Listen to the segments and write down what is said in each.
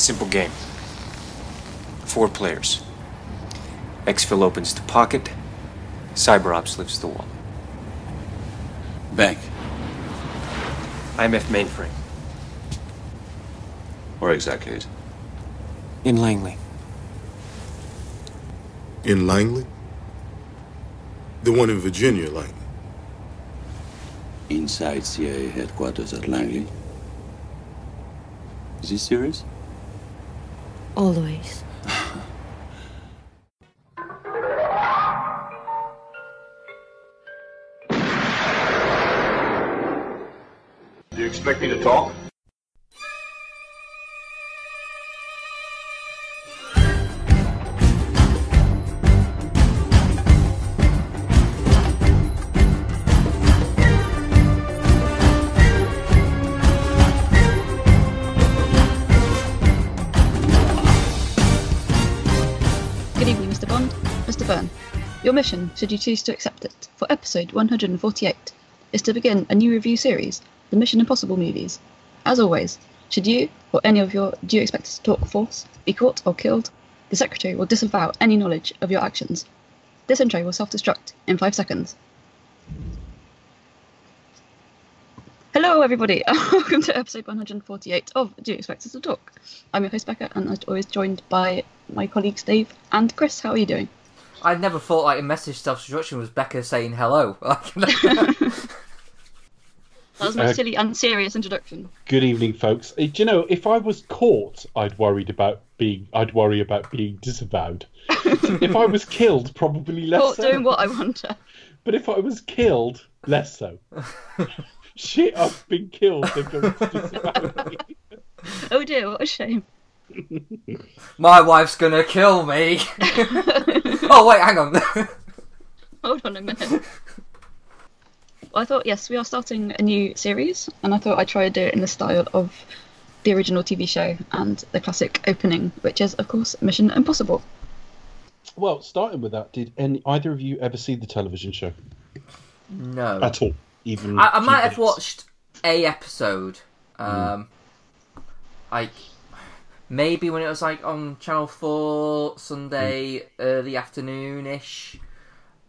Simple game. Four players. Exfil opens the pocket. CyberOps lifts the wall. Bank. IMF mainframe. Where exactly is? In Langley. In Langley? The one in Virginia, Langley. Inside CIA headquarters at Langley. Is this serious? Always. Do you expect me to talk? Should you choose to accept it, for episode 148, is to begin a new review series, the Mission Impossible movies. As always, should you, or any of your Do You Expect to Talk force, be caught or killed, the Secretary will disavow any knowledge of your actions. This intro will self destruct in five seconds. Hello, everybody, welcome to episode 148 of Do You Expect Us to Talk? I'm your host, Becca, and as always joined by my colleagues Dave and Chris. How are you doing? I never thought like a message self-destruction was Becca saying hello. That was my Uh, silly and serious introduction. Good evening, folks. Uh, Do you know if I was caught, I'd worried about being. I'd worry about being disavowed. if I was killed, probably less Caught so. doing what I wonder. But if I was killed, less so. Shit, I've been killed. They're going to disavow me. Oh dear, what a shame. My wife's gonna kill me. oh wait, hang on. Hold on a minute. Well, I thought, yes, we are starting a new series, and I thought I'd try to do it in the style of the original TV show and the classic opening, which is, of course, Mission Impossible. Well, starting with that, did any either of you ever see the television show no, at all? Even I, I few might have watched a episode. Um, like maybe when it was like on Channel Four Sunday early afternoon ish.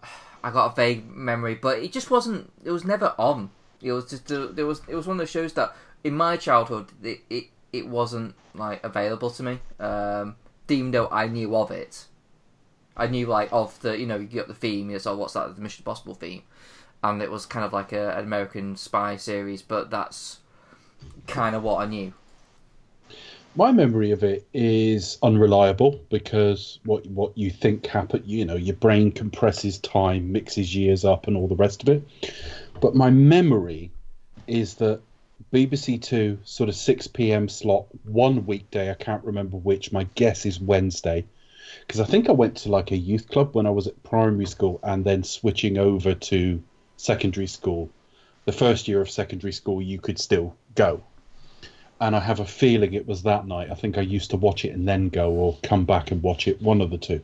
I got a vague memory, but it just wasn't. It was never on. It was just uh, there was. It was one of those shows that in my childhood it it, it wasn't like available to me. Um, even though I knew of it, I knew like of the you know you get the theme. You know, what's that? The Mission Impossible theme, and it was kind of like a, an American spy series. But that's kind of what I knew. My memory of it is unreliable because what what you think happened, you know, your brain compresses time, mixes years up, and all the rest of it. But my memory is that BBC Two sort of six p.m. slot one weekday. I can't remember which. My guess is Wednesday, because I think I went to like a youth club when I was at primary school, and then switching over to secondary school. The first year of secondary school, you could still go and I have a feeling it was that night. I think I used to watch it and then go, or come back and watch it, one of the two.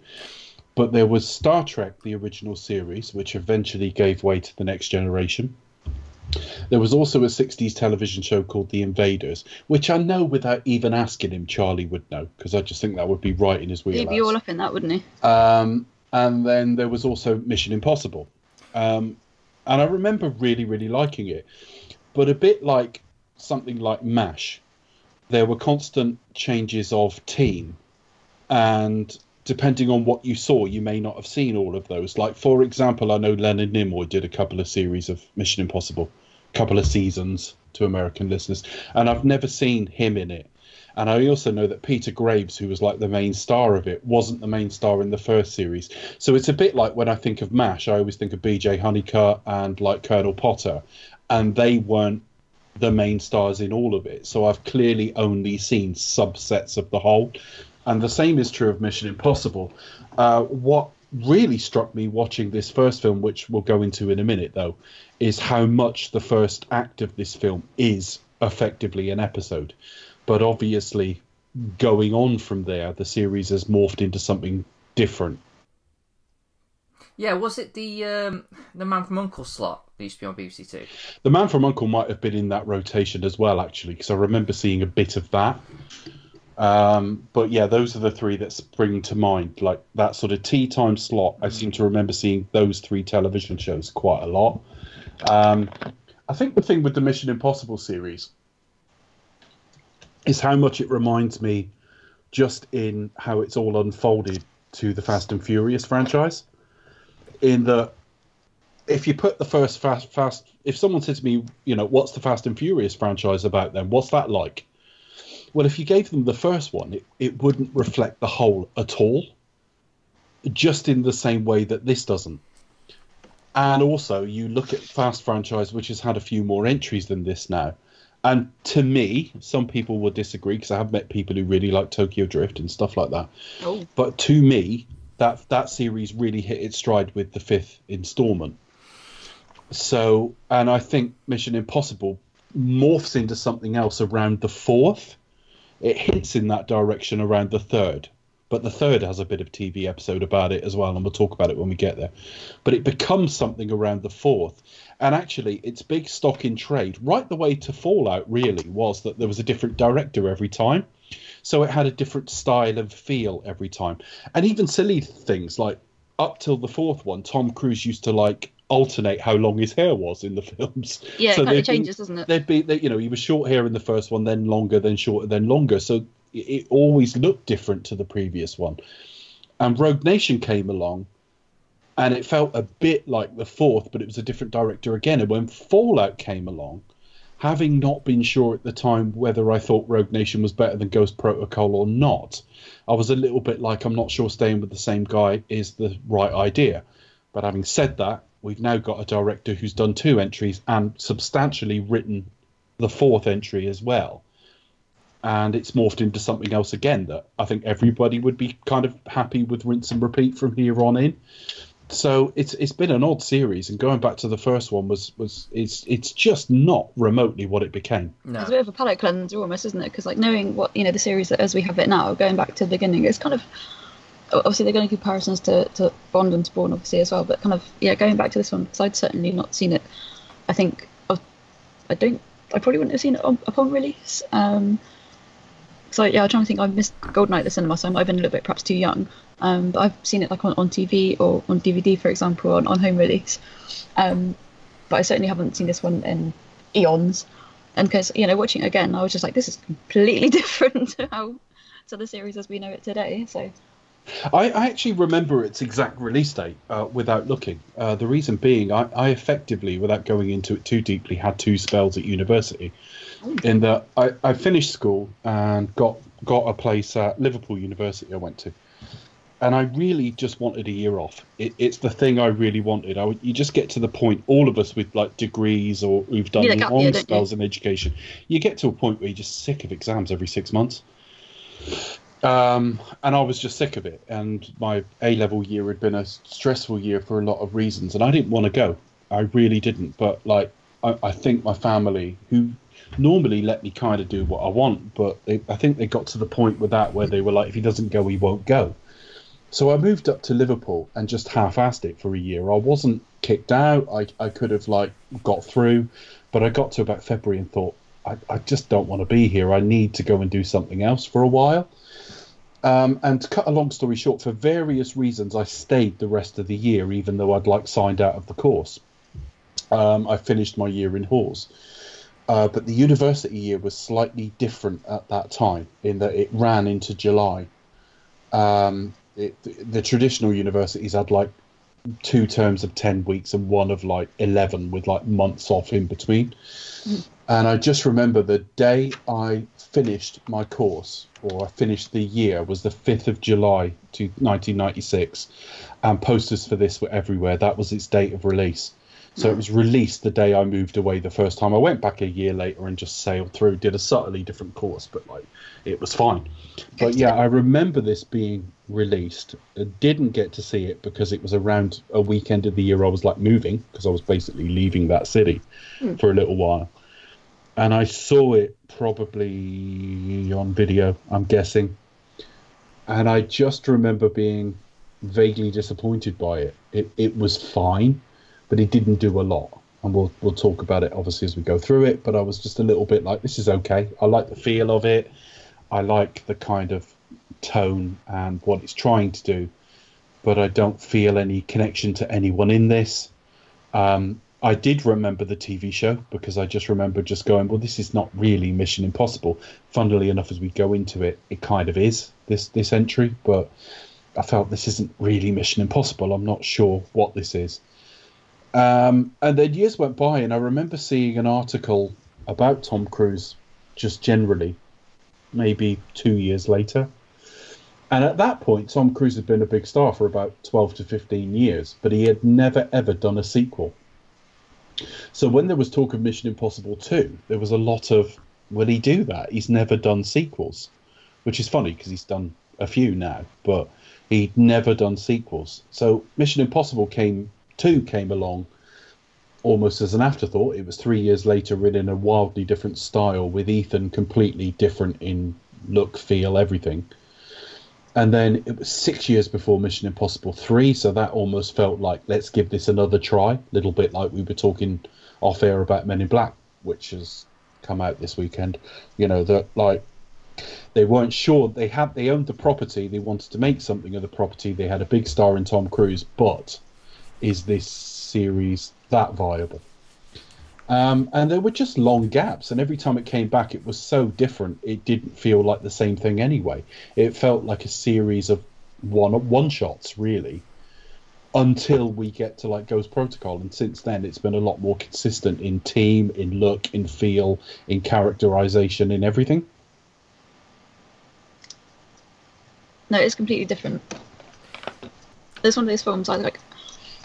But there was Star Trek, the original series, which eventually gave way to the Next Generation. There was also a 60s television show called The Invaders, which I know without even asking him, Charlie would know, because I just think that would be right in his wheelhouse. He'd be all up in that, wouldn't he? Um, and then there was also Mission Impossible. Um, and I remember really, really liking it. But a bit like something like MASH, there were constant changes of team. And depending on what you saw, you may not have seen all of those. Like, for example, I know Leonard Nimoy did a couple of series of Mission Impossible, a couple of seasons to American listeners. And I've never seen him in it. And I also know that Peter Graves, who was like the main star of it, wasn't the main star in the first series. So it's a bit like when I think of MASH, I always think of BJ Honeycutt and like Colonel Potter. And they weren't the main stars in all of it. So I've clearly only seen subsets of the whole. And the same is true of Mission Impossible. Uh, what really struck me watching this first film, which we'll go into in a minute, though, is how much the first act of this film is effectively an episode. But obviously, going on from there, the series has morphed into something different. Yeah, was it the um, the Man from Uncle slot that used to be on BBC Two? The Man from Uncle might have been in that rotation as well, actually, because I remember seeing a bit of that. Um, but yeah, those are the three that spring to mind. Like that sort of tea time slot. I seem to remember seeing those three television shows quite a lot. Um, I think the thing with the Mission Impossible series is how much it reminds me, just in how it's all unfolded to the Fast and Furious franchise. In that, if you put the first Fast Fast, if someone said to me, you know, what's the Fast and Furious franchise about? Then what's that like? Well, if you gave them the first one, it, it wouldn't reflect the whole at all, just in the same way that this doesn't. And also, you look at Fast franchise, which has had a few more entries than this now. And to me, some people will disagree because I have met people who really like Tokyo Drift and stuff like that. Oh. But to me, that that series really hit its stride with the fifth installment. So, and I think Mission Impossible morphs into something else around the fourth. It hints in that direction around the third, but the third has a bit of TV episode about it as well, and we'll talk about it when we get there. But it becomes something around the fourth, and actually, its big stock in trade, right the way to Fallout, really was that there was a different director every time. So it had a different style and feel every time, and even silly things like up till the fourth one, Tom Cruise used to like alternate how long his hair was in the films. Yeah, So it kind of changes, doesn't it? There'd be, that you know, he was short hair in the first one, then longer, then shorter, then longer. So it, it always looked different to the previous one. And Rogue Nation came along, and it felt a bit like the fourth, but it was a different director again. And when Fallout came along, having not been sure at the time whether I thought Rogue Nation was better than Ghost Protocol or not, I was a little bit like, I'm not sure staying with the same guy is the right idea. But having said that, we've now got a director who's done two entries and substantially written the fourth entry as well. And it's morphed into something else again that I think everybody would be kind of happy with rinse and repeat from here on in. So it's it's been an odd series, and going back to the first one was was it's it's just not remotely what it became. No. It's a bit of a palate cleanser almost, isn't it? Because like knowing what you know the series as we have it now, going back to the beginning, it's kind of obviously they're going to do comparisons to, to Bond and Spawn obviously as well, but kind of yeah, going back to this one because I'd certainly not seen it. I think I, I don't. I probably wouldn't have seen it on, upon release. Um, so yeah, I'm trying to think. I missed Goldeneye at the cinema, so I might have been a little bit perhaps too young. Um, but I've seen it like on, on TV or on DVD, for example, on, on home release. Um, but I certainly haven't seen this one in eons. And because you know, watching it again, I was just like, this is completely different to how to the series as we know it today. So I, I actually remember its exact release date uh, without looking. Uh, the reason being, I, I effectively, without going into it too deeply, had two spells at university. In that, I, I finished school and got got a place at Liverpool University. I went to, and I really just wanted a year off. It, it's the thing I really wanted. I you just get to the point. All of us with like degrees or who've done long year, don't you? spells in education, you get to a point where you're just sick of exams every six months um, and I was just sick of it. And my A level year had been a stressful year for a lot of reasons, and I didn't want to go. I really didn't. But like, I, I think my family, who normally let me kind of do what I want, but they, I think they got to the point with that where they were like, if he doesn't go, he won't go. So I moved up to Liverpool and just half-assed it for a year. I wasn't kicked out. I, I could have like got through, but I got to about February and thought, I, I just don't want to be here. I need to go and do something else for a while. Um, and to cut a long story short, for various reasons, I stayed the rest of the year, even though I'd like signed out of the course. Um, I finished my year in Hawes. Uh, but the university year was slightly different at that time in that it ran into July. Um, it, the traditional universities had like two terms of 10 weeks and one of like 11 with like months off in between. And I just remember the day I finished my course, or I finished the year, was the 5th of July to 1996. And posters for this were everywhere. That was its date of release. So it was released the day I moved away the first time. I went back a year later and just sailed through, did a subtly different course, but like it was fine. But yeah, I remember this being released. I didn't get to see it because it was around a weekend of the year I was like moving because I was basically leaving that city hmm. for a little while. And I saw it probably on video, I'm guessing. And I just remember being vaguely disappointed by it. It it was fine, but it didn't do a lot. And we'll we'll talk about it obviously as we go through it. But I was just a little bit like, this is okay. I like the feel of it. I like the kind of tone and what it's trying to do, but I don't feel any connection to anyone in this. Um, I did remember the TV show because I just remember just going, well, this is not really Mission Impossible. Funnily enough, as we go into it, it kind of is this this entry, but I felt this isn't really Mission Impossible. I'm not sure what this is. Um, and then years went by, and I remember seeing an article about Tom Cruise, just generally, maybe two years later. And at that point, Tom Cruise had been a big star for about 12 to 15 years, but he had never ever done a sequel. So when there was talk of Mission Impossible 2, there was a lot of, will he do that? He's never done sequels, which is funny because he's done a few now, but he'd never done sequels. So Mission Impossible came 2 came along almost as an afterthought. It was three years later, written in a wildly different style, with Ethan completely different in look, feel, everything. And then it was six years before Mission Impossible 3, so that almost felt like let's give this another try. A little bit like we were talking off air about Men in Black, which has come out this weekend. You know, that like they weren't sure they had they owned the property, they wanted to make something of the property, they had a big star in Tom Cruise, but is this series that viable? Um, and there were just long gaps, and every time it came back, it was so different. It didn't feel like the same thing anyway. It felt like a series of one one shots, really, until we get to like Ghost Protocol. And since then, it's been a lot more consistent in team, in look, in feel, in characterization, in everything. No, it's completely different. There's one of those films I like.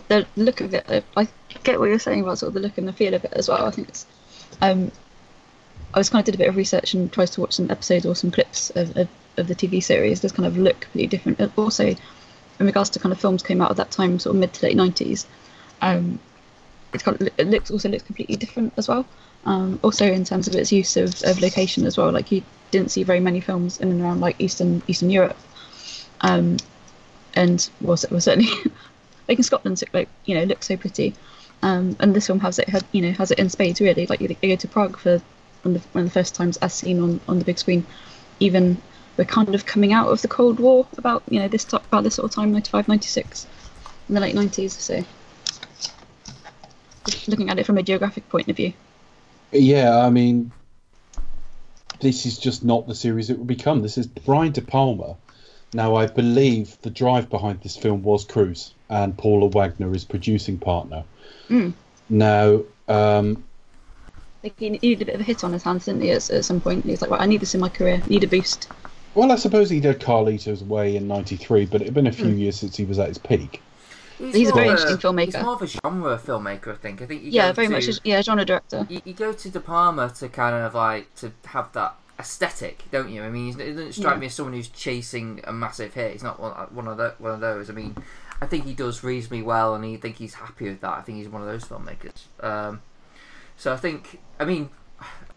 The look of it, I get what you're saying about sort of the look and the feel of it as well. I think it's. Um, I was kind of did a bit of research and tried to watch some episodes or some clips of, of, of the TV series. Does kind of look completely different. And Also, in regards to kind of films came out at that time, sort of mid to late nineties, um, it kind of it looks also looks completely different as well. Um, also in terms of its use of, of location as well, like you didn't see very many films in and around like Eastern Eastern Europe, um, and was well, certainly like in Scotland, it, like you know, looks so pretty. Um, and this film has it, you know, has it in spades really. Like you, go to Prague for one of, the, first times as seen on, on the big screen. Even we're kind of coming out of the Cold War about you know this about this sort of time, 95, 96, in the late 90s. So looking at it from a geographic point of view. Yeah, I mean, this is just not the series it will become. This is Brian De Palma. Now, I believe the drive behind this film was Cruise, and Paula Wagner is producing partner. Mm. Now, um, Like he needed a bit of a hit on his hands, didn't he? At, at some point, he was like, "Well, I need this in my career. Need a boost." well, I suppose he did Carlito's Way in '93, but it had been a few years since he was at his peak. He's a very more interesting filmmaker. He's more of a genre filmmaker, I think. I think Yeah, very to, much. A, yeah, genre director. You, you go to De Palma to kind of like to have that aesthetic, don't you? I mean, it doesn't strike Yeah. me as someone who's chasing a massive hit. He's not one, one of the, one of those. I mean, I think he does reasonably well, and I think he's happy with that. I think he's one of those filmmakers. Um, so I think, I mean,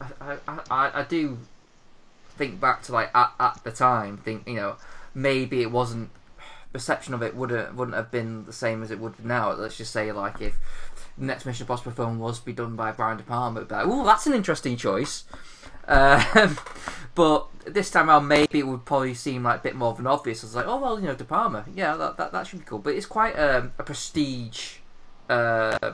I, I, I, I do think back to like at, at the time, think you know maybe it wasn't perception of it wouldn't wouldn't have been the same as it would now. Let's just say like if next Mission Impossible film was to be done by Brian De Palma, it'd like, oh, that's an interesting choice. Um, but this time around, maybe it would probably seem like a bit more of an obvious. It's like, oh well, you know, De Palma, yeah, that that, that should be cool. But it's quite um, a prestige uh,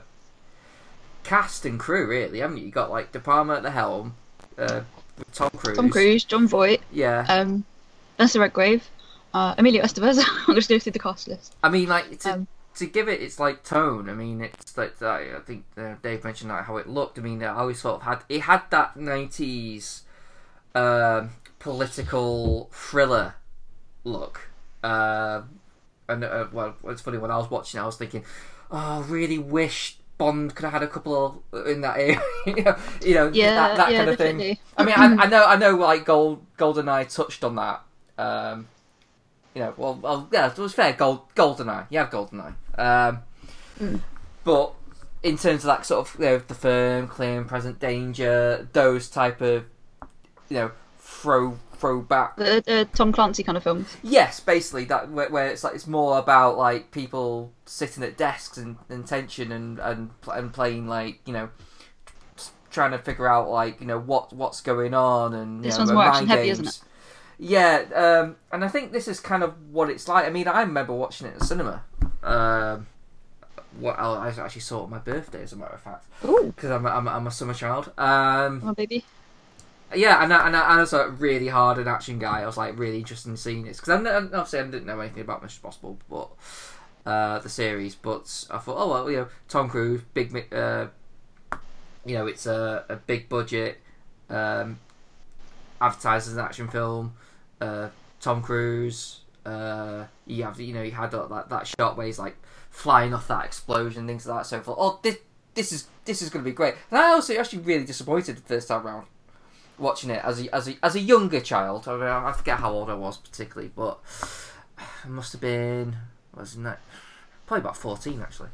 cast and crew, really, haven't you? You got like De Palma at the helm, uh, with Tom Cruise. Tom Cruise, Jon Voight, Yeah, um, Vanessa Redgrave, uh, Emilio Estevez. I'm just going through the cast list. I mean, like to Um, to give it its like tone. I mean, it's like I I think uh, Dave mentioned like how it looked. I mean, I always sort of had it had that nineties um, political thriller look. Uh, and uh, well, it's funny when I was watching, I was thinking, oh, I really wish. Bond could have had a couple of, in that area, you know, you know Yeah, that, that yeah, kind of thing. I mean, I, I know, I know, like Gold, Goldeneye touched on that. Um, you know, well, well, yeah, it was fair. Gold, Goldeneye, you have Goldeneye. Um, But in terms of that sort of, you know, the firm, clear, and present danger, those type of, you know, throw throwback. The, the Tom Clancy kind of films. Yes, basically that where, where it's like it's more about like people sitting at desks and, and tension and and and playing like you know. Trying to figure out like you know what what's going on and you This know, one's more action-heavy, games. isn't it? Yeah, um, and I think this is kind of what it's like. I mean, I remember watching it at cinema. Um, what I actually saw it on my birthday, as a matter of fact, because I'm, a- I'm, a- I'm a summer child. Um, on, baby. yeah, and I, and, I, and I was a really hard an action guy. I was like really interested in seeing this because obviously I didn't know anything about Mission Impossible, but uh, the series. But I thought, oh well, you know, Tom Cruise, big, uh, you know, it's a, a big budget, um, advertised as an action film. Uh, Tom Cruise, uh, you have you know, you had that, that that shot where he's like flying off that explosion, things like that. So thought, oh, this this is this is going to be great. And I also actually really disappointed the first time round watching it as a as a as a younger child. I, mean, I forget how old I was particularly, but must have been wasn't it probably about fourteen actually.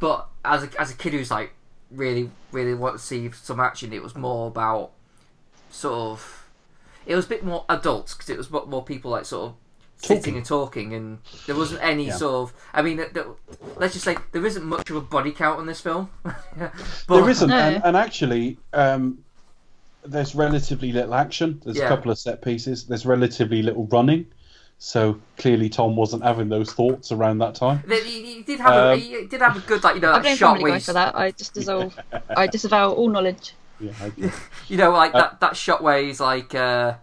But as a as a kid who's like really really want to see some action, it was more about sort of it was a bit more adult because it was more, more people like sort of sitting Talking. and talking, and there wasn't any Yeah. sort of. I mean, th- th- let's just say there isn't much of a body count on this film. but, there isn't, No. and, and actually, um, there's relatively little action. There's Yeah. a couple of set pieces. There's relatively little running. So clearly, Tom wasn't having those thoughts around that time. He, he- he did have a, Um, he did have a good like you know I that blame shot Family where Guy he's, for that. I just dissolve. I disavow all knowledge. Yeah, I, you know like Uh, that, that shot where he's like uh,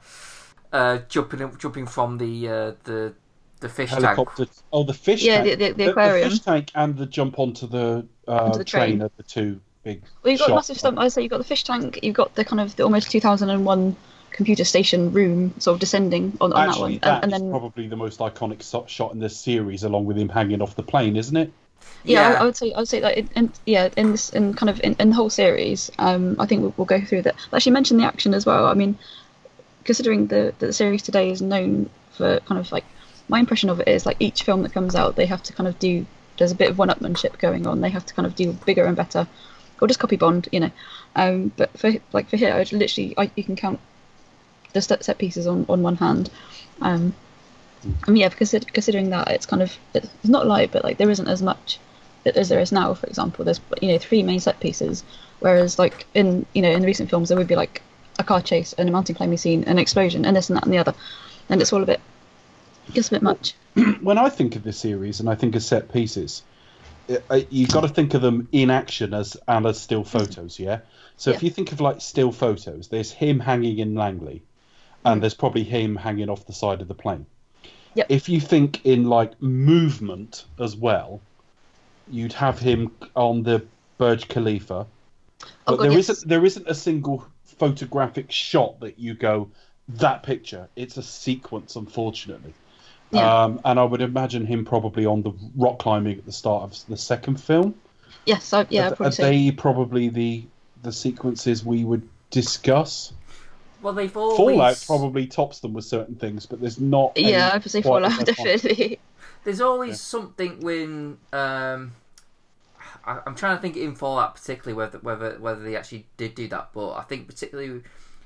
uh, jumping jumping from the uh, the the fish tank. helicopter. Oh, the fish Yeah, tank. the- the- the aquarium. fish tank and the jump onto the, uh, Onto the train. train. are the two big. Well, you've got shots. massive stuff. I say you've got the fish tank. You've got the kind of the almost 2001 computer station room, sort of descending on, on that one, Actually, and, and then probably the most iconic so- shot in this series, along with him hanging off the plane, isn't it? Yeah, Yeah. I, I would say I would say that in, in, yeah in this in kind of in, in the whole series, um, I think we'll, we'll go through that. I actually mention the action as well. I mean, considering the the series today is known for kind of like my impression of it is like each film that comes out, they have to kind of do. There's a bit of one-upmanship going on. They have to kind of do bigger and better, or just copy Bond, you know. Um, but for like for here, I would literally I, you can count the set set pieces on on one hand. Um, and yeah, because considering that it's kind of it's not light, but like there isn't as much as there is now. For example, there's you know three main set pieces, whereas like in you know in the recent films there would be like a car chase and a mountain climbing scene, an explosion, and this and that and the other, and it's all a bit just a bit much. when I think of this series and I think of set pieces, uh, uh, you've got to think of them in action as and as still mm-hmm. photos. Yeah. So if you think of like still photos, there's him hanging in Langley, and mm-hmm. there's probably him hanging off the side of the plane. Yep. If you think in like movement as well, you'd have him on the Burj Khalifa. But Oh, God, there yes. not there isn't a single photographic shot that you go that picture. It's a sequence, unfortunately. Yeah. Um, and I would imagine him probably on the rock climbing at the start of the second film. Yes, I, yeah, are, are they probably the the sequences we would discuss? Well, they've always Fallout probably tops them with certain things, but there's not. Yeah, I would say Fallout definitely. There's always something when um, I, I'm trying to think in Fallout particularly whether whether whether they actually did do that, but I think particularly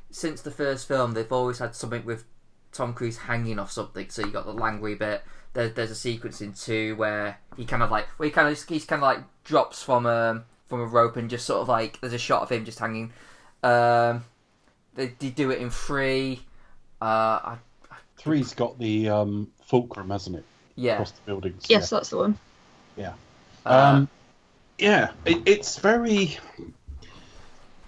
since the first film they've always had something with Tom Cruise hanging off something. So you got the Langley bit. There, there's a sequence in two where he kind of like where he kind of he's kind of like drops from a from a rope and just sort of like there's a shot of him just hanging. Um, they, they do it in three. Uh, I, Three's got the um, fulcrum, hasn't it? yeah. Across the buildings. yes, that's the one. Yeah. Uh, Um, yeah, it, it's very.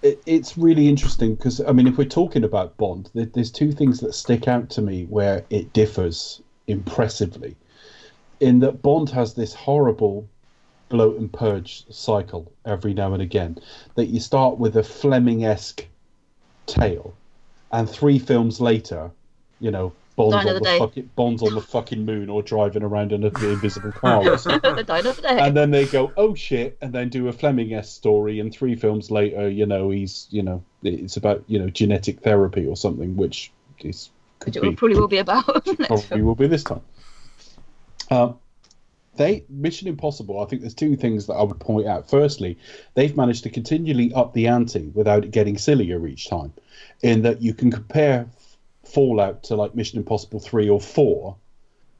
It, it's really interesting because I mean, if we're talking about Bond, there, there's two things that stick out to me where it differs impressively. In that Bond has this horrible bloat and purge cycle every now and again. That you start with a Fleming-esque tale, and three films later, you know, Bond's on another the fucking Bond's on the fucking moon or driving around in an invisible car. the the and then they go, "Oh shit!" and then do a Fleming-esque story, and three films later, you know, he's, you know, it's about, you know, genetic therapy or something, which is could Which be probably will be about probably film. will be this time. Um, they Mission Impossible. I think there's two things that I would point out. Firstly, they've managed to continually up the ante without it getting sillier each time. In that you can compare Fallout to like Mission Impossible three or four,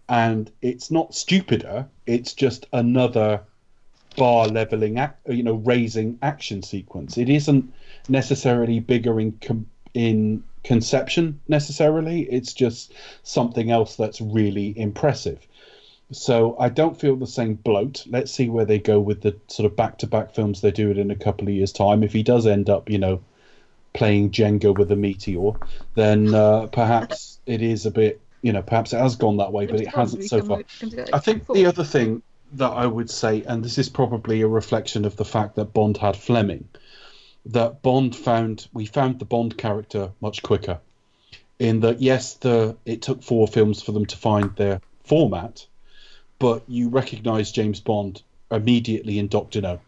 and it's not stupider. It's just another bar leveling, you know, raising action sequence. It isn't necessarily bigger in in conception necessarily. It's just something else that's really impressive. So I don't feel the same bloat. Let's see where they go with the sort of back-to-back films they do it in a couple of years' time. If he does end up, you know, playing Jenga with a meteor, then uh, perhaps it is a bit, you know, perhaps it has gone that way, but it hasn't so far. I think the other thing that I would say, and this is probably a reflection of the fact that Bond had Fleming, that Bond found we found the Bond character much quicker. In that, yes, the it took four films for them to find their format, but you recognise James Bond immediately in Doctor No.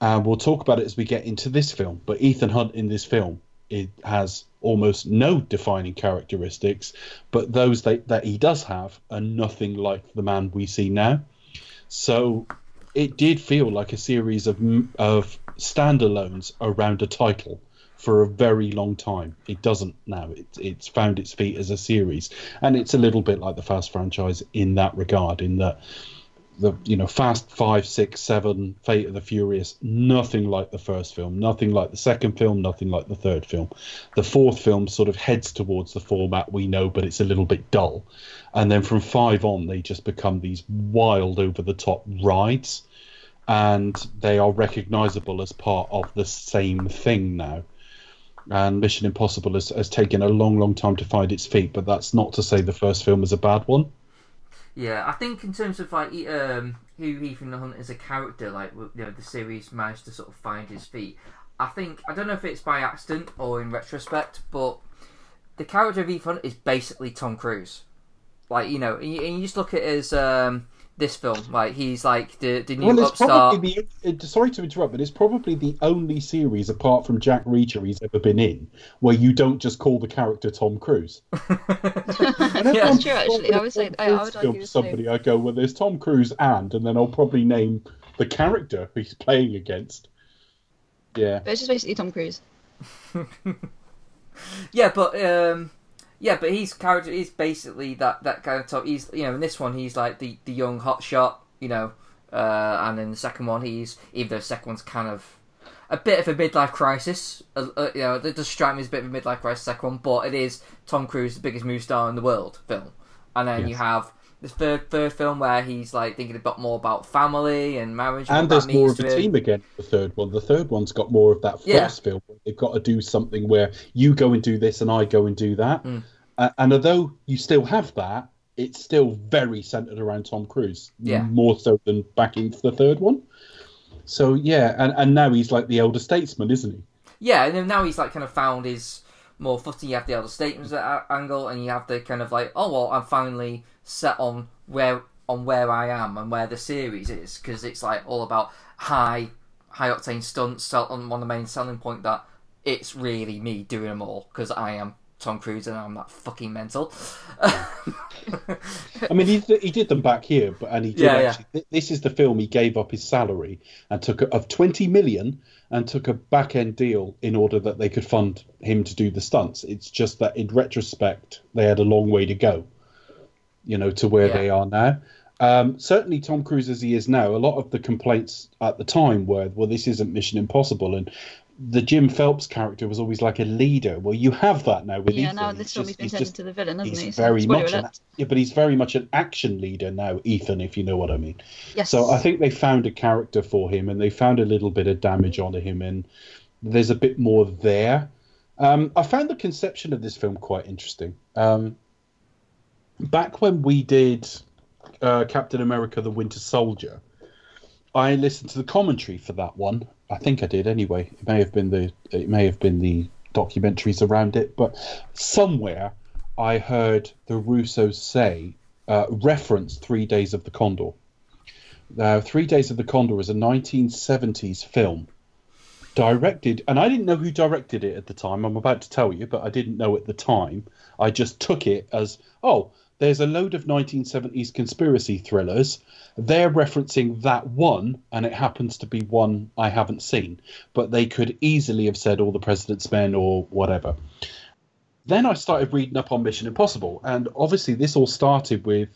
And we'll talk about it as we get into this film. But Ethan Hunt in this film it has almost no defining characteristics, but those that, that he does have are nothing like the man we see now. So it did feel like a series of of standalones around a title for a very long time. It doesn't now. It, it's found its feet as a series, and it's a little bit like the Fast franchise in that regard. In that the you know Fast Five, Six, Seven, Fate of the Furious, nothing like the first film, nothing like the second film, nothing like the third film. The fourth film sort of heads towards the format we know, but it's a little bit dull. And then from five on, they just become these wild, over the top rides, and they are recognizable as part of the same thing now. And Mission Impossible has, has taken a long, long time to find its feet, but that's not to say the first film was a bad one. Yeah, I think in terms of like um, who Ethan Hunt is a character, like you know, the series managed to sort of find his feet. I think I don't know if it's by accident or in retrospect, but the character of Ethan Hunt is basically Tom Cruise. Like you know, and you, and you just look at his um, this film, like he's like the the new well, it's upstart. probably the, sorry to interrupt, but it's probably the only series apart from Jack Reacher he's ever been in where you don't just call the character Tom Cruise. That's true, actually. I would say I, I would argue the somebody. I go, well, there's Tom Cruise and, and then I'll probably name the character he's playing against. Yeah, but it's just basically Tom Cruise. yeah, but um, yeah, but his character is basically that that kind of top. He's you know in this one he's like the the young hotshot, you know, uh, and in the second one he's even though the second one's kind of a bit of a midlife crisis. Uh, uh, you know, it does strike me as a bit of a midlife crisis. Second one, but it is Tom Cruise, the biggest movie star in the world film, and then Yes. you have. The third third film where he's like thinking a bit more about family and marriage, and, and there's more of a team again. The third one, the third one's got more of that first Yeah. film. They've got to do something where you go and do this and I go and do that. Mm. Uh, and although you still have that, it's still very centered around Tom Cruise. Yeah. more so than back into the third one. So yeah, and and now he's like the elder statesman, isn't he? Yeah, and now he's like kind of found his more footing. You have the elder statements angle, and you have the kind of like, oh well, I'm finally set on where on where I am and where the series is because it's like all about high high octane stunts. On one of the main selling point that it's really me doing them all because I am Tom Cruise and I'm that fucking mental. I mean, he he did them back here, but and he did Yeah, yeah. actually. th- This is the film he gave up his salary and took a, of twenty million and took a back end deal in order that they could fund him to do the stunts. It's just that in retrospect, they had a long way to go, you know, to where Yeah. they are now. Um, certainly, Tom Cruise as he is now, a lot of the complaints at the time were, well, this isn't Mission Impossible, and the Jim Phelps character was always like a leader. Well, you have that now with yeah, Ethan. now this just- he's just- into the villain, hasn't he's he? So, very much an, yeah, but he's very much an action leader now, Ethan, if you know what I mean. Yes. So I think they found a character for him, and they found a little bit of damage onto him, and there's a bit more there. Um, I found the conception of this film quite interesting. Um, back when we did uh, Captain America: The Winter Soldier, I listened to the commentary for that one. I think I did anyway. It may have been the it may have been the documentaries around it, but somewhere I heard the Russos say uh, reference Three Days of the Condor. Now, Three Days of the Condor is a 1970s film directed, and I didn't know who directed it at the time. I'm about to tell you, but I didn't know at the time. I just took it as, oh, there's a load of 1970s conspiracy thrillers. They're referencing that one, and it happens to be one I haven't seen. But they could easily have said All the President's Men or whatever. Then I started reading up on Mission Impossible, and obviously this all started with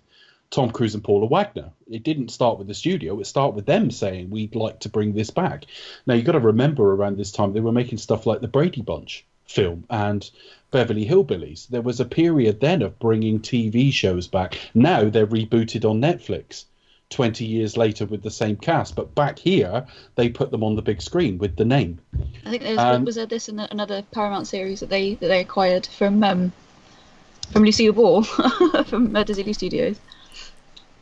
Tom Cruise and Paula Wagner. It didn't start with the studio; it started with them saying we'd like to bring this back. Now you've got to remember, around this time they were making stuff like the Brady Bunch, film and Beverly Hillbillies. There was a period then of bringing TV shows back. Now they're rebooted on Netflix. 20 years later with the same cast, but back here they put them on the big screen with the name. I think there was, Um, was there this and another Paramount series that they that they acquired from um, from Lucille Ball from uh, Desilu Studios.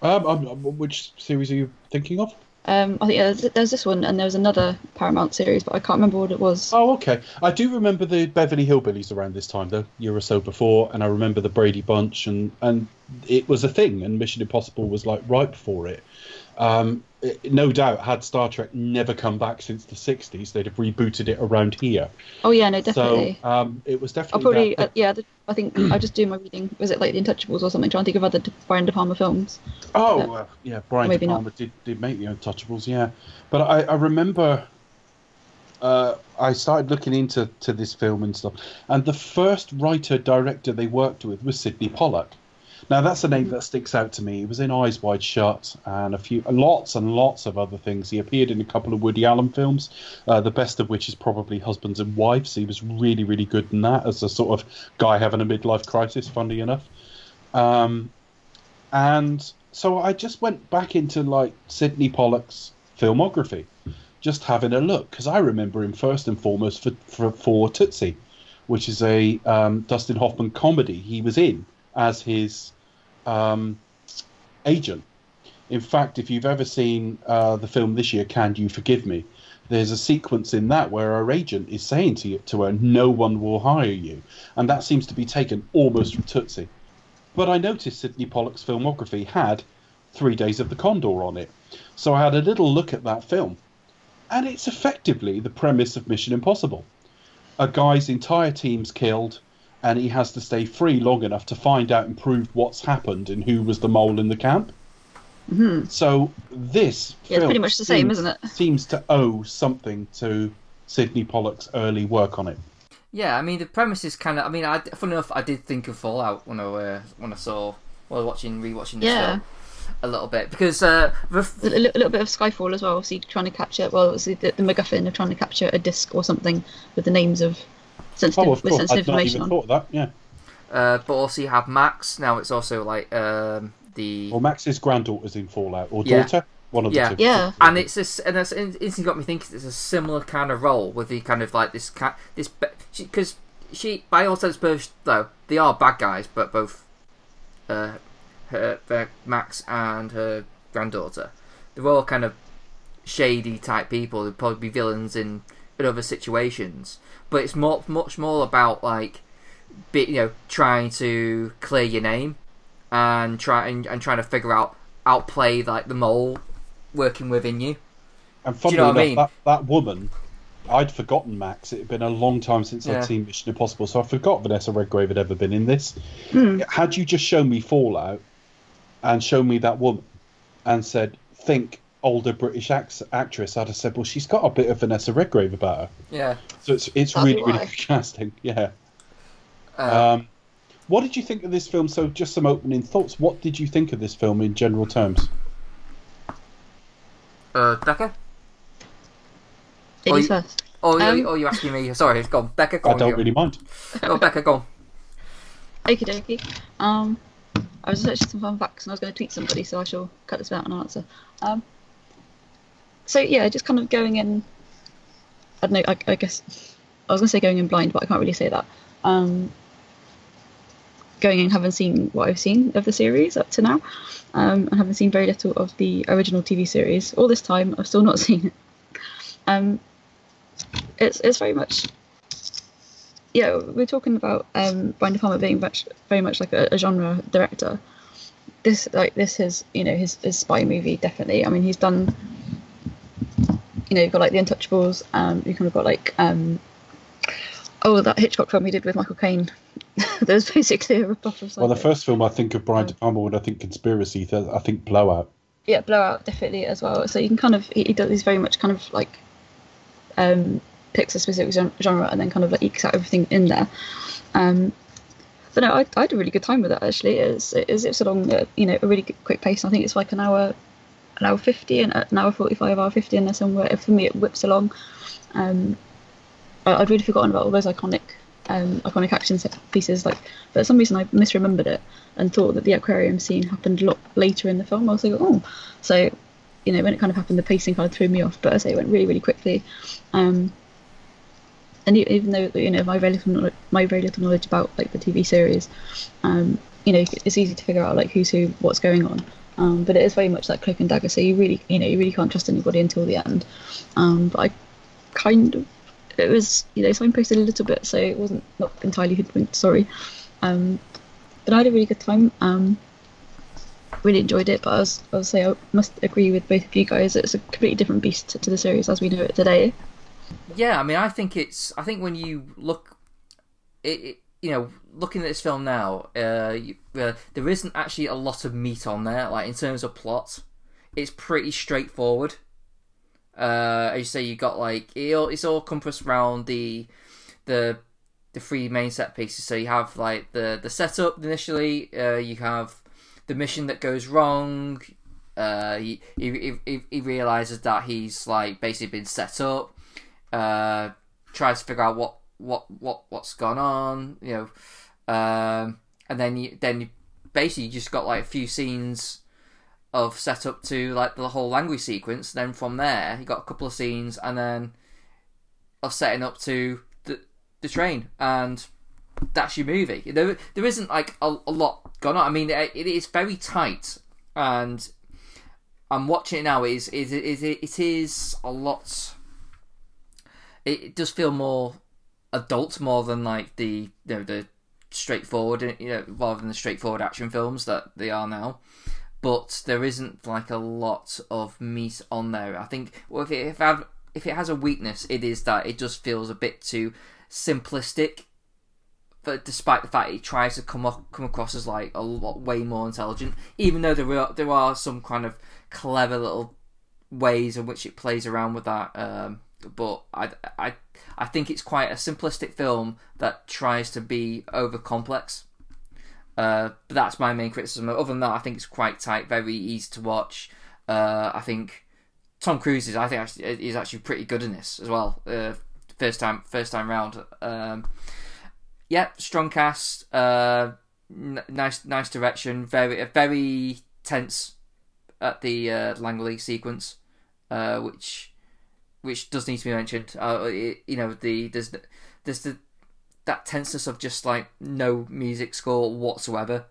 Um, um, um, which series are you thinking of? Um, I think uh, th- there's this one and there was another Paramount series, but I can't remember what it was. Oh, okay. I do remember the Beverly Hillbillies around this time, though, year or so before, and I remember the Brady Bunch, and and it was a thing, and Mission Impossible was like ripe for it. Um, it- no doubt, had Star Trek never come back since the '60s, they'd have rebooted it around here. Oh yeah, no, definitely. So um, it was definitely. I'll probably that- uh, yeah. The, I think I just do my reading. Was it like the Untouchables or something? Trying to think of other De- Brian De Palma films. Oh, Yeah. well, yeah, Brian De not. Palma did, did make the Untouchables, yeah. But I, I remember uh, I started looking into to this film and stuff, and the first writer director they worked with was Sydney Pollack. Now that's a name that sticks out to me. He was in Eyes Wide Shut and a few, lots and lots of other things. He appeared in a couple of Woody Allen films, uh, the best of which is probably Husbands and Wives. He was really, really good in that as a sort of guy having a midlife crisis. Funny enough. Um, and so I just went back into like Sydney Pollack's filmography, just having a look because I remember him first and foremost for for, for Tootsie, which is a um, Dustin Hoffman comedy. He was in as his um, agent. In fact, if you've ever seen uh, the film this year, Can You Forgive Me? There's a sequence in that where our agent is saying to, you, to her, No one will hire you. And that seems to be taken almost from Tootsie. But I noticed Sydney Pollack's filmography had Three Days of the Condor on it. So I had a little look at that film. And it's effectively the premise of Mission Impossible. A guy's entire team's killed, and he has to stay free long enough to find out and prove what's happened and who was the mole in the camp. Mhm. So this Yeah, it's film pretty much the same, seems- isn't it? Seems to owe something to Sydney Pollack's early work on it. Yeah, I mean the premise is kind of. I mean, I funny enough, I did think of Fallout when I uh, when I saw while I was watching rewatching this Yeah. film a little bit because uh, the, A, li- little bit of Skyfall as well. Obviously, trying to capture well, obviously the, the MacGuffin of trying to capture a disc or something with the names of sensitive, Oh, of with course, sensitive I'd not information even on. thought of that. Yeah. uh, but also you have Max. Now it's also like um, the Well, Max's granddaughter's in Fallout, or Yeah. daughter, one of the Yeah. two. Yeah. and it's this, and it's it instantly got me thinking. It's a similar kind of role with the kind of like this cat, this because she, by all sense, both though they are bad guys, but both uh, her, her Max and her granddaughter, they're all kind of shady type people. They'd probably be villains in, in other situations, but it's more much more about like, be, you know, trying to clear your name and trying and trying to figure out outplay like the mole working within you. And funnily you know what I enough, mean? that, that woman, I'd forgotten Max. It had been a long time since Yeah. I'd seen Mission Impossible, so I forgot Vanessa Redgrave had ever been in this. Hmm. Had you just shown me Fallout and shown me that woman and said, think older British act- actress, I'd have said, well, she's got a bit of Vanessa Redgrave about her. Yeah. So it's it's That'd really, really why. good casting. Yeah. Uh, Um, what did you think of this film? So, just some opening thoughts. What did you think of this film in general terms? uh, Becca? Ladies you- first. Oh, Um, you, oh, you asking me? Sorry, go on. Becca, go I don't you. really mind. Oh, Becca, go on. Okie dokie. Um, I was searching some fun facts and I was going to tweet somebody, so I shall cut this out and answer. Um, so yeah, just kind of going in. I don't know. I, I guess I was going to say going in blind, but I can't really say that. Um, going in having seen what I've seen of the series up to now, um, and having seen very little of the original TV series. All this time, I've still not seen it. Um, it's it's very much yeah, we're talking about um, Brian De Palma being much, very much like a, a genre director. This, like, this is, you know, his, his spy movie definitely. I mean, he's done, you know, you've got like The Untouchables. Um, you kind of got like, um, oh, that Hitchcock film he did with Michael Caine. was basically a rip-off of. Well, the first film I think of Brian De Palma when I think conspiracy, I think Blowout. yeah, Blowout definitely as well. So you can kind of he, he does he's very much kind of like um picks a specific genre and then kind of like ekes out everything in there. Um, but no, I, I had a really good time with that actually. It's it's, it's along uh, you know a really good, quick pace. I think it's like an hour, an hour fifty and an hour forty five, hour fifty in there somewhere. For me, it whips along. Um, I, I'd really forgotten about all those iconic um, iconic action pieces. Like, but for some reason I misremembered it and thought that the aquarium scene happened a lot later in the film. I was like, oh, so you know when it kind of happened, the pacing kind of threw me off. But I say, it went really, really quickly. Um, and even though you know my very little my very little knowledge about like the TV series, um, you know it's easy to figure out like who's who, what's going on. Um, but it is very much like cloak and dagger, so you really you know you really can't trust anybody until the end. Um, but I kind of it was you know signposted a little bit, so it wasn't not entirely hoodwinked. Sorry, um, but I had a really good time. Um, really enjoyed it, but I was I'll say I must agree with both of you guys. It's a completely different beast to, to the series as we know it today. Yeah, I mean, I think it's. I think when you look, it, it you know, looking at this film now, uh, you, uh, there isn't actually a lot of meat on there. Like in terms of plot, it's pretty straightforward. Uh, as you say, you got like it all, it's all compassed around the the the three main set pieces. So you have like the the setup initially. Uh, you have the mission that goes wrong. Uh, he, he, he, he realizes that he's like basically been set up. Uh, tries to figure out what what what what's gone on, you know, um, and then you then you basically just got like a few scenes of setup to like the whole Langley sequence. Then from there, you got a couple of scenes, and then of setting up to the the train, and that's your movie. There there isn't like a, a lot going on. I mean, it, it is very tight, and I'm watching it now. It is it is it is a lot. It, it does feel more adult, more than like the you know the straightforward, you know, rather than the straightforward action films that they are now. But there isn't like a lot of meat on there. I think well, if it if, I've, if it has a weakness, it is that it just feels a bit too simplistic. But despite the fact it tries to come up, come across as like a lot way more intelligent, even though there are there are some kind of clever little ways in which it plays around with that. Um, but I, I, I think it's quite a simplistic film that tries to be over complex. Uh, but that's my main criticism. Other than that, I think it's quite tight, very easy to watch. Uh, I think Tom Cruise is, I think, actually, is actually pretty good in this as well. Uh, first time, first time round. Um, yeah, strong cast. Uh, n- nice, nice direction. Very, very tense at the uh, Langley sequence, uh, which which does need to be mentioned. Uh, it, you know, the there's there's the that tenseness of just like no music score whatsoever,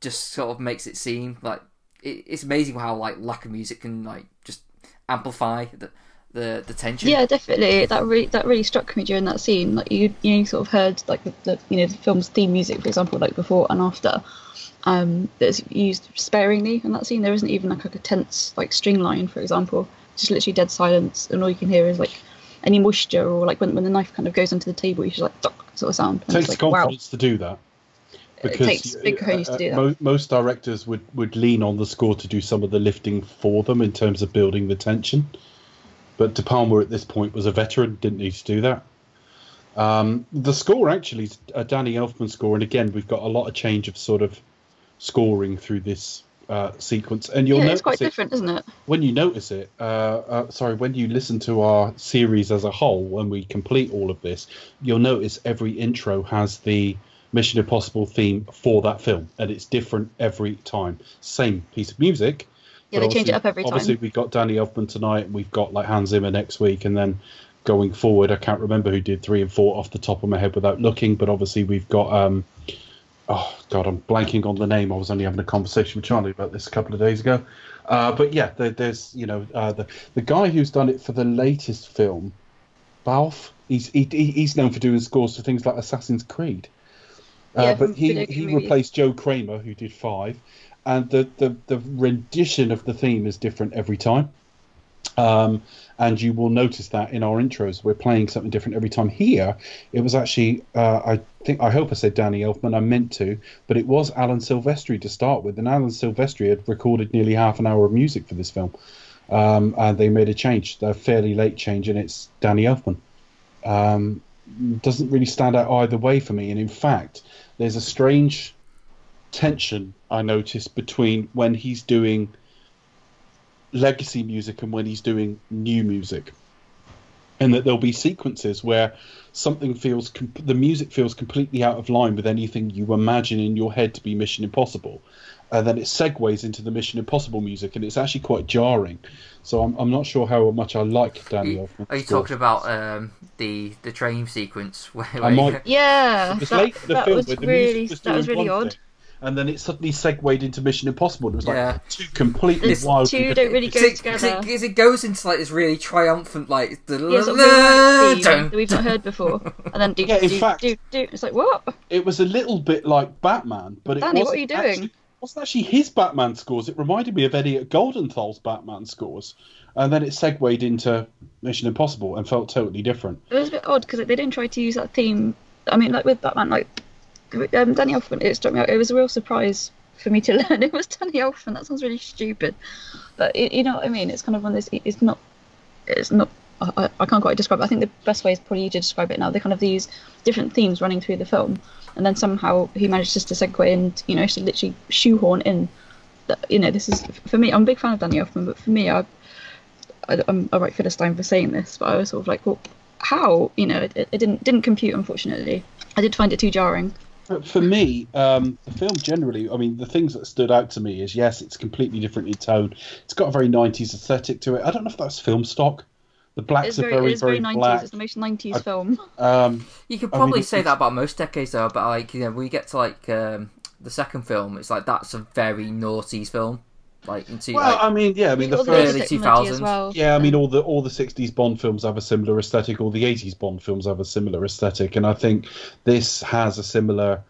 just sort of makes it seem like it, it's amazing how like lack of music can like just amplify the the, the tension. Yeah, definitely. That really that really struck me during that scene. Like you you sort of heard like the, the you know the film's theme music, for example, like before and after. Um, that's used sparingly in that scene. There isn't even like, like a tense like string line, for example. Just literally dead silence, and all you can hear is like any moisture or like when, when the knife kind of goes onto the table, you just like dock sort of sound. It takes it's like, wow. confidence to do that. It takes big cojones to do that. mo- most directors would, would lean on the score to do some of the lifting for them in terms of building the tension. But De Palma at this point was a veteran, didn't need to do that. Um, the score actually is a Danny Elfman score, and again we've got a lot of change of sort of scoring through this uh, sequence, and you'll yeah, notice it's quite it different, isn't it? when you notice it, uh, uh, sorry, when you listen to our series as a whole, when we complete all of this, you'll notice every intro has the Mission Impossible theme for that film, and it's different every time. Same piece of music. Yeah, they change it up every time. Obviously, we've got Danny Elfman tonight, and we've got like Hans Zimmer next week, and then going forward, I can't remember who did three and four off the top of my head without looking, but obviously we've got. Um, oh God, I'm blanking on the name. I was only having a conversation with Charlie about this a couple of days ago. Uh, but yeah, there, there's you know uh, the the guy who's done it for the latest film, Balfe. He's he, he- he's known for doing scores for things like Assassin's Creed. Uh, Yeah, but he he movies. replaced Joe Kraemer, who did five, and the, the the rendition of the theme is different every time. Um, and you will notice that in our intros, we're playing something different every time. Here, it was actually, uh, I think, I hope I said Danny Elfman, I meant to, but it was Alan Silvestri to start with. And Alan Silvestri had recorded nearly half an hour of music for this film. Um, and they made a change, a fairly late change, and it's Danny Elfman. Um, doesn't really stand out either way for me. And in fact, there's a strange tension I noticed between when he's doing legacy music and when he's doing new music. and that there'll be sequences where something feels com- the music feels completely out of line with anything you imagine in your head to be Mission Impossible, and then it segues into the Mission Impossible music, and it's actually quite jarring. So I'm, I'm not sure how much I like Danny Elfman. Are you talking about um, the the train sequence where, I might- Yeah, that, late the that film was where the really that was really odd. thing, and then it suddenly segued into Mission Impossible. and It was like Yeah. two completely It's wild. two don't really go it, together. cause it goes into like this really triumphant like Yeah, sort of really that we've not heard before, and then do Yeah, in do, fact- do do. It's like what? It was a little bit like Batman, but it Danny, wasn't what are you doing? Actually, it wasn't actually his Batman scores. It reminded me of Elliot Goldenthal's Batman scores, and then it segued into Mission Impossible and felt totally different. It was a bit odd because they didn't try to use that theme. I mean, like with Batman, like um, Danny Elfman, it struck me out. It was a real surprise for me to learn it was Danny Elfman. That sounds really stupid, but it, you know what I mean. It's kind of one of those. It's not. It's not. I, I- can't quite describe it. I think the best way is probably to describe it now. They're kind of these different themes running through the film, and then somehow he manages to segue and you know to literally shoehorn in. That, you know, this is for me. I'm a big fan of Danny Elfman, but for me, I, I I'm a right philistine for saying this, but I was sort of like, well, how? You know, it, it didn't didn't compute. Unfortunately, I did find it too jarring. But for me, um, the film generally, I mean, the things that stood out to me is yes, it's completely different in tone. It's got a very 90s aesthetic to it. I don't know if that's film stock. The blacks It's are very, very, it's very, very 90s. black. It's the most 90s I- film. Um, You could I probably mean, say that about most decades though, but like you know, when we get to like um, the second film, it's like that's a very noughties film. Like into well, like, I mean, yeah, I mean, the the first, early music from Letty as 2000s. well. Yeah, I mean, all the all the '60s Bond films have a similar aesthetic. All the '80s Bond films have a similar aesthetic, and I think this has a similar.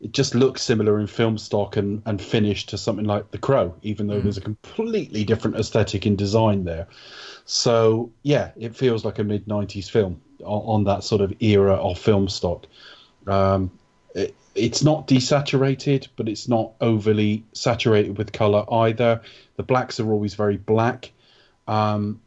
It just looks similar in film stock and, and finish to something like The Crow, even though there's a completely different aesthetic in design there. So yeah, it feels like a mid '90s film on, on that sort of era of film stock. Um, it, it's not desaturated, but it's not overly saturated with color either. The blacks are always very black. Um,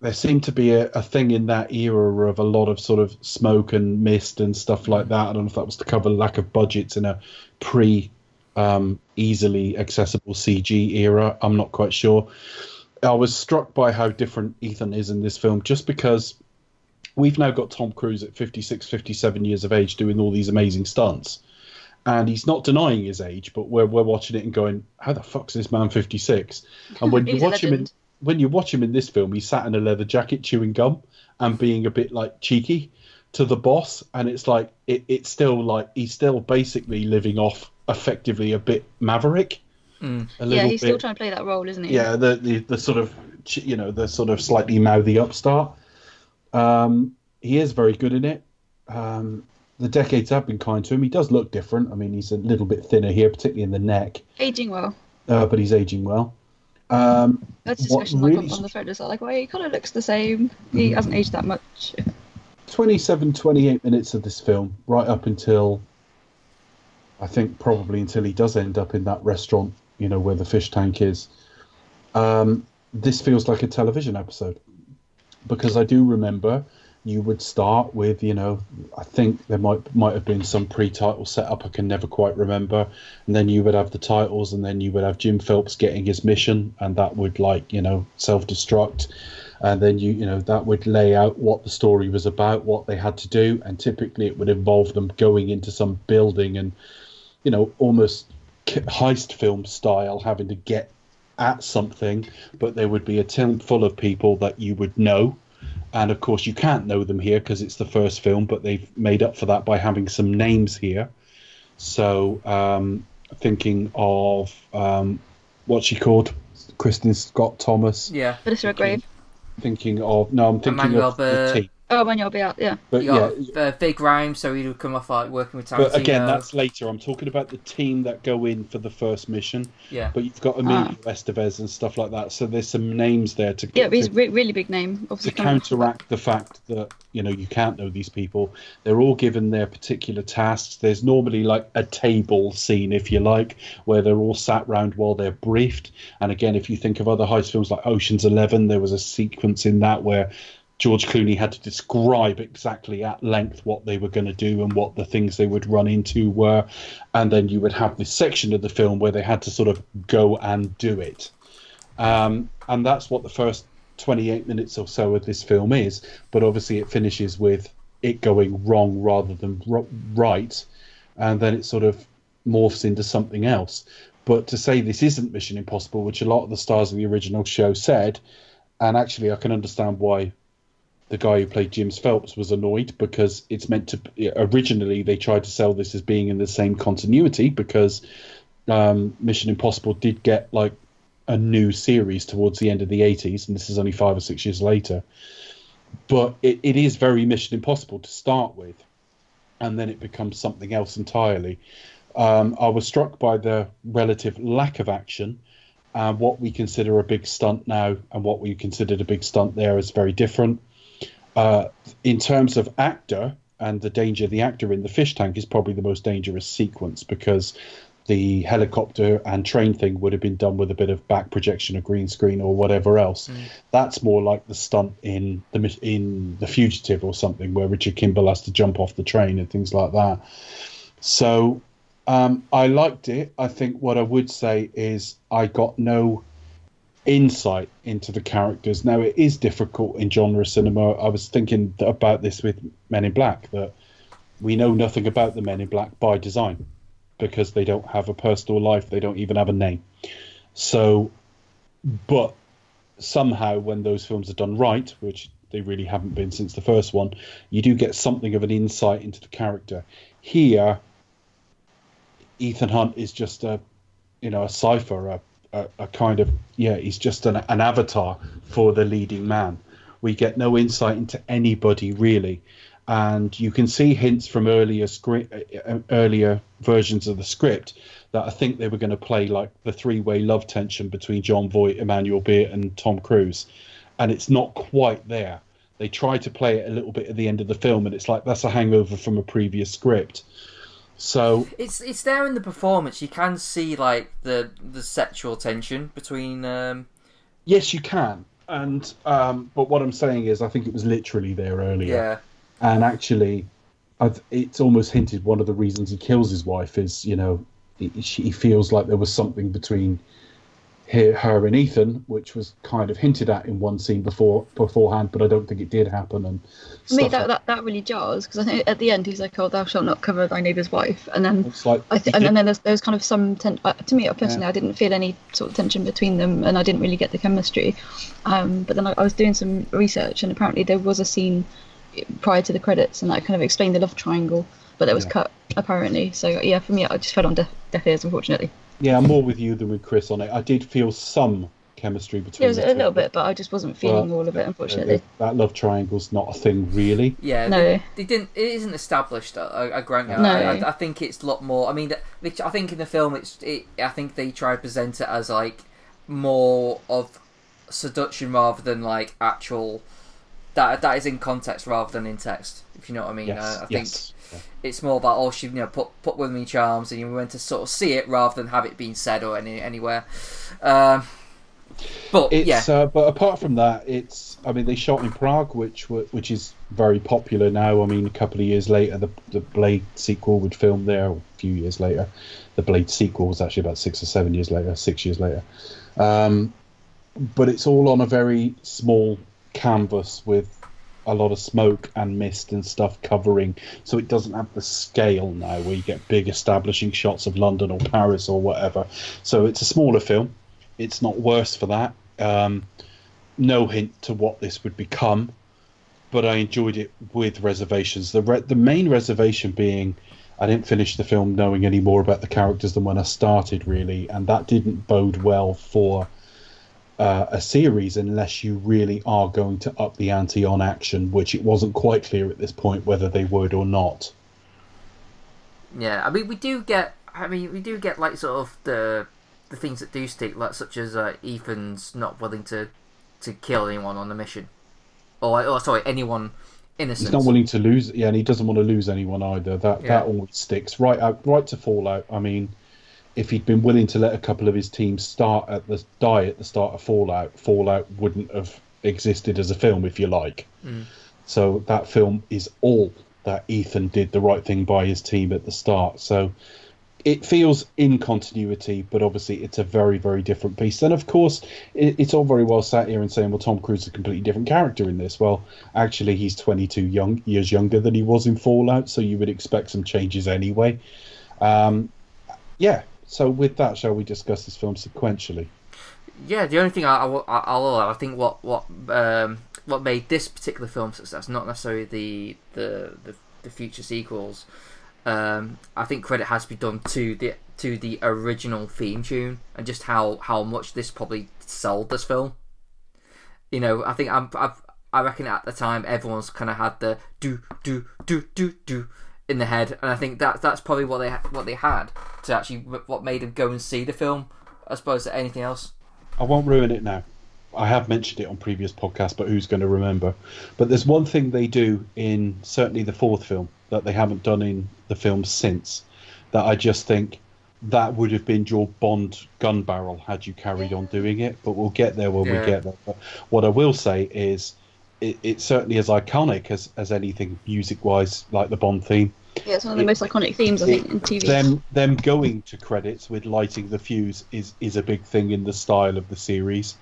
there seemed to be a, a thing in that era of a lot of sort of smoke and mist and stuff like that. I don't know if that was to cover lack of budgets in a pre um, easily accessible CG era. I'm not quite sure. I was struck by how different Ethan is in this film just because we've now got Tom Cruise at 56, 57 years of age doing all these amazing stunts. And he's not denying his age, but we're, we're watching it and going, how the fuck's this man 56? And when you watch him in when you watch him in this film, he's sat in a leather jacket chewing gum and being a bit like cheeky to the boss, and it's like it, it's still like he's still basically living off effectively a bit maverick. Mm. A Yeah, he's bit, still trying to play that role, isn't he? yeah, the, the the sort of you know the sort of slightly mouthy upstart. Um, he is very good in it. Um, the decades have been kind to him. He does look different. I mean, he's a little bit thinner here, particularly in the neck, Aging well. uh, but he's aging well. Um, That's a What discussion like really on, the. It's like, well, he kind of looks the same. He hasn't aged that much. 27, 28 minutes of this film, right up until I think probably until he does end up in that restaurant, you know, where the fish tank is. Um, this feels like a television episode because I do remember you would start with, you know, I think there might might have been some pre-title setup. I can never quite remember, and then you would have the titles, and then you would have Jim Phelps getting his mission, and that would like you know self-destruct. And then you you know that would lay out what the story was about what they had to do. And typically it would involve them going into some building and you know almost heist film style having to get at something. But there would be a team full of people that you would know and of course you can't know them here because it's the first film but they've made up for that by having some names here so um thinking of um what's she called kristin scott thomas yeah. Melissa Grave. thinking of no, I'm thinking Emmanuel of the Bur- team. Oh, when you'll be out, yeah. But You yeah, got uh, Ving Rhames, so he would come off like working with Tarantino. but again, that's later. I'm talking about the team that go in for the first mission. yeah. But you've got Emilio Estevez and stuff like that. So there's some names there to Yeah, but he's to, re- really big name. to Obviously, coming off the back. counteract the fact that you know you can't know these people. They're all given their particular tasks. There's normally like a table scene, if you like, where they're all sat round while they're briefed. And again, if you think of other heist films like Ocean's Eleven, there was a sequence in that where George Clooney had to describe exactly at length what they were going to do and what the things they would run into were. And then you would have this section of the film where they had to sort of go and do it. Um, and that's what the first 28 minutes or so of this film is, but obviously it finishes with it going wrong rather than right, and then it sort of morphs into something else. But to say this isn't Mission Impossible, which a lot of the stars of the original show said, and actually I can understand why the guy who played James Phelps was annoyed because it's meant to originally they tried to sell this as being in the same continuity because um, Mission Impossible did get like a new series towards the end of the 80s and this is only five or six years later. But it, it is very Mission Impossible to start with and then it becomes something else entirely. Um, I was struck by the relative lack of action and what we consider a big stunt now and what we considered a big stunt there is very different uh, in terms of actor and the danger of the actor in the fish tank is probably the most dangerous sequence because the helicopter and train thing would have been done with a bit of back projection or green screen or whatever else. That's more like the stunt in the in the fugitive or something where Richard Kimball has to jump off the train and things like that. So um, I liked it. I think what I would say is I got no insight into the characters. Now it is difficult in genre cinema. I was thinking about this with Men in Black that we know nothing about the Men in Black by design because they don't have a personal life. They don't even have a name. So, but somehow when those films are done right, which they really haven't been since the first one, you do get something of an insight into the character. Here, Ethan Hunt is just a, you know, a cipher, a a, a kind of yeah, he's just an, an avatar for the leading man. We get no insight into anybody really, and you can see hints from earlier script, uh, earlier versions of the script that I think they were going to play like the three-way love tension between Jon Voight, Emmanuelle Béart, and Tom Cruise, and it's not quite there. They try to play it a little bit at the end of the film, and it's like that's a hangover from a previous script. So it's it's there in the performance. You can see like the the sexual tension between. Um... Yes, you can. And um, but what I'm saying is, I think it was literally there earlier. Yeah. And actually, I've, it's almost hinted one of the reasons he kills his wife is, you know, he, he feels like there was something between her and Ethan, which was kind of hinted at in one scene before beforehand, but I don't think it did happen. And I mean, that, that that really jars because I think at the end he's like, "Oh, thou shalt not cover thy neighbour's wife," and then it's like, I th- and, then there's there's kind of some ten- uh, to me personally, yeah. I didn't feel any sort of tension between them, and I didn't really get the chemistry. Um, but then I, I was doing some research, and apparently there was a scene prior to the credits, and that kind of explained the love triangle, but it was yeah. cut apparently. So yeah, for me, I just fell on deaf, deaf ears, unfortunately. Yeah, I'm more with you than with Chris on it. I did feel some chemistry between. There was a little bit, but I just wasn't feeling all of it, unfortunately. that love triangle's not a thing, really. Yeah, no, they, they didn't. It isn't established. Uh, uh, uh, I, I grant you. No. I, I, think it's a lot more. I mean, I think in the film, it's. It, I think they try to present it as like more of seduction rather than like actual. That that is in context rather than in text. If you know what I mean. Yes. I, I think. Yes it's more about oh she you know put put with me charms and you went to sort of see it rather than have it being said or any anywhere. Um, but it's, yeah, uh, but apart from that, it's I mean they shot in Prague, which which is very popular now. I mean, a couple of years later, the the Blade sequel would film there. A few years later, the Blade sequel was actually about six or seven years later, six years later. Um, but it's all on a very small canvas with a lot of smoke and mist and stuff covering, so it doesn't have the scale now where you get big establishing shots of London or Paris or whatever. So it's a smaller film. It's not worse for that. Um, no hint to what this would become, but I enjoyed it with reservations. The re- the main reservation being I didn't finish the film knowing any more about the characters than when I started, really, and that didn't bode well for uh, a series unless you really are going to up the ante on action, which it wasn't quite clear at this point whether they would or not. Yeah, I mean, we do get. I mean, we do get like sort of the the things that do stick, like such as uh, Ethan's not willing to to kill anyone on the mission, or, or sorry, anyone innocent. He's not willing to lose. Yeah, and he doesn't want to lose anyone either. That yeah. that always sticks right out, right to Fallout. I mean, if he'd been willing to let a couple of his teams start at the die at the start of Fallout, Fallout wouldn't have existed as a film, if you like. Mm. So that film is all that Ethan did the right thing by his team at the start. So it feels in continuity, but obviously it's a very, very different piece. And of course, it, it's all very well sat here and saying, well, Tom Cruise is a completely different character in this. Well, actually, he's 22 young years younger than he was in Fallout, so you would expect some changes anyway. Um, yeah. So with that, shall we discuss this film sequentially? Yeah, the only thing I, will- I- I'll I think what what um, what made this particular film success, not necessarily the the the, the future sequels. Um, I think credit has to be done to the to the original theme tune and just how how much this probably sold this film. You know, I think I'm, I've, I reckon at the time everyone's kind of had the do do do do do in the head, and I think that that's probably what they what they had to actually what made them go and see the film, as opposed to anything else. I won't ruin it now. I have mentioned it on previous podcasts, but who's going to remember? But there's one thing they do in certainly the fourth film that they haven't done in the films since that I just think that would have been your Bond gun barrel had you carried on doing it. But we'll get there when Yeah. we get there. But what I will say is it, it's certainly as iconic as, as anything music wise, like the Bond theme. Yeah, it's one of the most iconic themes I think in TV. Them them going to credits with lighting the fuse is is a big thing in the style of the series.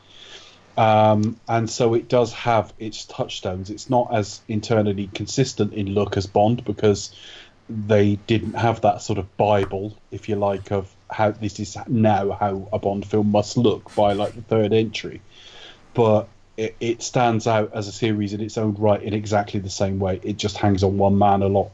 Um, and so it does have its touchstones. It's not as internally consistent in look as Bond because they didn't have that sort of Bible, if you like, of how this is now how a Bond film must look by like the third entry. But it, it stands out as a series in its own right in exactly the same way. It just hangs on one man a lot,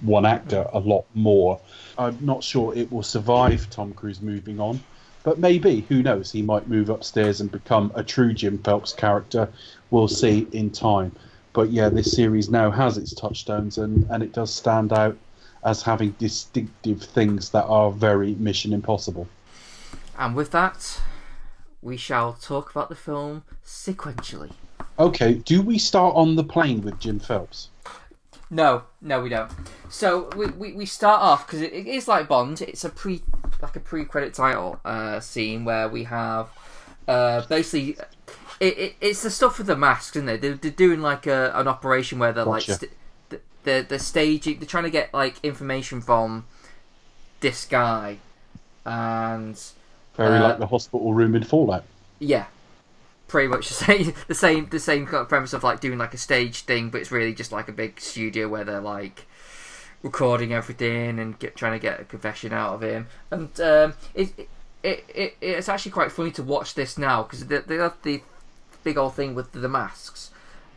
one actor a lot more. I'm not sure it will survive Tom Cruise moving on, but maybe who knows? He might move upstairs and become a true Jim Phelps character. We'll see in time. But yeah, this series now has its touchstones, and and it does stand out as having distinctive things that are very Mission Impossible. And with that, we shall talk about the film sequentially. Okay, do we start on the plane with Jim Phelps? No, no, we don't. So we, we, we start off because it, it is like Bond. It's a pre like a pre credit title uh, scene where we have uh, basically it, it, it's the stuff with the masks, isn't it? They're, they're doing like a, an operation where they're Gotcha. like st- th- they're they're staging. They're trying to get like information from this guy, and Very Uh, like the hospital room in Fallout. yeah, pretty much the same, the same, the same kind of premise of like doing like a stage thing, but it's really just like a big studio where they're like recording everything and get, trying to get a confession out of him. And um, it, it, it, it's actually quite funny to watch this now because they, they have the big old thing with the masks,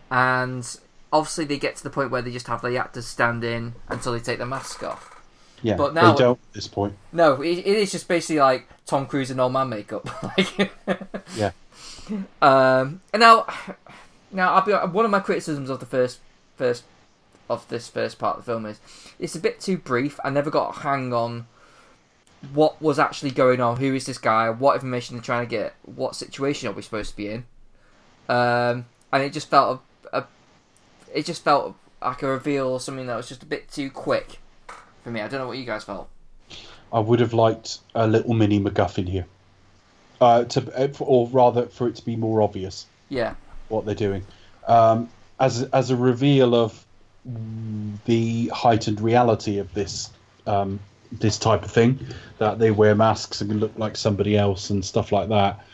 and obviously they get to the point where they just have the actors stand in until they take the mask off. Yeah, But now- they don't at this point. No, it, it is just basically like Tom Cruise and old man makeup. like, Yeah. Um, and now, now I'll be one of my criticisms of the first first of this first part of the film is it's a bit too brief. I never got a hang on what was actually going on. Who is this guy? What information they're trying to get? What situation are we supposed to be in? Um, and it just felt a, a it just felt like a reveal or something that was just a bit too quick for me. I don't know what you guys felt. I would have liked a little mini MacGuffin here, uh, to uh, or rather for it to be more obvious Yeah, what they're doing, um, as as a reveal of the heightened reality of this um, this type of thing, that they wear masks and look like somebody else and stuff like that.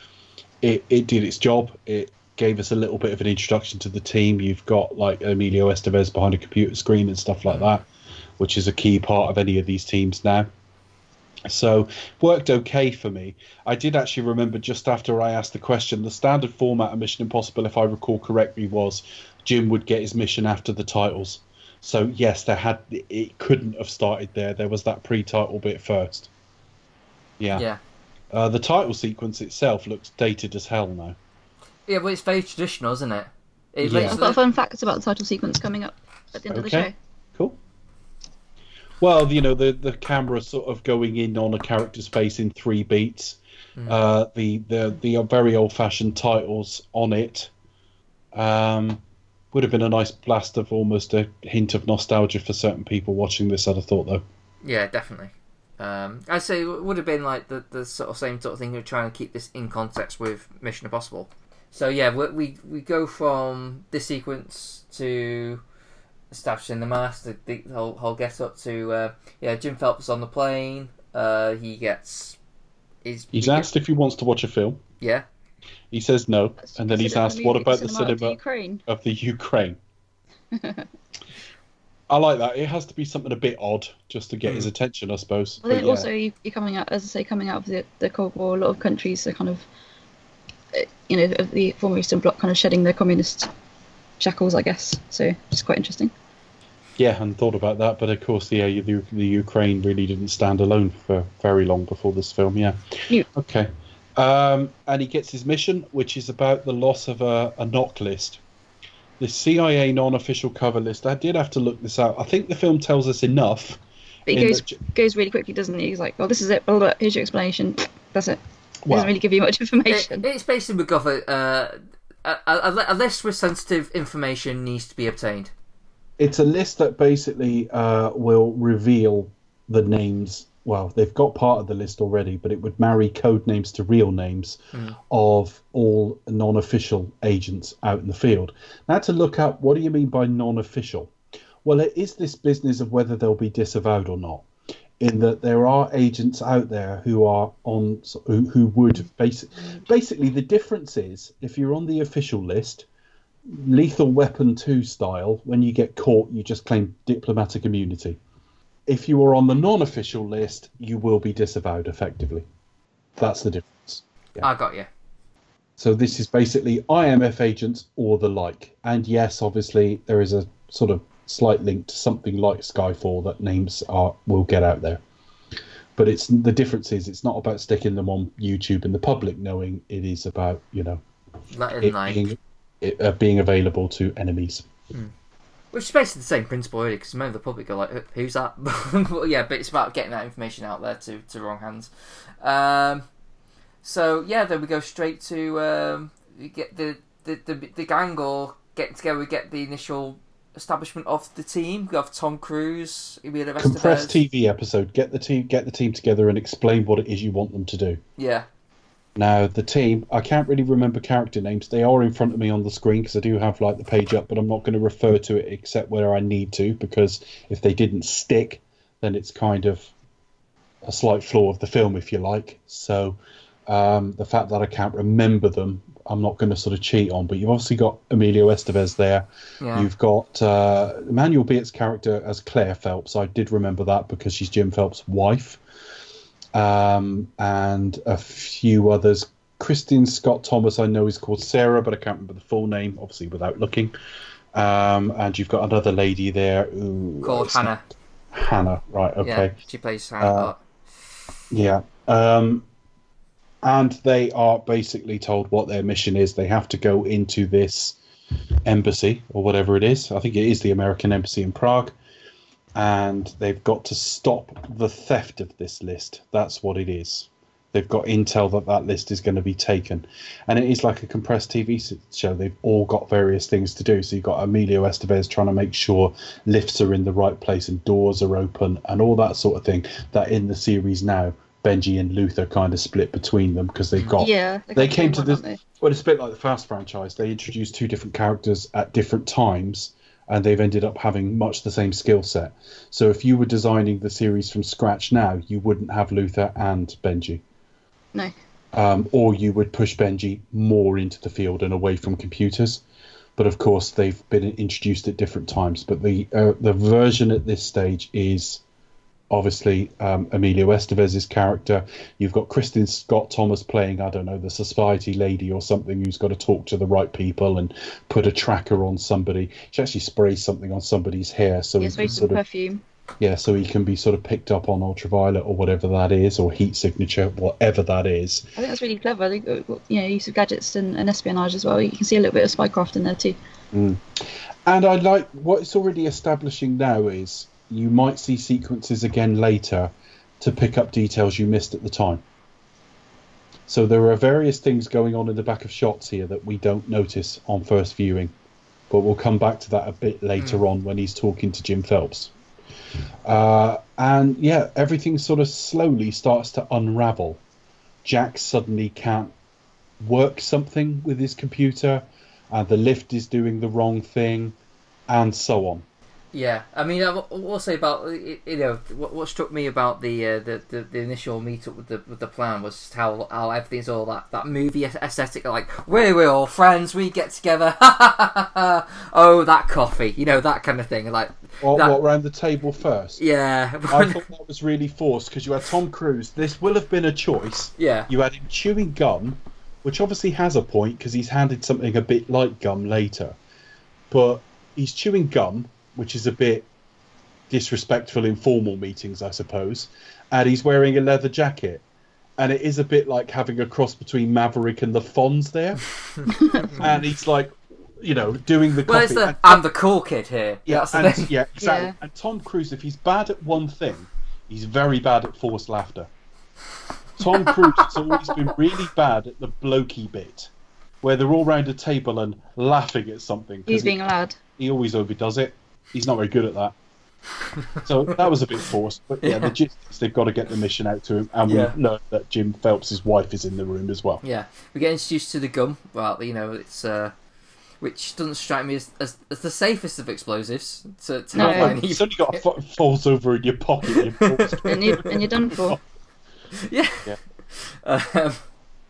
It it did its job. It gave us a little bit of an introduction to the team. You've got like Emilio Estevez behind a computer screen and stuff like that, which is a key part of any of these teams now. So worked okay for me. I did actually remember just after I asked the question, the standard format of Mission Impossible, if I recall correctly, was Jim would get his mission after the titles. So yes, there had it couldn't have started there. There was that pre-title bit first. Yeah. yeah. Uh, the title sequence itself looks dated as hell now. Yeah, but it's very traditional, isn't it? it Yeah. makes I've got a fun fact about the title sequence coming up at the end of the show. Well, you know, the the camera sort of going in on a character's face in three beats. Uh, the the the very old fashioned titles on it. Um, would have been a nice blast of almost a hint of nostalgia for certain people watching this. I'd have thought though. Yeah, definitely. Um, I'd say it would have been like the, the sort of same sort of thing. You're trying to keep this in context with Mission Impossible. So yeah, we we, we go from this sequence to establishing the mask, the, the whole whole get up to uh, yeah, Jim Phelps on the plane. Uh, he gets. Is He's he- asked if he wants to watch a film. Yeah. He says no, and then he's it a asked, "What about the cinema of cinema Ukraine? of the Ukraine?" I like that. It has to be something a bit odd just to get his attention, I suppose. Well, then But yeah. also you- you're coming out, as I say, coming out of the, the Cold War. A lot of countries are kind of, uh, you know, of the former Eastern Bloc, kind of shedding their communist shackles, I guess. So it's quite interesting. Yeah, I hadn't thought about that, but of course, yeah, the, the Ukraine really didn't stand alone for very long before this film. Yeah. Yeah. Okay. Um, and he gets his mission, which is about the loss of a, a NOC list. The CIA non-official cover list. I did have to look this out. I think the film tells us enough. But he goes that- goes really quickly, doesn't he? He's like, "Well, this is it. Blah, blah, here's your explanation. That's it." He Well, doesn't really give you much It, information. it's basically McGuffin. Uh, a, a, a list with sensitive information needs to be obtained. It's a list that basically uh, will reveal the names. Well, they've got part of the list already, but it would marry code names to real names of all non-official agents out in the field. Now, to look up, what do you mean by non-official? Well, it is this business of whether they'll be disavowed or not. In that there are agents out there who are on who, who would basic, basically the difference is if you're on the official list, lethal weapon 2 style when you get caught you just claim diplomatic immunity. If you are on the non-official list you will be disavowed effectively. That's the difference. Yeah. I got you. so this is basically imf agents or the like. And yes obviously there is a sort of slight link to something like skyfall that names are will get out there. But it's the difference is it's not about sticking them on youtube and the public knowing it is about you know Letting like, being, it, uh, being available to enemies which is basically the same principle, really. Because most of the public are like, "Who's that?" Well, yeah, but it's about getting that information out there to to wrong hands. Um, so yeah, then we go straight to um, we get the, the the the gang all get together. We get the initial establishment of the team. We have Tom Cruise, Emilio compressed Estevez. TV episode. Get the team, get the team together, and explain what it is you want them to do. Yeah, Now, the team, I can't really remember character names. They are in front of me on the screen because I do have like the page up, but I'm not going to refer to it except where I need to because if they didn't stick, then it's kind of a slight flaw of the film, if you like. So um, the fact that I can't remember them, I'm not going to sort of cheat on. But you've obviously got Emilio Estevez there. yeah. You've got uh, Emmanuelle Béart's character as Claire Phelps. I did remember that because she's Jim Phelps' wife. Um, and a few others. Christine Scott Thomas, I know is called Sarah, but I can't remember the full name, obviously, without looking. Um, and you've got another lady there who. called Hannah. not- Hannah, right, okay. Yeah, she plays Hannah. Uh, Yeah. Um, and they are basically told what their mission is. They have to go into this embassy or whatever it is. I think it is the American embassy in Prague. And they've got to stop the theft of this list. That's what it is. They've got intel that that list is going to be taken. And it is like a compressed TV show. They've all got various things to do. So you've got Emilio Estevez trying to make sure lifts are in the right place and doors are open and all that sort of thing. That in the series now, Benji and Luther kind of split between them because they've got yeah, they of came to this. Well, it's a bit like the Fast franchise. They introduced two different characters at different times, and they've ended up having much the same skill set. So if you were designing the series from scratch now, you wouldn't have Luther and Benji. No. um, or you would push Benji more into the field and away from computers. But of course, they've been introduced at different times. But the uh, the version at this stage is obviously um, Emilio Estevez's character. You've got Kristin Scott Thomas playing, I don't know, the society lady or something who's got to talk to the right people and put a tracker on somebody. She actually sprays something on somebody's hair, so Yeah, he it's can sort of perfume. yeah, so he can be sort of picked up on ultraviolet or whatever that is, or heat signature, whatever that is. I think that's really clever. You know, use of gadgets and, and espionage as well. You can see a little bit of spycraft in there too. And I like what it's already establishing now is you might see sequences again later to pick up details you missed at the time. So there are various things going on in the back of shots here that we don't notice on first viewing, but we'll come back to that a bit later on when he's talking to Jim Phelps. Uh, and yeah, everything sort of slowly starts to unravel. Jack suddenly can't work something with his computer, and the lift is doing the wrong thing, and so on. Yeah, I mean, I will will say about you know what, what struck me about the, uh, the the the initial meetup with the with the plan was how how everything's all that that movie aesthetic, like we're we're all friends, we get together, oh that coffee, you know that kind of thing, like What, that- what round the table first? yeah, I thought that was really forced because you had Tom Cruise. This will have been a choice. yeah, You had him chewing gum, which obviously has a point because he's handed something a bit like gum later. But he's chewing gum, which is a bit disrespectful in formal meetings, I suppose. And he's wearing a leather jacket. And it is a bit like having a cross between Maverick and the Fonz there. and he's like, you know, doing the well, it's the and- I'm the cool kid here. yeah, that's and, yeah, exactly. Yeah. And Tom Cruise, if he's bad at one thing, he's very bad at forced laughter. Tom Cruise has always been really bad at the blokey bit, where they're all round a table and laughing at something. He's he- being a lad. he always overdoes it. He's not very good at that. So that was a bit forced, but yeah, the gist is they've got to get the mission out to him, and Yeah. we learn that Jim Phelps' wife is in the room as well. Yeah, we get introduced to the gum. Well, you know, it's uh, which doesn't strike me as, as, as the safest of explosives to, to No. have Yeah. any- It's only got a f- falls over in your pocket. and falls And, you, and you're done for. yeah. Yeah. Um,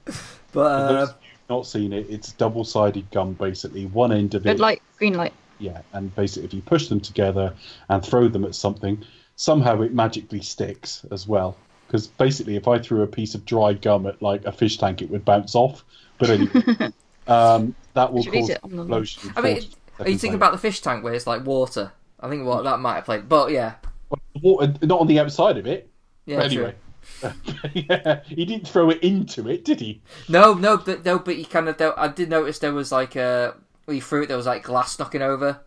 but For uh, those of who've not seen it, it's double-sided gum. Basically, one end of Red it, light, green light. Yeah, and basically, if you push them together and throw them at something, somehow it magically sticks as well. Because basically, if I threw a piece of dry gum at like a fish tank, it would bounce off. But anyway, um, that will cause it explosion. I mean, are you thinking later. about the fish tank where it's like water? I think what that might have played, but yeah, Well, water, not on the outside of it. yeah. but true. anyway. yeah, he didn't throw it into it, did he? No, no, but no, but he kind of. I did notice there was like uh, when you threw it, there was like glass knocking over,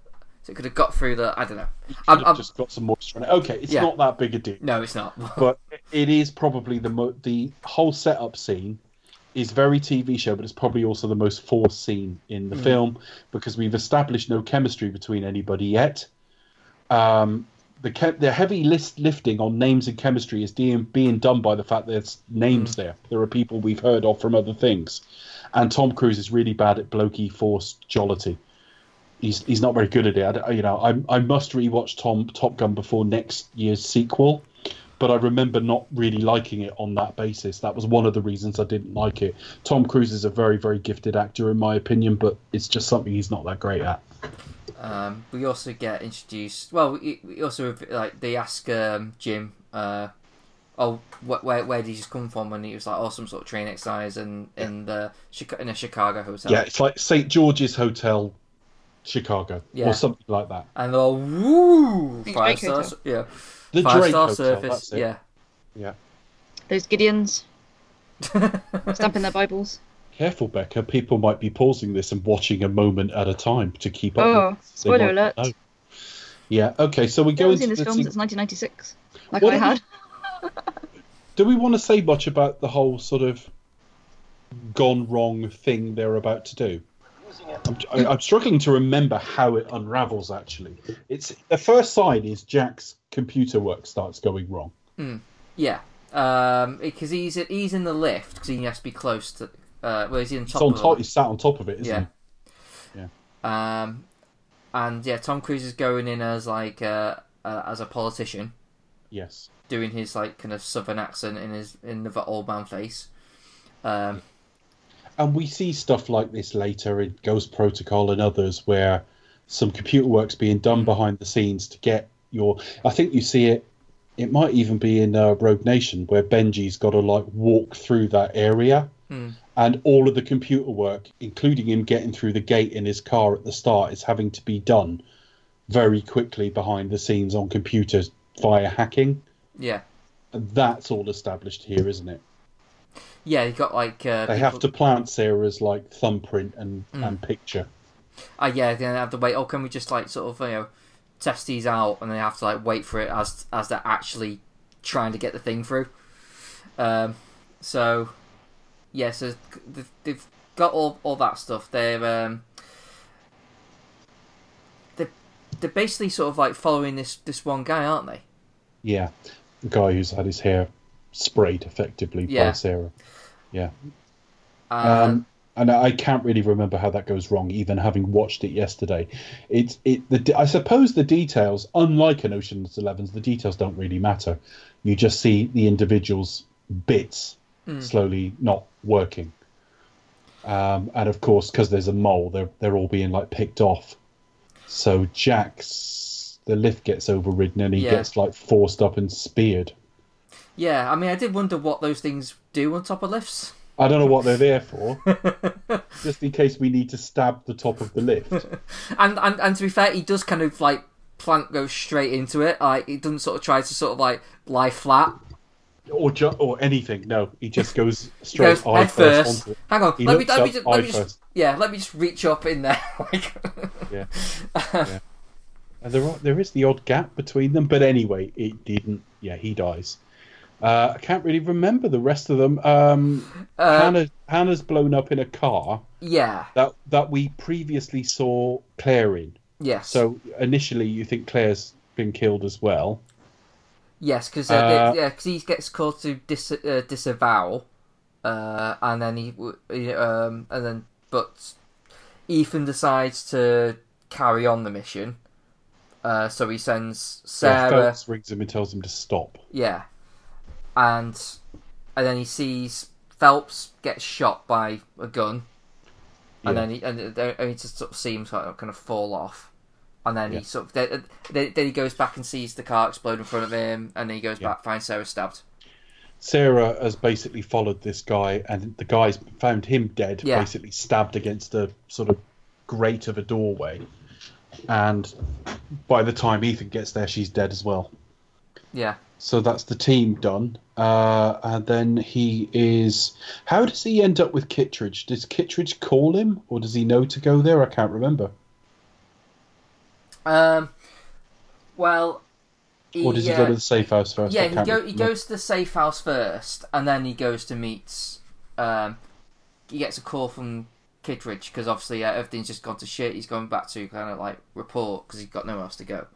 so it could have got through the. I don't know. Have I'm, just got some moisture on it. Okay, it's Yeah. not that big a deal. no, it's not. but it is probably the mo- the whole setup scene is very TV show, but it's probably also the most forced scene in the film because we've established no chemistry between anybody yet. Um, the ke- the heavy list lifting on names and chemistry is being being done by the fact there's names there. There are people we've heard of from other things, and Tom Cruise is really bad at blokey forced jollity. He's he's not very good at it. I, you know, I I must rewatch Tom Top Gun before next year's sequel but I remember not really liking it on that basis. That was one of the reasons I didn't like it. Tom Cruise is a very, very gifted actor, in my opinion, but it's just something he's not that great at. Um, we also get introduced. Well, we, we also like they ask um, Jim, uh, "Oh, wh- where where did you come from?" And he was like, "Oh, some sort of train exercise in in the in a Chicago hotel." Yeah, it's like St. George's Hotel, Chicago, Yeah. or something like that. and they're all woo five Hotel. stars. Yeah, The five Drake star Hotel, service. that's it. Yeah. Yeah. Those Gideons stamping their Bibles. Careful, Becca. People might be pausing this and watching a moment at a time to keep up. Oh, with- spoiler alert. know. Yeah. Okay. So we I go haven't into seen this the film since 1996. Like What I had. Do we want to say much about the whole sort of gone wrong thing they're about to do? I'm, I'm struggling to remember how it unravels. Actually, it's the first sign is Jack's computer work starts going wrong. Yeah. Um, because he's he's in the lift because he has to be close to. Uh, well, he's in It's top. on of top. He's sat on top of it, isn't Yeah. he? Um, and yeah, Tom Cruise is going in as like uh, uh, as a politician, Yes. Doing his like kind of southern accent in his in the old man face. Um, And we see stuff like this later in Ghost Protocol and others where some computer work's being done behind the scenes to get your. I think you see it. It might even be in uh, Rogue Nation where Benji's got to like walk through that area, and all of the computer work, including him getting through the gate in his car at the start, is having to be done very quickly behind the scenes on computers via hacking. Yeah, And that's all established here, isn't it? yeah, you got like uh, They have to plant Sarah's like thumbprint and, and picture. Uh, yeah, they have to wait. Oh, can we just like sort of you know test these out, and they have to like wait for it as as they're actually trying to get the thing through. Um, so yeah, so they've, they've got all all that stuff. They're um, they they're basically sort of like following this this one guy, aren't they? Yeah, guy who's had his hair sprayed effectively by Sarah. Yeah. Uh, Um, and I can't really remember how that goes wrong, even having watched it yesterday. It's it. The I suppose the details, unlike an Ocean's Eleven's, the details don't really matter. You just see the individuals' bits slowly not working. Um, and of course, because there's a mole, they're they're all being like picked off. So Jack's the lift gets overridden and he Yeah. gets like forced up and speared. Yeah, I mean, I did wonder what those things do on top of lifts. I don't know what they're there for. just in case we need to stab the top of the lift. And, and and to be fair, he does kind of like Plank goes straight into it. Like he doesn't sort of try to sort of like lie flat. or ju- or anything. No, he just goes straight goes eye first. first. Hang on, He let me let me just, let me just yeah, let me just reach up in there. Yeah. yeah. There are, there is the odd gap between them, but anyway, it didn't. Yeah, he dies. Uh, I can't really remember the rest of them. Um, Uh, Hannah Hannah's blown up in a car yeah, that that we previously saw Claire in. yes, So initially, you think Claire's been killed as well. yes, because uh, Uh, yeah, because he gets called to dis- uh, disavow, uh, and then he he, um and then but Ethan decides to carry on the mission. Uh, so he sends Sarah. Phelps rings him and tells him to stop. Yeah, and and then he sees Phelps get shot by a gun, and then he and and he just sort of see him sort of kind of fall off, and then Yeah. he sort of then, then he goes back and sees the car explode in front of him, and then he goes Yeah. back finds Sarah stabbed. Sarah has basically followed this guy, and the guy's found him dead, Yeah. basically stabbed against a sort of grate of a doorway. And by the time Ethan gets there, she's dead as well. Yeah, So that's the team done. Uh, and then he is. How does he end up with Kittredge? Does Kittredge call him, or does he know to go there? I can't remember. um, well, Or does he uh, go to the safe house first? Yeah, he go he goes to the safe house first, and then he goes to meet. Um, he gets a call from Kittredge because obviously uh, everything's just gone to shit. He's going back to kind of like report because he's got nowhere else to go.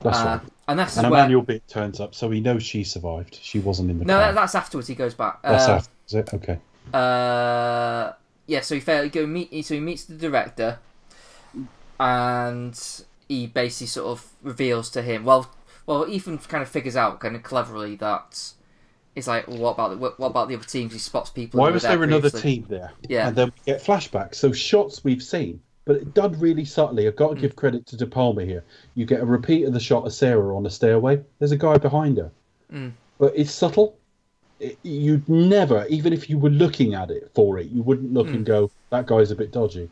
That's Uh, right. And that's And where Emmanuelle Béart turns up, so he knows she survived. She wasn't in the no, car. that's afterwards. He goes back. That's uh, after, is it? Okay. uh, yeah, so he failed. Go meet. So he meets the director, and he basically sort of reveals to him. Well, well, Ethan kind of figures out kind of cleverly that it's like, what about the, what about the other teams? He spots people. Why was there another team there? Yeah. And then we get flashbacks. So shots we've seen, but it done really subtly. I've got to Mm. give credit to De Palma here. You get a repeat of the shot of Sarah on the stairway. There's a guy behind her. Mm. But it's subtle. It, you'd never, even if you were looking at it for it, you wouldn't look Mm. and go, that guy's a bit dodgy.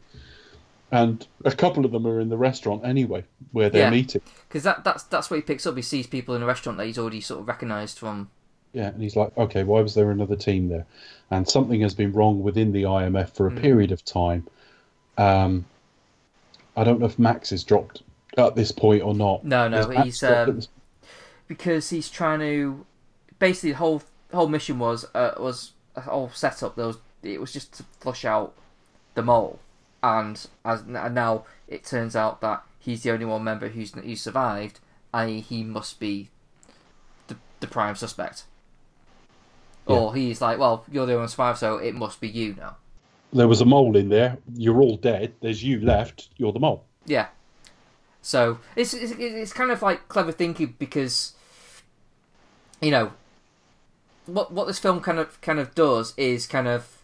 And a couple of them are in the restaurant anyway, where they're Yeah. meeting. because that that's that's what he picks up. He sees people in a restaurant that he's already sort of recognised from. Yeah, and he's like, okay, why was there another team there? And something has been wrong within the IMF for a Mm. period of time. Um, I don't know if Max is dropped at this point or not. No, no, he's, um, this- because he's trying to basically the whole whole mission was uh, was a whole setup. There was it was just to flush out the mole, and as and now it turns out that he's the only one member who's who survived, i.e., he must be the the prime suspect. Or he's like, well, you're the only one survived, so it must be you now. There was a mole in there. You're all dead. There's you left. You're the mole. Yeah. So it's it's, it's kind of like clever thinking because you know what what this film kind of kind of does is kind of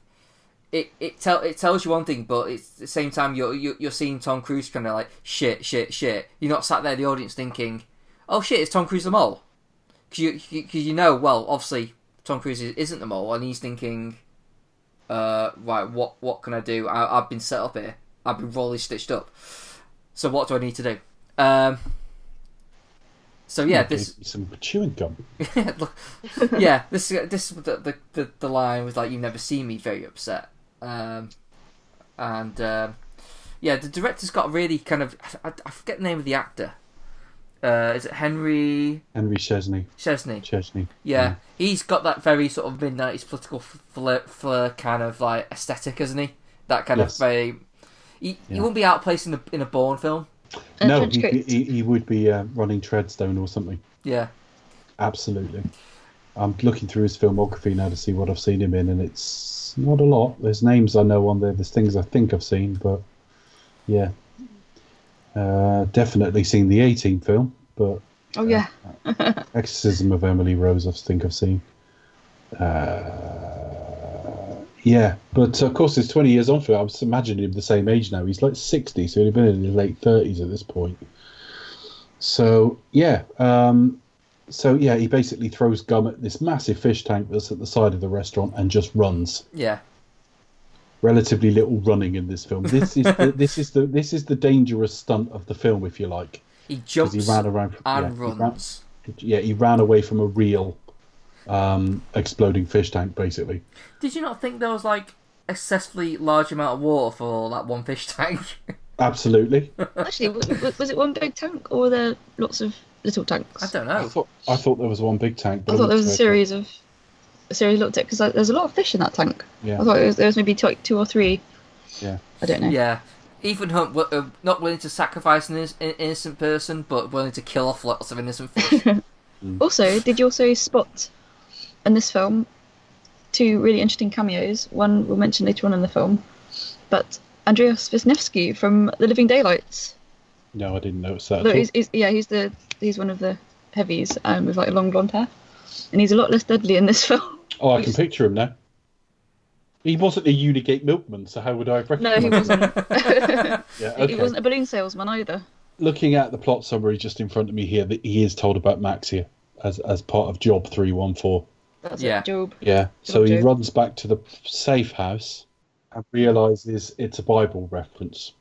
it it tell it tells you one thing, but it's at the same time you're you're, you're seeing Tom Cruise kind of like shit shit shit. You're not sat there the audience thinking, oh shit, it's Tom Cruise the mole, because you because you know well obviously Tom Cruise is- isn't the mole, and he's thinking, uh, right, what what can I do? I, I've been set up here. I've been royally stitched up. So what do I need to do? Um, so yeah, this me some chewing gum. Look, yeah, this this the, the the the line was like, "You've never see me very upset," um, and um, yeah, the director's got really kind of I, I forget the name of the actor. Uh, is it Henry Henry Czerny. Czerny? Czerny. Yeah, he's got that very sort of mid nineties political flair, flair kind of like aesthetic, isn't he? That kind Yes. of very. He, he wouldn't be outplaced in a in a Bourne film. Uh, no, he, he, he would be uh, running Treadstone or something. Yeah. Absolutely. I'm looking through his filmography now to see what I've seen him in, and it's not a lot. There's names I know on there. There's things I think I've seen, but yeah, uh, definitely seen the 18 film, but Oh yeah, Exorcism of Emily Rose, I think I've seen. Uh, yeah, but of course, it's 20 years on for it. I was imagining him the same age now. He's like 60, so he'd have been in his late 30s at this point. So, yeah. Um, so, yeah, he basically throws gum at this massive fish tank that's at the side of the restaurant and just runs. Yeah. Relatively little running in this film. This is the, this is the this is the dangerous stunt of the film, if you like. He 'Cause jumps he ran around and yeah, he ran- runs. yeah, he ran away from a real um, exploding fish tank, basically. Did you not think there was like excessively large amount of water for that one fish tank? Absolutely. actually, was, was it one big tank or were there lots of little tanks? I don't I know. thought I thought there was one big tank. But I thought there was a series of a series looked at because there's a lot of fish in that tank. Yeah. I thought it was, there was maybe two, like two or three. Yeah. I don't know. Yeah. Ethan Hunt uh, not willing to sacrifice an innocent person, but willing to kill off lots of innocent fish. Also, did you also spot in this film two really interesting cameos? One we'll mention later on in the film, but Andreas Wisniewski from The Living Daylights. No, I didn't notice that. at Look, all. he's, he's, yeah, he's the he's one of the heavies um, with like long blonde hair, and he's a lot less deadly in this film. Oh, I can picture him now. He wasn't a Unigate milkman, so how would I No, recognise he him? wasn't. Yeah, He wasn't a balloon salesman either. Looking at the plot summary just in front of me here, that he is told about Max here as as part of Job Three One Four. That's Yeah. it, Job. Yeah. So he Job. runs back to the safe house and realizes it's a Bible reference.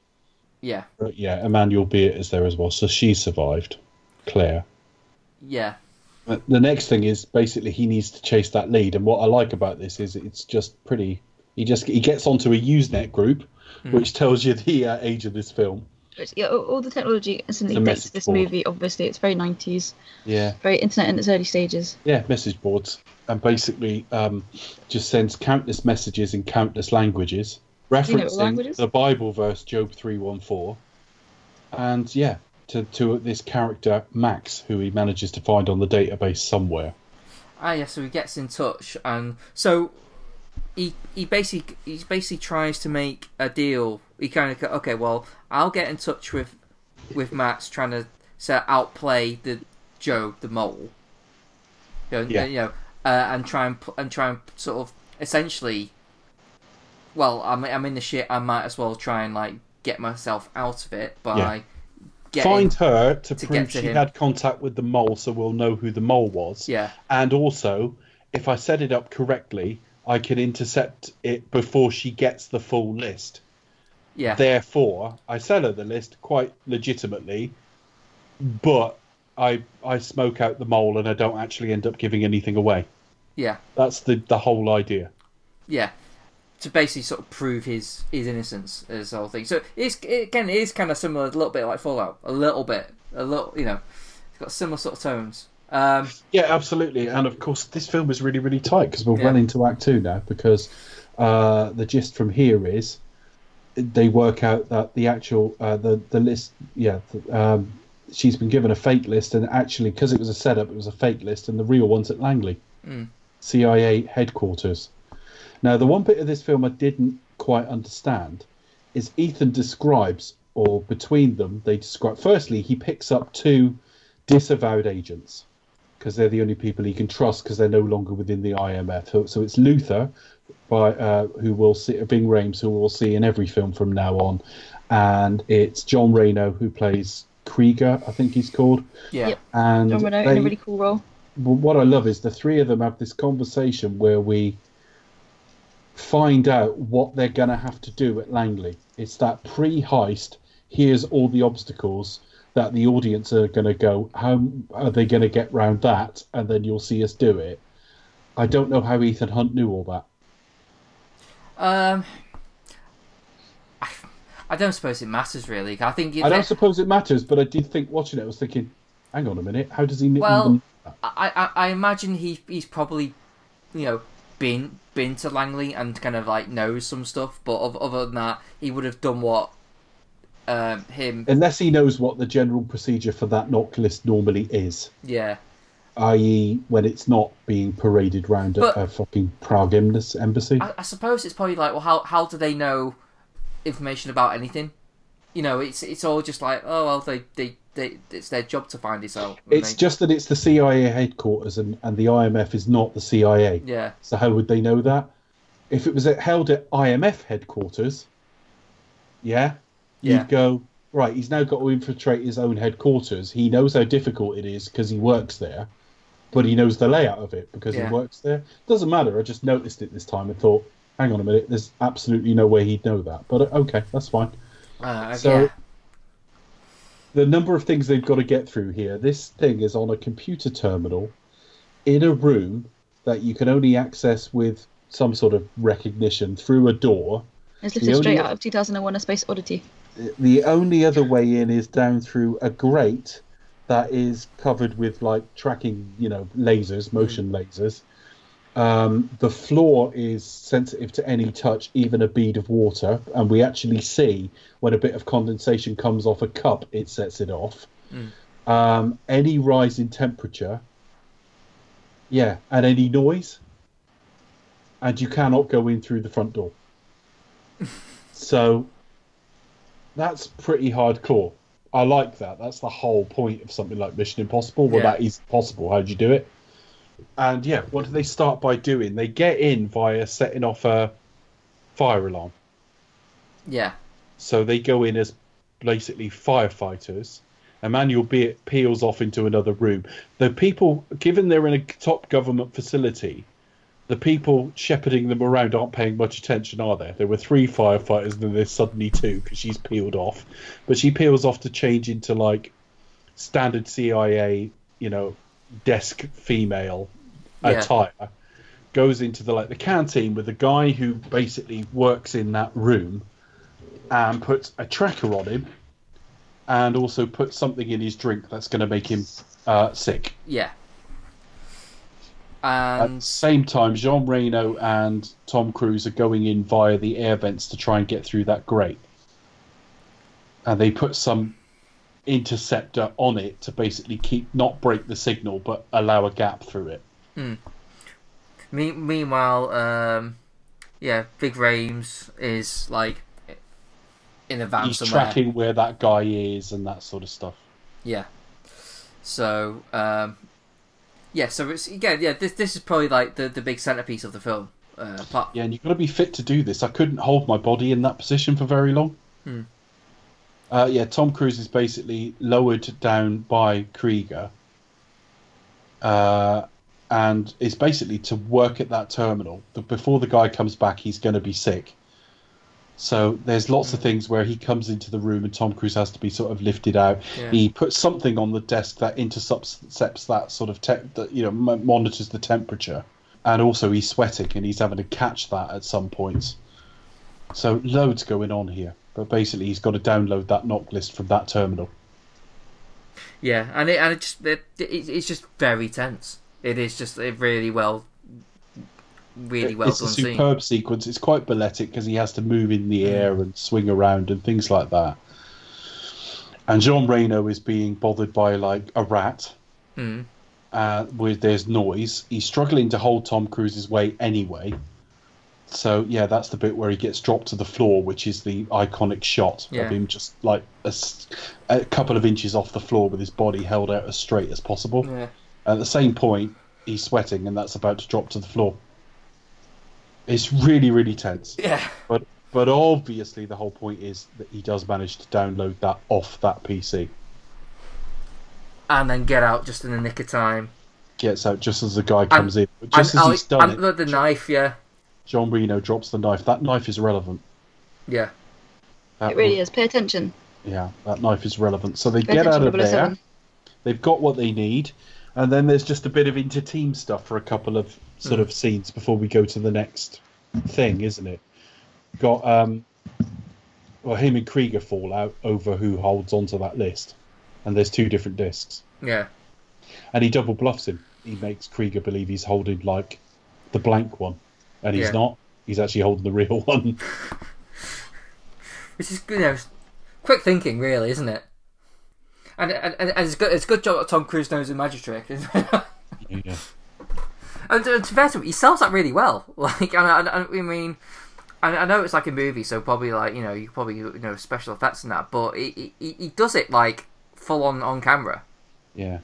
yeah. But yeah, Emmanuelle Béart is there as well, so she survived. Claire. Yeah. The next thing is basically he needs to chase that lead, and what I like about this is it's just pretty. He just he gets onto a Usenet group, which tells you the uh, age of this film. Yeah, all, the technology instantly dates this board. movie. Obviously, it's very nineties, Yeah, very internet in its early stages. yeah, message boards, and basically um, just sends countless messages in countless languages, you know referencing languages? the Bible verse Job three one four, and yeah, to to this character Max, who he manages to find on the database somewhere. Ah, yeah. So he gets in touch, and so he he basically he basically tries to make a deal. He kind of okay, well, I'll get in touch with with Max, trying to say outplay the Joe the mole. You know, Yeah. you know uh, and try and and try and sort of essentially. Well, I'm I'm in the shit. I might as well try and like get myself out of it by Yeah. Find her to, to prove to she him. had contact with the mole, so we'll know who the mole was. yeah And also, if I set it up correctly, I can intercept it before she gets the full list. yeah Therefore, I sell her the list quite legitimately, but I I smoke out the mole and I don't actually end up giving anything away. yeah. That's the the whole idea. yeah, to basically sort of prove his his innocence as the whole thing. So it's it, again it is kind of similar, a little bit like Fallout, a little bit, a little you know, it's got similar sort of tones. Um, Yeah, absolutely. And of course, this film is really, really tight because we're Yeah. well into Act Two now. Because uh, the gist from here is they work out that the actual uh, the the list, yeah, th- um, she's been given a fake list, and actually, because it was a setup, it was a fake list, and the real one's at Langley, CIA headquarters. Now, the one bit of this film I didn't quite understand is Ethan describes, or between them, they describe. Firstly, he picks up two disavowed agents because they're the only people he can trust because they're no longer within the IMF. So, so it's Luther, by uh, who will see Ving Rhames, who we'll see in every film from now on, and it's Jean Reno who plays Krieger, I think he's called. yeah, Yep. And Jean Reno in a really cool role. what I love is the three of them have this conversation where we find out what they're going to have to do at Langley. It's that pre heist, here's all the obstacles that the audience are going to go, how are they going to get round that? And then you'll see us do it. I don't know how Ethan Hunt knew all that. um, I, I don't suppose it matters really. I think I don't suppose it matters, but I did think watching it, I was thinking, hang on a minute, how does he Well, even. I, I I imagine he he's probably you know been been to Langley and kind of like knows some stuff, but other than that, he would have done what um, him Unless he knows what the general procedure for that NOC list normally is. yeah i.e., when it's not being paraded round But- a, a fucking Prague embassy. I, I suppose it's probably like, well, how how do they know information about anything? You know, it's it's all just like, oh well, they they, they it's their job to find this out. It's they- just that it's the CIA headquarters and, and the IMF is not the CIA. yeah, So how would they know that? If it was at, held at IMF headquarters, yeah, Yeah. you'd go right. He's now got to infiltrate his own headquarters. He knows how difficult it is because he works there, but he knows the layout of it because Yeah. he works there. Doesn't matter. I just noticed it this time and thought, hang on a minute, there's absolutely no way he'd know that. But uh, okay, that's fine. uh, So- yeah, the number of things they've got to get through here. This thing is on a computer terminal in a room that you can only access with some sort of recognition through a door. It's The lifted straight out of 2001: A Space Oddity. The only other way in is down through a grate that is covered with like tracking, you know, lasers, motion hmm. lasers. Um, the floor is sensitive to any touch, even a bead of water, and we actually see when a bit of condensation comes off a cup, it sets it off. Um, any rise in temperature, yeah, and any noise, and you cannot go in through the front door. so that's pretty hardcore. I like that. That's the whole point of something like Mission Impossible. Well, Yeah. that is possible. How do you do it? And yeah, what do they start by doing? They get in via setting off a fire alarm. yeah, So they go in as basically firefighters. Emmanuelle Be- peels off into another room. The people, given they're in a top government facility, the people shepherding them around aren't paying much attention, are there? There were three firefighters, and then there's suddenly two because she's peeled off. But she peels off to change into like standard CIA, you know, desk female Yeah. attire. Goes into the like the canteen with the guy who basically works in that room and puts a tracker on him and also puts something in his drink that's going to make him uh, sick. yeah. At the And same time, Jean Reno and Tom Cruise are going in via the air vents to try and get through that grate. And they put some interceptor on it to basically keep not break the signal but allow a gap through it. me- meanwhile, um, yeah, Ving Rhames is like in a van He's somewhere. tracking where that guy is and that sort of stuff. Yeah. So, um, yeah, so it's again, yeah, this this is probably like the the big centerpiece of the film. Uh, part, Yeah, and you've got to be fit to do this. I couldn't hold my body in that position for very long. Hmm. Uh, yeah, Tom Cruise is basically lowered down by Krieger, uh, and is basically to work at that terminal. Before the guy comes back, he's going to be sick. So there's lots Hmm. of things where he comes into the room and Tom Cruise has to be sort of lifted out. Yeah. He puts something on the desk that intercepts that sort of te- that you know m- monitors the temperature, and also he's sweating and he's having to catch that at some points. So loads going on here, but basically he's got to download that NOC list from that terminal. yeah, and it and it just it, it, it's just very tense. It is just a really well, really well it's a done scene. superb sequence. It's quite balletic because he has to move in the air and swing around and things like that. And Jean Reno is being bothered by like a rat. Mm. uh, where there's noise. He's struggling to hold Tom Cruise's weight anyway. So yeah, that's the bit where he gets dropped to the floor, which is the iconic shot Yeah. of him just like a couple of inches off the floor with his body held out as straight as possible. Yeah. At the same point, he's sweating, and that's about to drop to the floor. It's really, really tense. Yeah. But but obviously, the whole point is that he does manage to download that off that PC. And then get out just in the nick of time. Gets out just as the guy comes in. Just and, as he's done and it, the, the knife, yeah, Jean Reno drops the knife. That knife is relevant. yeah, That It really will- is. Pay attention. Yeah, that knife is relevant. So they Pay get out of there. 007. They've got what they need, and then there's just a bit of inter-team stuff for a couple of sort of scenes before we go to the next thing, isn't it? Got um, well, him and Krieger fall out over who holds onto that list, and there's two different discs, yeah. and he double bluffs him. He makes Krieger believe he's holding like the blank one, and he's Yeah. not. He's actually holding the real one. Which is you know, quick thinking, really, isn't it? And and, and it's good. It's a good job that Tom Cruise knows the magic trick. isn't it? Yeah. And to, to be fair to him, he sells that really well. Like, I, I, I mean, I, I know it's like a movie, so probably like you know you probably you know special effects and that, but he, he, he does it like full on on camera. Yeah.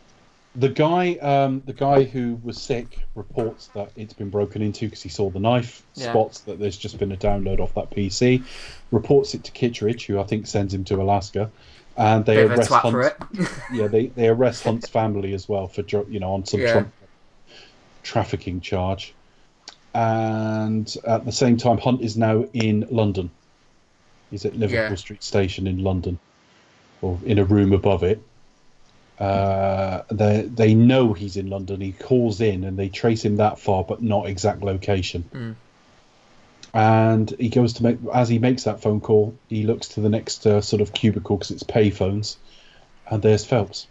The guy, um, the guy who was sick, reports that it's been broken into because he saw the knife. Yeah. Spots that there's just been a download off that PC. Reports it to Kittredge, who I think sends him to Alaska, and they Bit arrest Hunt's, it. yeah, they, they arrest Hunt's family as well for you know on some Yeah. Trump trafficking charge. And at the same time, Hunt is now in London. He's at Liverpool Yeah. Street Station in London, or in a room above it. Uh, they they know he's in London. He calls in, and they trace him that far, but not exact location. Mm. And he goes to make as he makes that phone call, he looks to the next uh, sort of cubicle because it's payphones, and there's Phelps.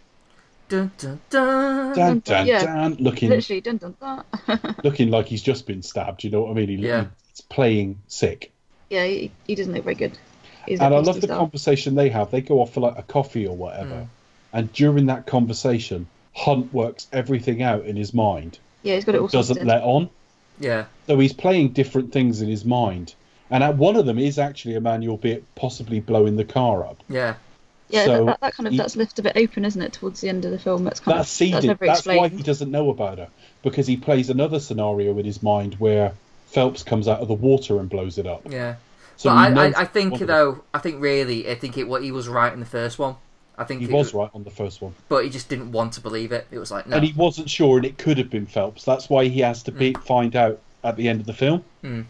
Dun, dun, dun. Dan, dan, Yeah. dan, looking Literally, dun dun dun. looking like he's just been stabbed. You know what I mean? He, Yeah. He's playing sick. yeah, he, he doesn't look very good. He's and I love the style. conversation they have. They go off for like a coffee or whatever. Mm. And during that conversation, Hunt works everything out in his mind. Yeah, he's got it all Doesn't sorted. let on. Yeah, So he's playing different things in his mind. And at one of them is actually a man you'll be possibly blowing the car up. yeah, Yeah, So that, that, that kind of he- that's left a bit open, isn't it, towards the end of the film? That's kind That's of seeded. that's never That's, why he doesn't know about her. Because he plays another scenario in his mind where Phelps comes out of the water and blows it up. yeah. So but I, I, I think one of them. though, I think really, I think it what he was right in the first one. I think He was right on the first one. but he just didn't want to believe it. It was like no, and he wasn't sure, and it could have been Phelps. That's why he has to be find out at the end of the film. Mm.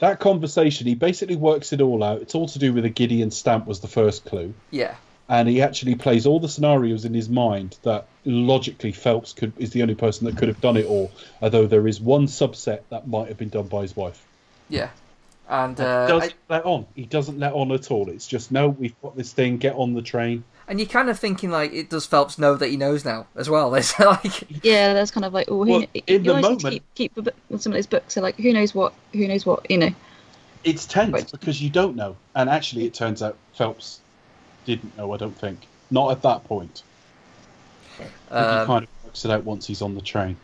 That conversation, he basically works it all out. It's all to do with a Gideon stamp was the first clue, yeah, and he actually plays all the scenarios in his mind that logically Phelps could is the only person that could have done it all. Although there is one subset that might have been done by his wife. yeah, and he uh, doesn't I- let on. He doesn't let on at all. It's just no, we've got this thing. Get on the train. And you're kind of thinking like, it does Phelps know that he knows now as well? It's like, Yeah, that's kind of like, oh, who, Well, he, in he the always to moment- keep, keep book- some of those books. So like, who knows what? Who knows what? You know? It's tense Right. because you don't know, and actually, it turns out Phelps didn't know. I don't think not at that point. I think he um, kind of works it out once he's on the train.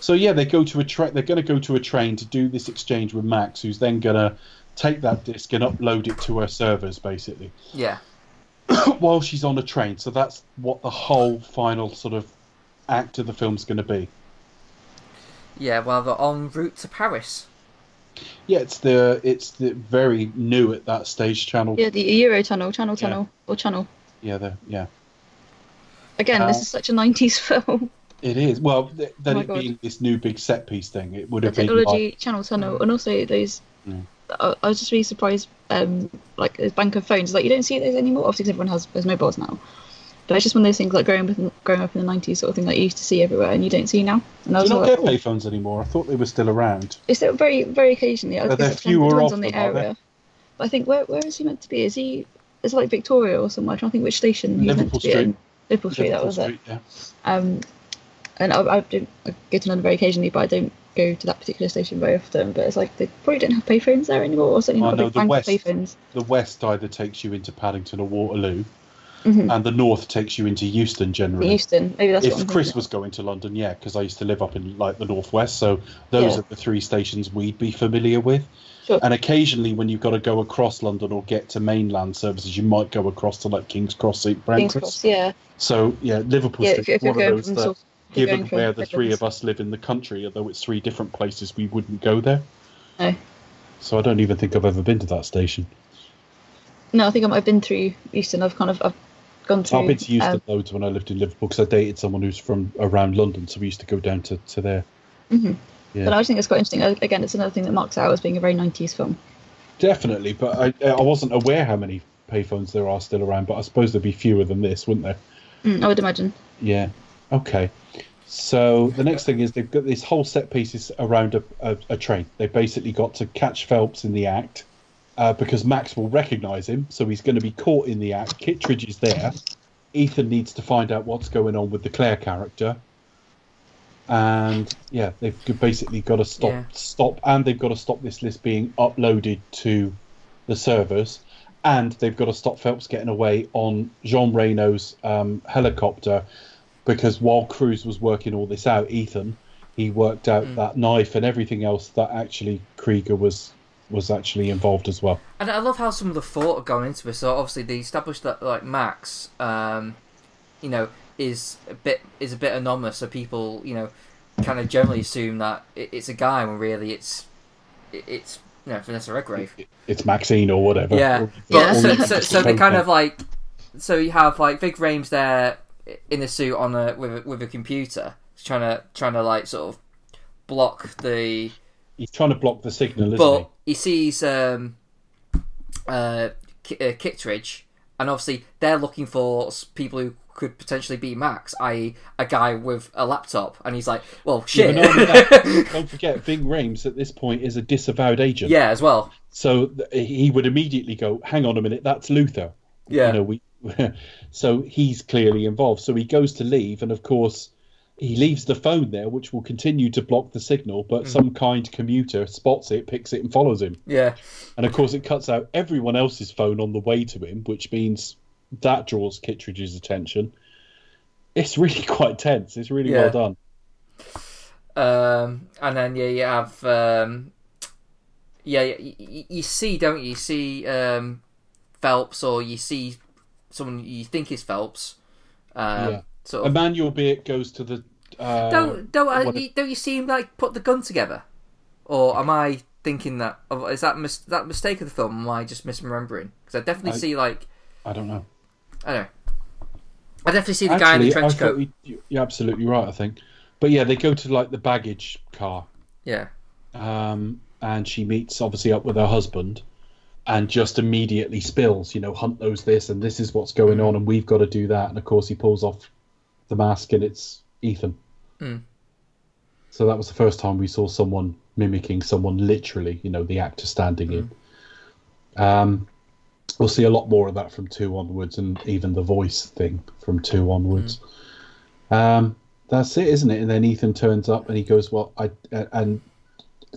So yeah, they go to a train. They're going to go to a train to do this exchange with Max, who's then going to take that disc and upload it to her servers, basically, yeah, while she's on a train. So that's what the whole final sort of act of the film's going to be. yeah. Well, they're en route to Paris. Yeah, it's the it's the very new at that stage channel. Yeah, the Euro Tunnel, Channel Yeah. Tunnel, or Channel. Yeah, the, yeah. Again, this Uh, is such a '90s film. It is. Well, th- then Oh it God. being this new big set piece thing, it would the have been technology, like, Channel Tunnel, and also those. Mm. I, I was just really surprised. Um, like a bank of phones, like you don't see those anymore. Obviously, everyone has, has mobiles now. But it's just one of those things, like growing up, in, growing up in the '90s, sort of thing that you used to see everywhere, and you don't see now. And I do was you not like, get payphones anymore? I thought they were still around. It's still very, very occasionally. I Are guess there fewer depends of on the them, area. But I think where where is he meant to be? Is he? Is it like Victoria or somewhere? I don't think which station he's meant Liverpool to be in. Street. Liverpool Street. that was it. Street, Yeah. Um, and I, I I go to London very occasionally, but I don't go to that particular station very often. But it's like they probably don't have payphones there anymore, or certainly Oh, not no, the West. payphones. The west either takes you into Paddington or Waterloo, Mhm. and the north takes you into Euston generally. Euston, maybe that's what if Chris was going to London, yeah, because I used to live up in like the northwest, so those Yeah. are the three stations we'd be familiar with. Sure. And occasionally, when you've got to go across London or get to mainland services, you might go across to like King's Cross, St King's Cross, yeah, So yeah, Liverpool yeah. If, if you're going those from sort of, given where the three of us live in the country, although it's three different places, we wouldn't go there. No. So I don't even think I've ever been to that station. No, I think I- I've been through Euston. I've kind of I've gone through. I've been to Euston um, loads when I lived in Liverpool because I dated someone who's from around London, so we used to go down to, to there. mhm. Yeah. But I just think it's quite interesting. Uh, Again, it's another thing that marks out as being a very '90s film. Definitely, but I, I wasn't aware how many payphones there are still around, but I suppose there'd be fewer than this, wouldn't there? Mm, I would imagine. Yeah. Okay. So the next thing is they've got this whole set piece is around a, a, a train. They basically got to catch Phelps in the act uh, because Max will recognise him, so he's going to be caught in the act. Kittredge is there. Ethan needs to find out what's going on with the Claire character. And yeah, they've basically got to stop, Yeah. stop, and they've got to stop this list being uploaded to the servers, and they've got to stop Phelps getting away on Jean Reno's um, helicopter because while Cruise was working all this out, Ethan, he worked out Mm. that knife and everything else that actually Krieger was was actually involved as well. And I love how some of the thought have gone into this. So obviously they established that like Max, um, you know, is a bit is a bit anonymous. So people, you know, kind of generally assume that it's a guy when really it's it's you know Vanessa Redgrave. It's Maxine or whatever. Yeah, Yeah. so, so, so they kind of like so you have like Ving Rhames there in a suit on a with a, with a computer trying to trying to like sort of block the He's trying to block the signal, isn't he? but he sees um, uh, Ki- uh, Kittredge, and obviously they're looking for people who could potentially be Max, i.e., a guy with a laptop, and he's like, "Well, shit." Yeah, but that, don't forget, Ving Rhames at this point is a disavowed agent. yeah, as well. So th- he would immediately go, "Hang on a minute, that's Luther." Yeah, you know we so he's clearly involved. So he goes to leave and of course he leaves the phone there which will continue to block the signal but some kind commuter spots it picks it and follows him. Yeah, and of course it cuts out everyone else's phone on the way to him which means that draws kittredge's attention. It's really quite tense. It's really Yeah. well done. Um, and then yeah, you have um, yeah, you, you, you see, don't you? You see um, Phelps, or you see someone you think is Phelps. Um, Yeah. Sort of. emmanuelle béart goes to the uh, don't don't uh, you, don't you see him like put the gun together, or am I thinking that is that mis- that mistake of the film? Am I just misremembering? Because I definitely I- see like i don't know I don't know. I definitely see the guy in the Actually, trench coat. you- you're absolutely right i think but yeah they go to like the baggage car Yeah, um, and she meets obviously up with her husband and just immediately spills you know hunt knows this and this is what's going on and we've got to do that. And of course he pulls off the mask and it's ethan. Mm. so that was the first time we saw someone mimicking someone literally you know the actor standing in. Um, we'll see a lot more of that from two onwards and even the voice thing from two onwards. Um, that's it isn't it? And then ethan turns up and he goes well i and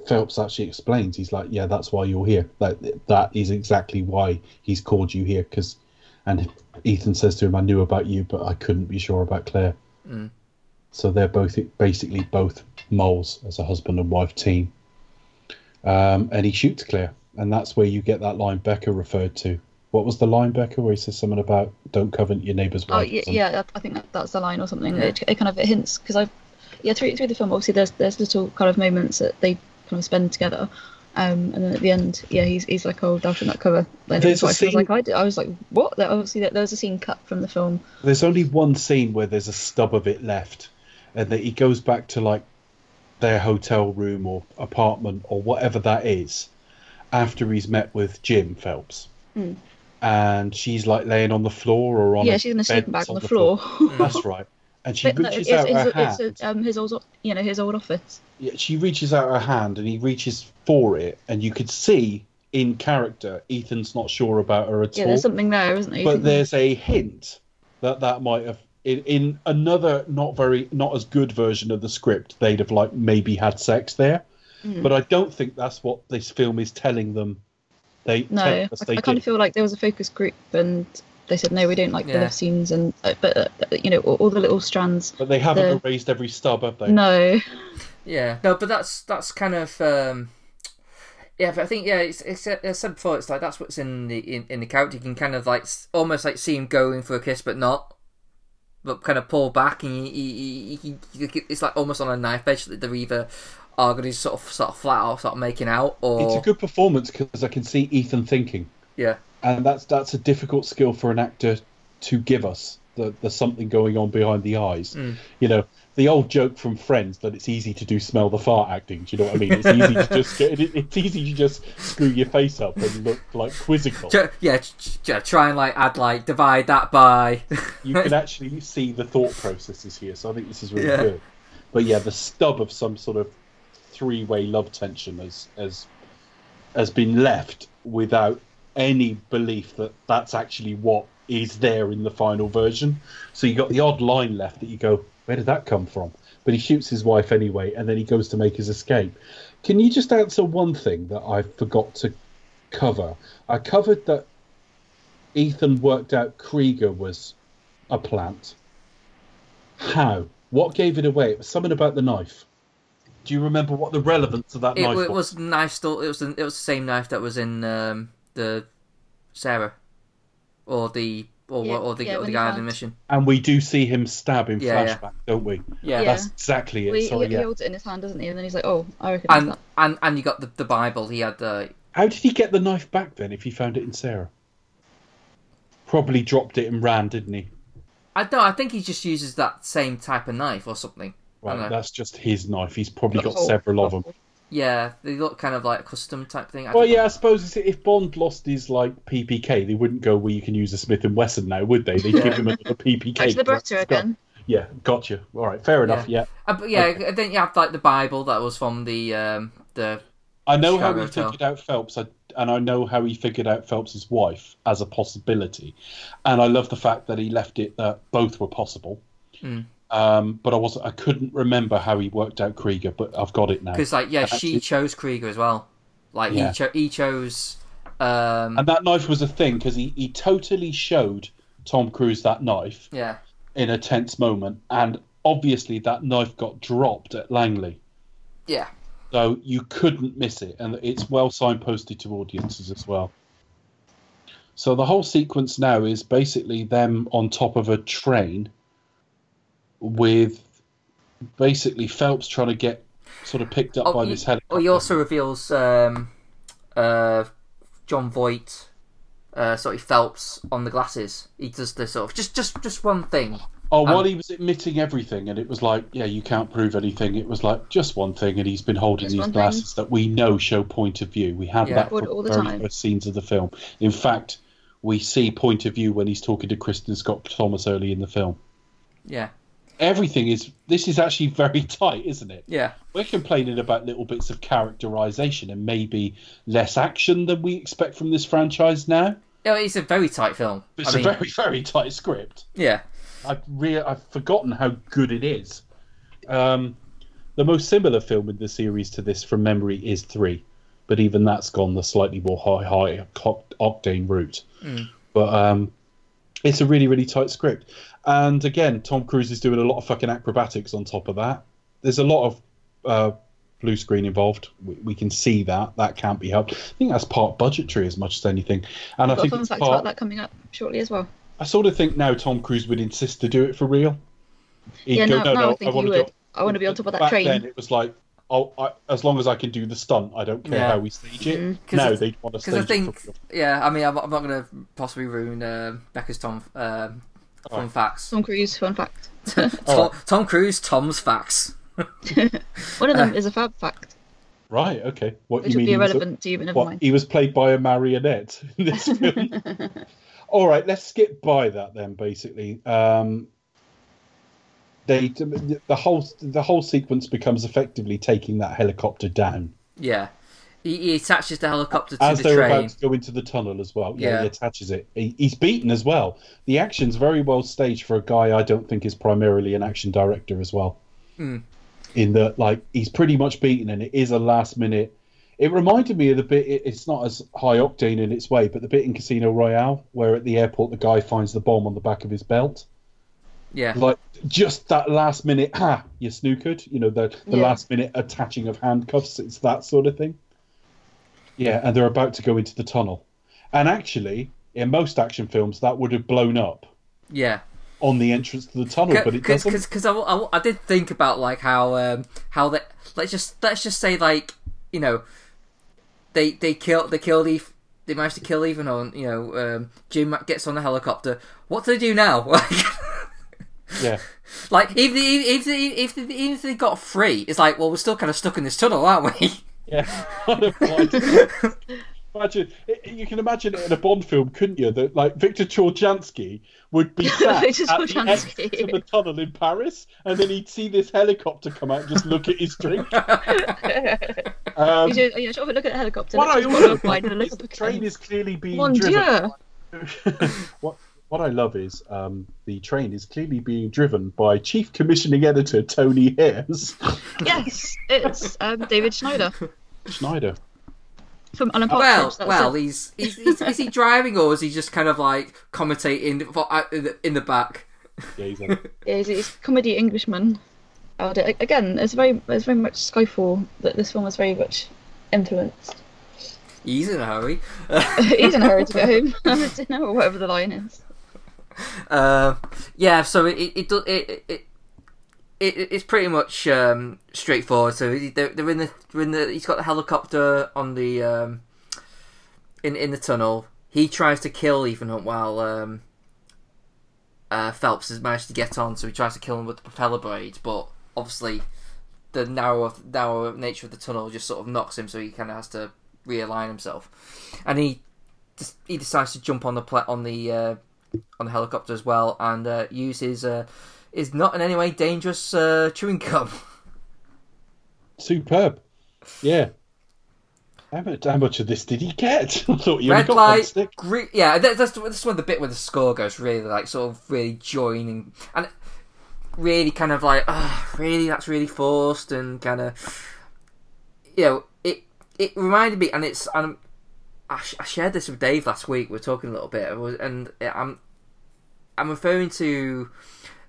Phelps actually explains. He's like, "Yeah, that's why you're here. That that is exactly why he's called you here." Because, and Ethan says to him, "I knew about you, but I couldn't be sure about Claire." Mm. So they're both basically both moles as a husband and wife team. Um, and he shoots Claire, and that's where you get that line Becca referred to. What was the line, Becca, where he says something about "Don't covet your neighbour's Oh wife"? or yeah, yeah. I think that, that's the line or something. It, it kind of it hints because I've yeah through through the film obviously there's there's little kind of moments that they kind of spend together, um, and then at the end yeah he's he's like oh I'll that cover. Then There's a wife was scene- like I did. I was like what? There, obviously there, was a scene cut from the film. There's only one scene where there's a stub of it left, and that he goes back to like their hotel room or apartment or whatever that is, after he's met with Jim Phelps, Mm. and she's like laying on the floor or on yeah, she's in a sleeping bag that's on the floor. That's right, and she But no, reaches it's, out her it's, hand. it's, um, his old you know his old office. Yeah, she reaches out her hand and he reaches for it, and you could see in character Ethan's not sure about her at Yeah, all. Yeah, there's something there, isn't there? But there's a hint that that might have in, in another not very not as good version of the script they'd have like maybe had sex there Mm. but i don't think that's what this film is telling them they No, I, I kind of feel like there was a focus group, and they said no, we don't like the Yeah. love scenes, and uh, but uh, you know all, all the little strands. but they haven't the- erased every stub have they No, yeah, no, but that's that's kind of um, yeah. But I think yeah, it's, it's as I said before, it's like that's what's in the in, in the character. You can kind of like almost like see him going for a kiss, but not. But kind of pull back, and you, you, you, you, you- it's like almost on a knife edge that they're either are going to sort of sort of flat out, sort of making out, or it's a good performance because i can see ethan thinking yeah, and that's that's a difficult skill for an actor to give us the, there's something going on behind the eyes Mm. you know the old joke from friends that it's easy to do smell the fart acting do you know what i mean it's easy to just get it, it's easy to just screw your face up and look like quizzical yeah, tr- tr- try and like add like divide that by. you can actually see the thought processes here so i think this is really Yeah. good but yeah the stub of some sort of three-way love tension has has has been left without any belief that that's actually what is there in the final version so you got the odd line left that you go where did that come from but he shoots his wife anyway and then he goes to make his escape can you just answer one thing that i forgot to cover i covered that ethan worked out krieger was a plant How? What gave it away? It was something about the knife. Do you remember what the relevance of that It, knife it was knife still. It was the, it was the same knife that was in um, the Sarah, or the or Yeah, or the yeah, or the guy in the mission. And we do see him stab in Yeah, yeah. flashback, don't we? Yeah. Yeah. That's exactly it. Well, he, Sorry, he yeah. holds it in his hand, doesn't he? And then he's like, "Oh, I reckon And that." and and you got the, the Bible. He had the. How did he get the knife back then if he found it in Sarah? Probably dropped it and ran, didn't he? I don't. I think he just uses that same type of knife or something. I Right, that's just his knife. He's probably Got got hole. several of them. Yeah, they look kind of like a custom type thing. I Well, don't- yeah, I suppose if Bond lost his like PPK, they wouldn't go, "Well, you can use a Smith and Wesson now," would they? They'd give him another PPK. Back to the 'cause that's got- again. Yeah, gotcha. All right, fair enough. Yeah, Uh, but yeah, then you have like the Bible that was from the um, the I know how he Hotel. figured out Phelps, I, and I know how he figured out Phelps's wife as a possibility, and I love the fact that he left it that both were possible. Mm. Um, but I wasn't. I couldn't remember how he worked out Krieger, but I've got it now. because like yeah, she chose Krieger as well. Like Yeah. he cho- he chose. Um, And that knife was a thing because he, he totally showed Tom Cruise that knife yeah, in a tense moment, and obviously that knife got dropped at Langley, yeah, so you couldn't miss it, and it's well signposted to audiences as well. So the whole sequence now is basically them on top of a train with basically Phelps trying to get sort of picked up by he, this helicopter. oh, he also reveals um, uh, Jon Voight, uh, sorry Phelps on the glasses. He does this sort of just just just one thing. Oh, while Um, he was admitting everything, and it was like, yeah, you can't prove anything. It was like just one thing, and he's been holding these one glasses that we know show point of view. We have Yeah. that All- from all the the very time. first scenes of the film. In fact, we see point of view when he's talking to Kristin Scott Thomas early in the film. Yeah, Everything is. This is actually very tight, isn't it? yeah, We're complaining about little bits of characterization and maybe less action than we expect from this franchise now. yeah. It's a very tight film. It's I mean, a very, very tight script. yeah, I've re- I've forgotten how good it is. Um, the most similar film in the series to this from memory is three, but even that's gone the slightly more high high octane route. But um, it's a really really tight script, and again, Tom Cruise is doing a lot of fucking acrobatics on top of that. There's a lot of uh, blue screen involved. We, we can see that that can't be helped. I think that's part budgetary as much as anything, and I Got a think fun fact part, about that coming up shortly as well. I sort of think now Tom Cruise would insist to do it for real. He'd yeah, go, no, now no, I think you do would. it." I want to be on top of that Back train. then, it was like, oh, I, as long as I can do the stunt, I don't care Yeah. how we stage it. Mm. 'Cause No, they'd want to because stage I it think for real. yeah. I mean, I'm, I'm not going to possibly ruin um Becca's Tom um, fun Oh. facts. Tom Cruise, fun fact. Tom, Tom Cruise, Tom's facts. One of them is a fab fact, Right, okay. What which you would mean? be he was irrelevant to you, but never what, mind. he was played by a marionette in this film. All right, let's skip by that then. Basically, um, they the whole the whole sequence becomes effectively taking that helicopter down. Yeah, he, he attaches the helicopter to as the they're train. about to go into the tunnel as well. Yeah, Yeah. he attaches it. He, he's beaten as well. The action's very well staged for a guy I don't think is primarily an action director as well. Mm. In that, like, he's pretty much beaten, and it is a last minute. It reminded me of the bit. it- It's not as high octane in its way, but the bit in Casino Royale where at the airport the guy finds the bomb on the back of his belt. Yeah, Like just that last minute, ah, you snookered. You know the the Yeah. last minute attaching of handcuffs. It's that sort of thing. Yeah, and they're about to go into the tunnel, and actually, in most action films, that would have blown up yeah. on the entrance to the tunnel, but it doesn't. Because I, I, I did think about like how um how they let's just let's just say like you know they they kill they killed Eve they managed to kill even on you know um, Jim gets on the helicopter. What do they do now? Like, Yeah, like even if if if they, even if they got free, it's like well we're still kind of stuck in this tunnel, aren't we? yeah. imagine you can imagine it in a Bond film, couldn't you? That like Victor Chorjansky would be sat at the Chorjansky. entrance to the tunnel in Paris, and then he'd see this helicopter come out and just look at his drink. Um, you should, yeah, sort of look at the helicopter. what I look at also the wide and love look is the the train is clearly being Mon driven. Dieu. what what I love is um, the train is clearly being driven by Chief Commissioning Editor Tony Hayes Yes, it's um, David Schneider Schneider. from Alan Partridge. well, that's well, it. he's, he's, he's is he driving or is he just kind of like commentating for- uh, in the, in the back? Yeah, he's a... Yeah, he's, he's comedy Englishman. Oh, Again, it's very, it's very much Skyfall that this film was very much influenced. He's in a hurry. he's in a hurry to go home. Have a dinner or whatever the line is. Uh, yeah, so it it it it, it, it it's pretty much um, straightforward. So they're, they're in the they're in the he's got the helicopter on the um, in in the tunnel. He tries to kill Ethan Hunt while um, uh, Phelps has managed to get on. So he tries to kill him with the propeller blade, but obviously the narrow narrow nature of the tunnel just sort of knocks him. So he kind of has to realign himself, and he he decides to jump on the pla- on the uh, on the helicopter as well and uh, use his uh, is not in any way dangerous uh, chewing gum. Superb. Yeah. How much, how much of this did he get? I thought you Red light. Yeah, that, that's that's one of the bit where the score goes really like sort of really joining and really kind of like, oh, really that's really forced and kind of, you know, it it reminded me and it's and I, sh- I shared this with Dave last week. We are talking a little bit, it and I'm I'm referring to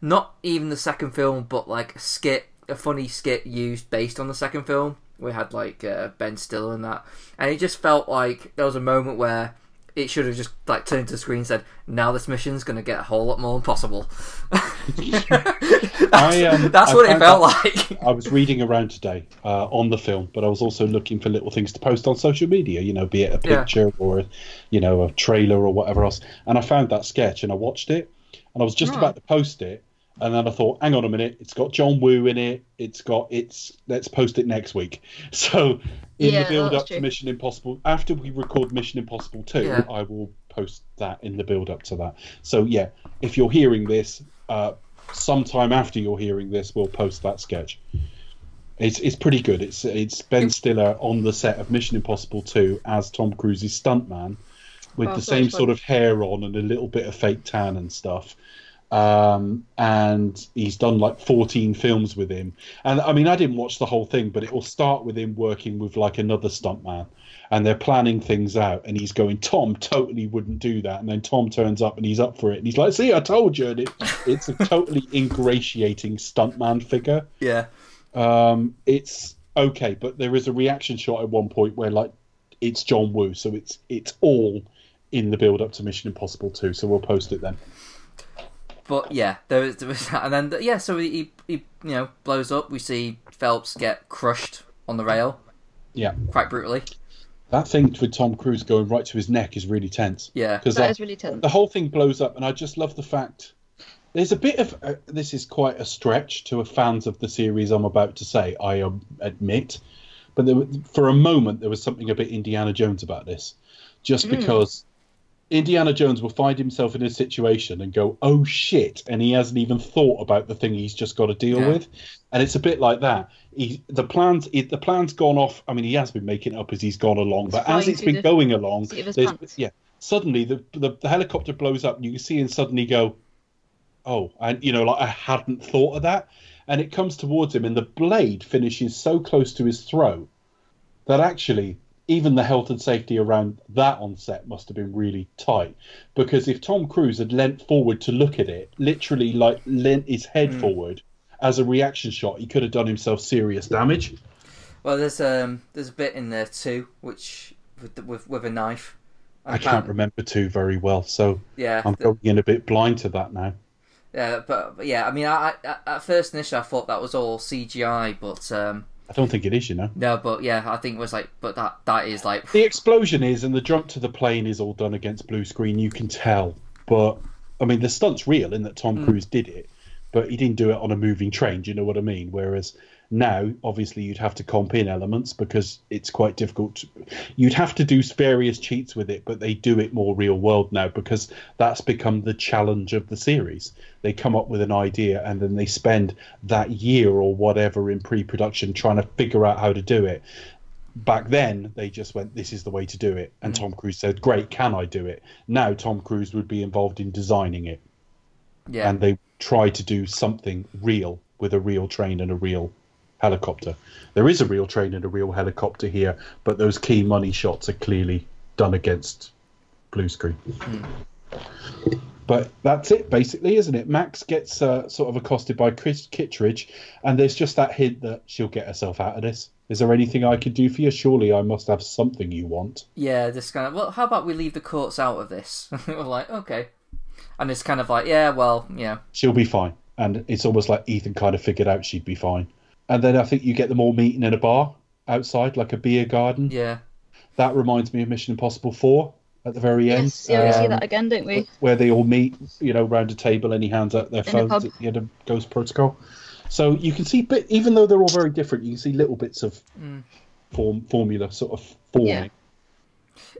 not even the second film, but like a skit, a funny skit used based on the second film. We had like uh, Ben Stiller and that, and it just felt like there was a moment where it should have just like turned to the screen and said, "Now this mission's going to get a whole lot more impossible." that's I, um, that's what it felt like. I was reading around today uh, on the film, but I was also looking for little things to post on social media. You know, be it a Yeah. picture or, you know, a trailer or whatever else. And I found that sketch and I watched it, and I was just Oh. about to post it, and then I thought, hang on a minute, it's got John Woo in it. It's got it's. Let's post it next week. So in Yeah, the build that's up to. Mission Impossible, after we record Mission Impossible two, Yeah. I will post that in the build up to that. So yeah, if you're hearing this. Uh, sometime after you're hearing this, we'll post that sketch. It's it's pretty good. It's it's Ben Stiller on the set of Mission Impossible 2 as Tom Cruise's stuntman, with Oh, the same sort of hair on and a little bit of fake tan and stuff. Um, and he's done like 14 films with him. And I mean, I didn't watch the whole thing, but it will start with him working with like another stuntman, and they're planning things out. And he's going, Tom totally wouldn't do that. And then Tom turns up and he's up for it, and he's like, See, I told you. And it, it's a totally ingratiating stuntman figure yeah, um, it's okay, but there is a reaction shot at one point where like it's John Woo, so it's it's all in the build up to Mission Impossible 2, so we'll post it then. but yeah, there was, there was and then yeah, so he, he you know blows up. We see Phelps get crushed on the rail Yeah, quite brutally. that thing with Tom Cruise going right to his neck is really tense Yeah, because That is really tense. the whole thing blows up, and I just love the fact. There's a bit of uh, this is quite a stretch to fans of the series. I'm about to say, I um, admit, but there, for a moment there was something a bit Indiana Jones about this, just because Indiana Jones will find himself in a situation and go, "Oh shit," and he hasn't even thought about the thing he's just got to deal Yeah. with, and it's a bit like that. He, the plans, it, the plan's gone off. I mean, he has been making it up as he's gone along, but as it's been the going along, seat of his there's yeah. Suddenly, the, the the helicopter blows up, and you can see him suddenly go, "Oh," and you know, like I hadn't thought of that. And it comes towards him, and the blade finishes so close to his throat that actually even the health and safety around that on set must have been really tight. Because if Tom Cruise had leant forward to look at it, literally like leant his head Hmm. forward as a reaction shot, he could have done himself serious damage. Well, there's um there's a bit in there too, which with with with a knife. And I can't remember two very well, so Yeah, I'm the- going in a bit blind to that now. yeah, but, but yeah, I mean, I, I at first initially I thought that was all CGI, but um I don't think it is, you know. no, but yeah, I think it was like, but that that is like, The explosion is, and the jump to the plane is all done against blue screen. You can tell, but I mean, the stunt's real in that Tom hmm. Cruise did it, but he didn't do it on a moving train. Do you know what I mean? Whereas now, obviously, you'd have to comp in elements because it's quite difficult. To, you'd have to do various cheats with it, but they do it more real world now because that's become the challenge of the series. They come up with an idea and then they spend that year or whatever in pre-production trying to figure out how to do it. Back then they just went this is the way to do it. And mm. tom cruise said great can i do it? Now tom cruise would be involved in designing it. Yeah, and they try to do something real with a real train and a real helicopter there is a real train and a real helicopter here but those key money shots are clearly done against blue screen But that's it, basically, isn't it? Max gets uh, sort of accosted by Chris Kittridge, and there's just that hint that she'll get herself out of this. Is there anything I can do for you? Surely I must have something you want. Yeah, this kind of. Well, how about we leave the courts out of this? We're like, okay, and it's kind of like, yeah, well, yeah, She'll be fine. And it's almost like Ethan kind of figured out she'd be fine. And then I think you get them all meeting in a bar outside, like a beer garden. yeah, That reminds me of Mission Impossible 4 at the very end. Yes, yeah, we see um, that again, don't we? where they all meet, you know, round a table and he hands out their a phones pub. at the end of Ghost Protocol. So you can see, bit, even though they're all very different, you can see little bits of form formula sort of forming. Yeah.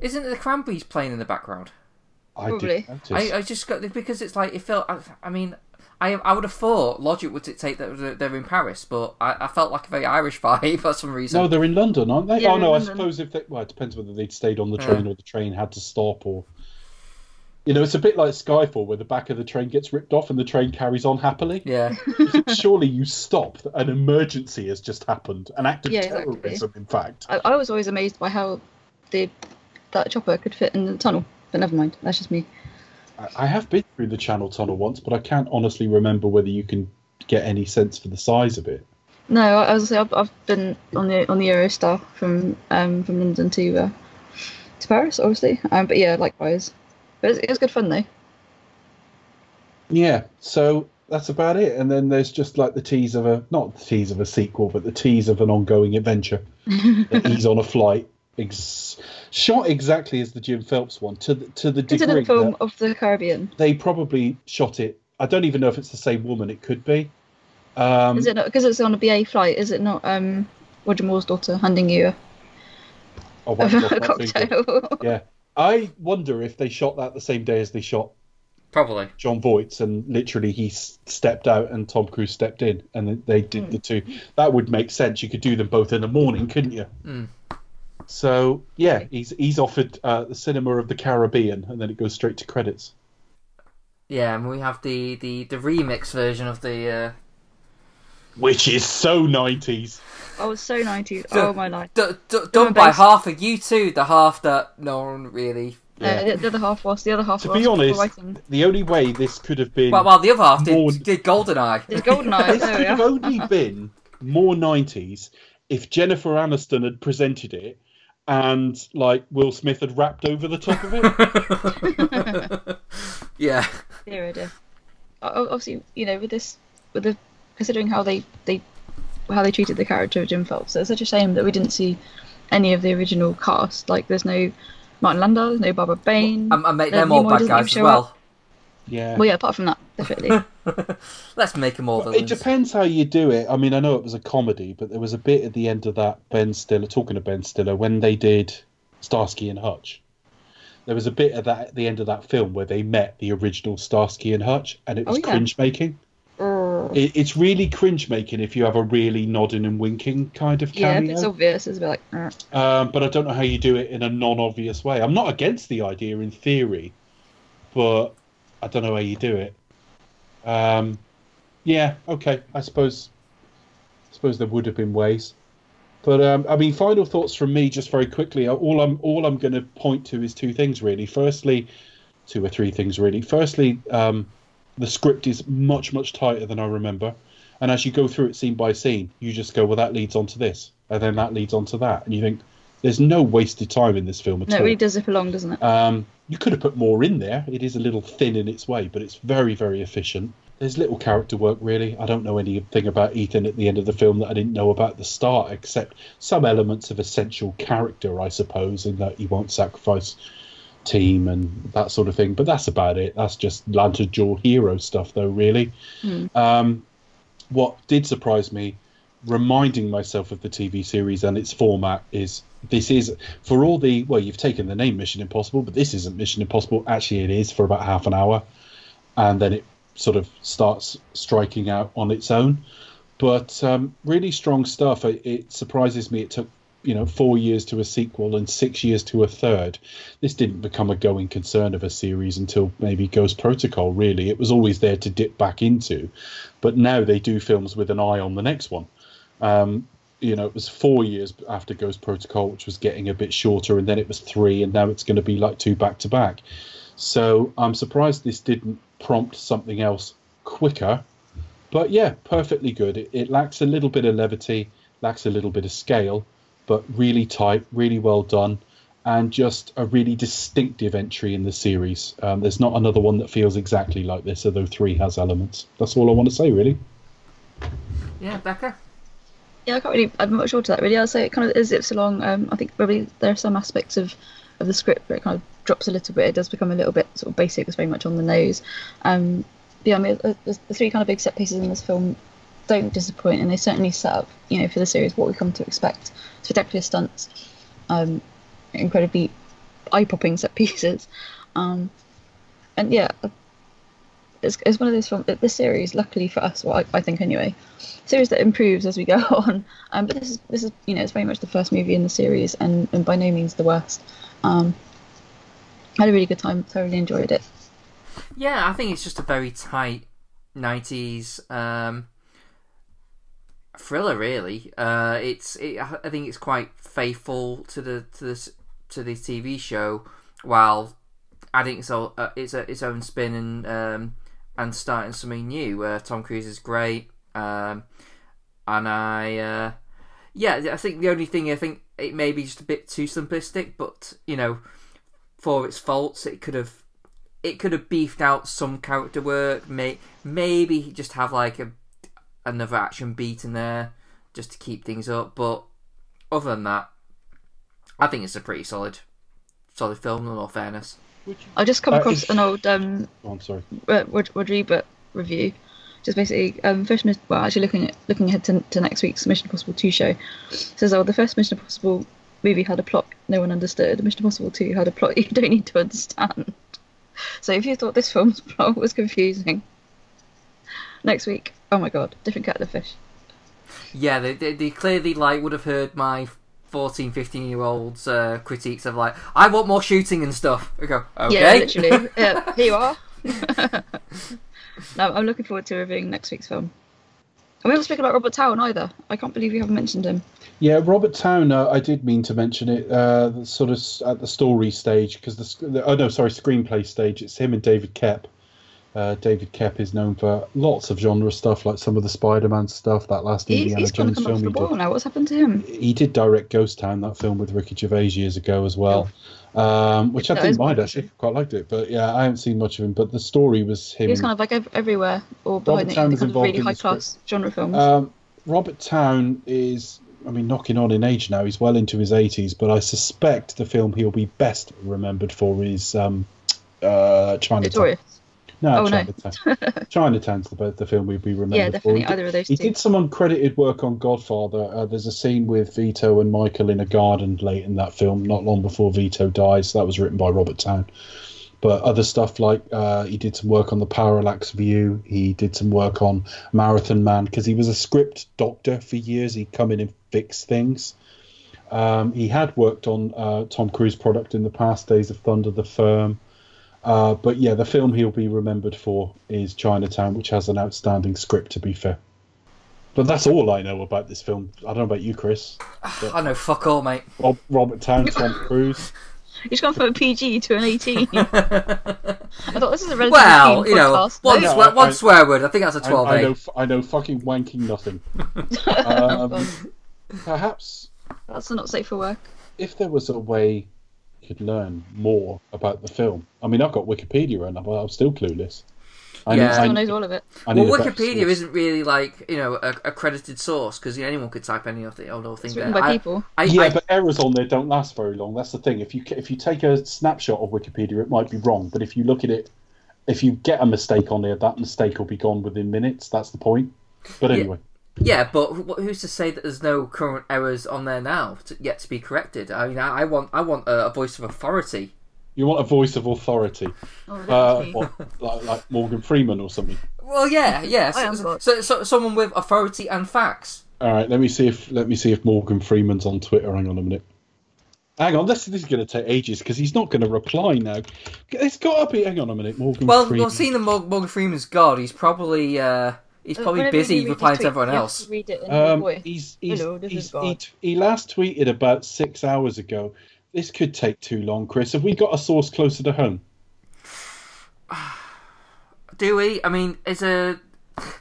isn't the Cranberries playing in the background? I Probably. I, I just got because it's like it felt. I, I mean, I I would have thought logic would dictate that they're- they're in Paris, but I, I felt like a very Irish vibe for some reason. no, they're in London, aren't they? Yeah, oh no, in I suppose if they well, it depends whether they'd stayed on the Yeah. train or the train had to stop or. You know, it's a bit like Skyfall, where the back of the train gets ripped off and the train carries on happily. yeah, Surely you stop. An emergency has just happened. An act of Yeah, exactly. terrorism, in fact. I, I was always amazed by how the that chopper could fit in the tunnel. But never mind, that's just me. I- have been through the Channel Tunnel once, but I can't honestly remember whether you can get any sense for the size of it. No, I, was say I've, I've been on the on the Eurostar from um from London to uh, to Paris, obviously. Um, but yeah, likewise. But it was, it was good fun though. Yeah, so that's about it. And then there's just like the tease of a not the tease of a sequel, but the tease of an ongoing adventure. he's on a flight, ex- shot exactly as the Jim Phelps one, to the, to the degree Incident film that of the Caribbean. they probably shot it. I don't even know if it's the same woman. It could be. Um, Is it not because it's on a BA flight? Is it not um Roger Moore's daughter handing you oh, a, well, a cocktail? Yeah, I wonder if they shot that the same day as they shot probably. Jon Voight's, and literally he stepped out and Tom Cruise stepped in, and they did the two. That would make sense. You could do them both in the morning, couldn't you? Mm. So yeah, he's he's offered uh, the cinema of the Caribbean, and then it goes straight to credits. Yeah, and we have the the the remix version of the. Uh, Which is so nineties. I was so nineties. So- Oh my life. d- d- done by based- half of U2, the half that no one really. Uh, the, the other half was the other half. To was be honest, writing. the only way this could have been Well, well the other half did, More- did Goldeneye. It's Goldeneye. this could have only been more nineties if Jennifer Aniston had presented it and like Will Smith had rapped over the top of it. yeah, Dear, oh dear. O- Obviously, you know, with this, with the considering how they they how they treated the character of Jim Phelps, it's such a shame that we didn't see any of the original cast. Like, there's no Martin Landau, there's no Barbara Bain. and, and make them all Nimoy bad guys as well. up. Yeah. Well, yeah. Apart from that, definitely. Let's make them all the It depends how you do it. I mean, I know it was a comedy, but there was a bit at the end of that Ben Stiller, talking to Ben Stiller, when they did Starsky and Hutch. There was a bit at that at the end of that film where they met the original Starsky and Hutch, and it was Oh, yeah. cringe making. Oh. It, it's really cringe making if you have a really nodding and winking kind of cameo. yeah, it's obvious, it's a bit like. Um, but I don't know how you do it in a non-obvious way. I'm not against the idea in theory, but I don't know how you do it. Um, yeah, okay. I suppose. I suppose there would have been ways, but um, I mean, final thoughts from me, just very quickly. All I'm all I'm going to point to is two things really. Firstly, two or three things really. Firstly, um, the script is much much tighter than I remember, and as you go through it scene by scene, you just go, well, that leads on to this, and then that leads on to that, and you think there's no wasted time in this film at all. No, it all. really does zip along, doesn't it? Um, you could have put more in there. It is a little thin in its way, but it's very, very efficient. There's little character work, really. I don't know anything about Ethan at the end of the film that I didn't know about at the start, except some elements of essential character, I suppose, in that he won't sacrifice team and that sort of thing. But that's about it. That's just Lantern Jaw hero stuff, though, really. Um, what did surprise me, reminding myself of the TV series and its format, is this is for all the well, you've taken the name Mission Impossible, but this isn't Mission Impossible. Actually, it is for about half an hour, and then it sort of starts striking out on its own. But um, really strong stuff. It, it surprises me. It took you know four years to a sequel and six years to a third. This didn't become a going concern of a series until maybe Ghost Protocol. Really, it was always there to dip back into, but now they do films with an eye on the next one. Um, you know, it was four years after Ghost Protocol, which was getting a bit shorter, and then it was three, and now it's going to be like two back to back. So I'm surprised this didn't prompt something else quicker. But yeah, perfectly good. It, it lacks a little bit of levity, lacks a little bit of scale, but really tight, really well done, and just a really distinctive entry in the series. Um, there's not another one that feels exactly like this, although three has elements. That's all I want to say, really. Yeah, Becca. Yeah, I can't really add much more to that. Really, I'd say it kind of it zips along. Um, I think probably there are some aspects of of the script where it kind of drops a little bit. It does become a little bit sort of basic. It's very much on the nose. Um, yeah, I mean, the, the three kind of big set pieces in this film don't disappoint, and they certainly set up, you know, for the series what we come to expect: spectacular stunts, um, incredibly eye-popping set pieces, um, and yeah, it's, it's one of those films. This series, luckily for us, well, I, I think anyway, series that improves as we go on. Um, but this is this is you know it's very much the first movie in the series, and, and by no means the worst. Um, I had a really good time. Thoroughly enjoyed it. Yeah, I think it's just a very tight '90s um, thriller. Really, uh, it's it, I think it's quite faithful to the to the to the TV show, while adding its own, uh, its, its own spin and um, and starting something new. Uh, Tom Cruise is great, um, and I uh, yeah, I think the only thing I think it may be just a bit too simplistic, but you know, for its faults, it could have it could have beefed out some character work. May maybe just have like a another action beat in there just to keep things up. But other than that, I think it's a pretty solid solid film. In all fairness, I just come Uh, across if- an old um, Oh, I'm sorry. Rod- Rod- Rodrigo review. Just basically, um, first Mis- well, actually looking at looking ahead to, to next week's Mission Impossible Two show. Says, oh, the first Mission Impossible movie had a plot no one understood. Mission Impossible Two had a plot you don't need to understand. So if you thought this film's plot was confusing, next week, oh my god, different kettle of fish. yeah, they, they, they clearly like would have heard my 14, 15 year olds uh, critiques of like, I want more shooting and stuff. I go, okay. Yeah, literally. yeah, here you are. no, I'm looking forward to reviewing next week's film. And we haven't spoken about Robert Towne either. I can't believe you haven't mentioned him. Yeah, Robert Towne. Uh, I did mean to mention it. Uh, sort of at the story stage because the, the oh no, sorry, screenplay stage. It's him and David Koepp. Uh, David Koepp is known for lots of genre stuff, like some of the Spider-Man stuff. That last He's, Indiana he's Jones film the he did. now. What's happened to him? He did direct Ghost Town, that film with Ricky Gervais years ago as well, um, which I didn't mind actually. Quite liked it, but yeah, I haven't seen much of him. But the story was him. He was kind of like ev- everywhere or behind the, Town the of really high class genre films. Um, Robert Towne is, I mean, knocking on in age now. He's well into his 80s, but I suspect the film he'll be best remembered for is um, uh, Chinatown. Victoria. No, Oh, no. Chinatown. Chinatown's the, the film we'd be remembered Yeah, definitely He did- either of those He two. did some uncredited work on Godfather. Uh, there's a scene with Vito and Michael in a garden late in that film, not long before Vito dies. That was written by Robert Towne. But other stuff like uh, he did some work on the Parallax View. He did some work on Marathon Man because he was a script doctor for years. He'd come in and fix things. Um, he had worked on uh, Tom Cruise product in the past, Days of Thunder, The Firm. Uh, but yeah, the film he'll be remembered for is Chinatown, which has an outstanding script, to be fair. But that's all I know about this film. I don't know about you, Chris. I know fuck all, mate. Rob, Robert Towne, Tom Cruise. He's gone from a PG to an 18. I thought this is a relatively Well, you know, podcast. one, No, swear, I- one I- swear word. I think that's a 12 I know, A. f- I know, fucking wanking nothing. um, perhaps That's not safe for work. if there was a way you could learn more about the film. I mean, I've got Wikipedia and I'm, I'm still clueless. I Yeah. need, Still I, knows all of it. I Well, Wikipedia isn't really like you know a accredited source because you know, anyone could type any of the old old thing It's there. written by I, people. I, yeah, I- but errors on there don't last very long. That's the thing. If you if you take a snapshot of Wikipedia, it might be wrong. But if you look at it, if you get a mistake on there, that mistake will be gone within minutes. That's the point. But anyway, yeah, but who's to say that there's no current errors on there now to, yet to be corrected? I mean, I, I want I want a, a voice of authority. you want a voice of authority, Oh, uh, what, like, like Morgan Freeman or something. Well, yeah, yeah. I am So, so, so someone with authority and facts. All right, let me see if let me see if Morgan Freeman's on Twitter. Hang on a minute. Hang on, this, this is going to take ages because he's not going to reply now. It's got to be. Hang on a minute, Morgan Well, Freeman. well, seeing that Morgan Freeman's God, he's probably uh, he's Uh, probably whenever busy read replying to everyone else. Read it in Um, voice. he's, he's, Hello, this he's, is he, God. t- he last tweeted about six hours ago. This could take too long, Chris. Have we got a source closer to home? Do we? I mean, is a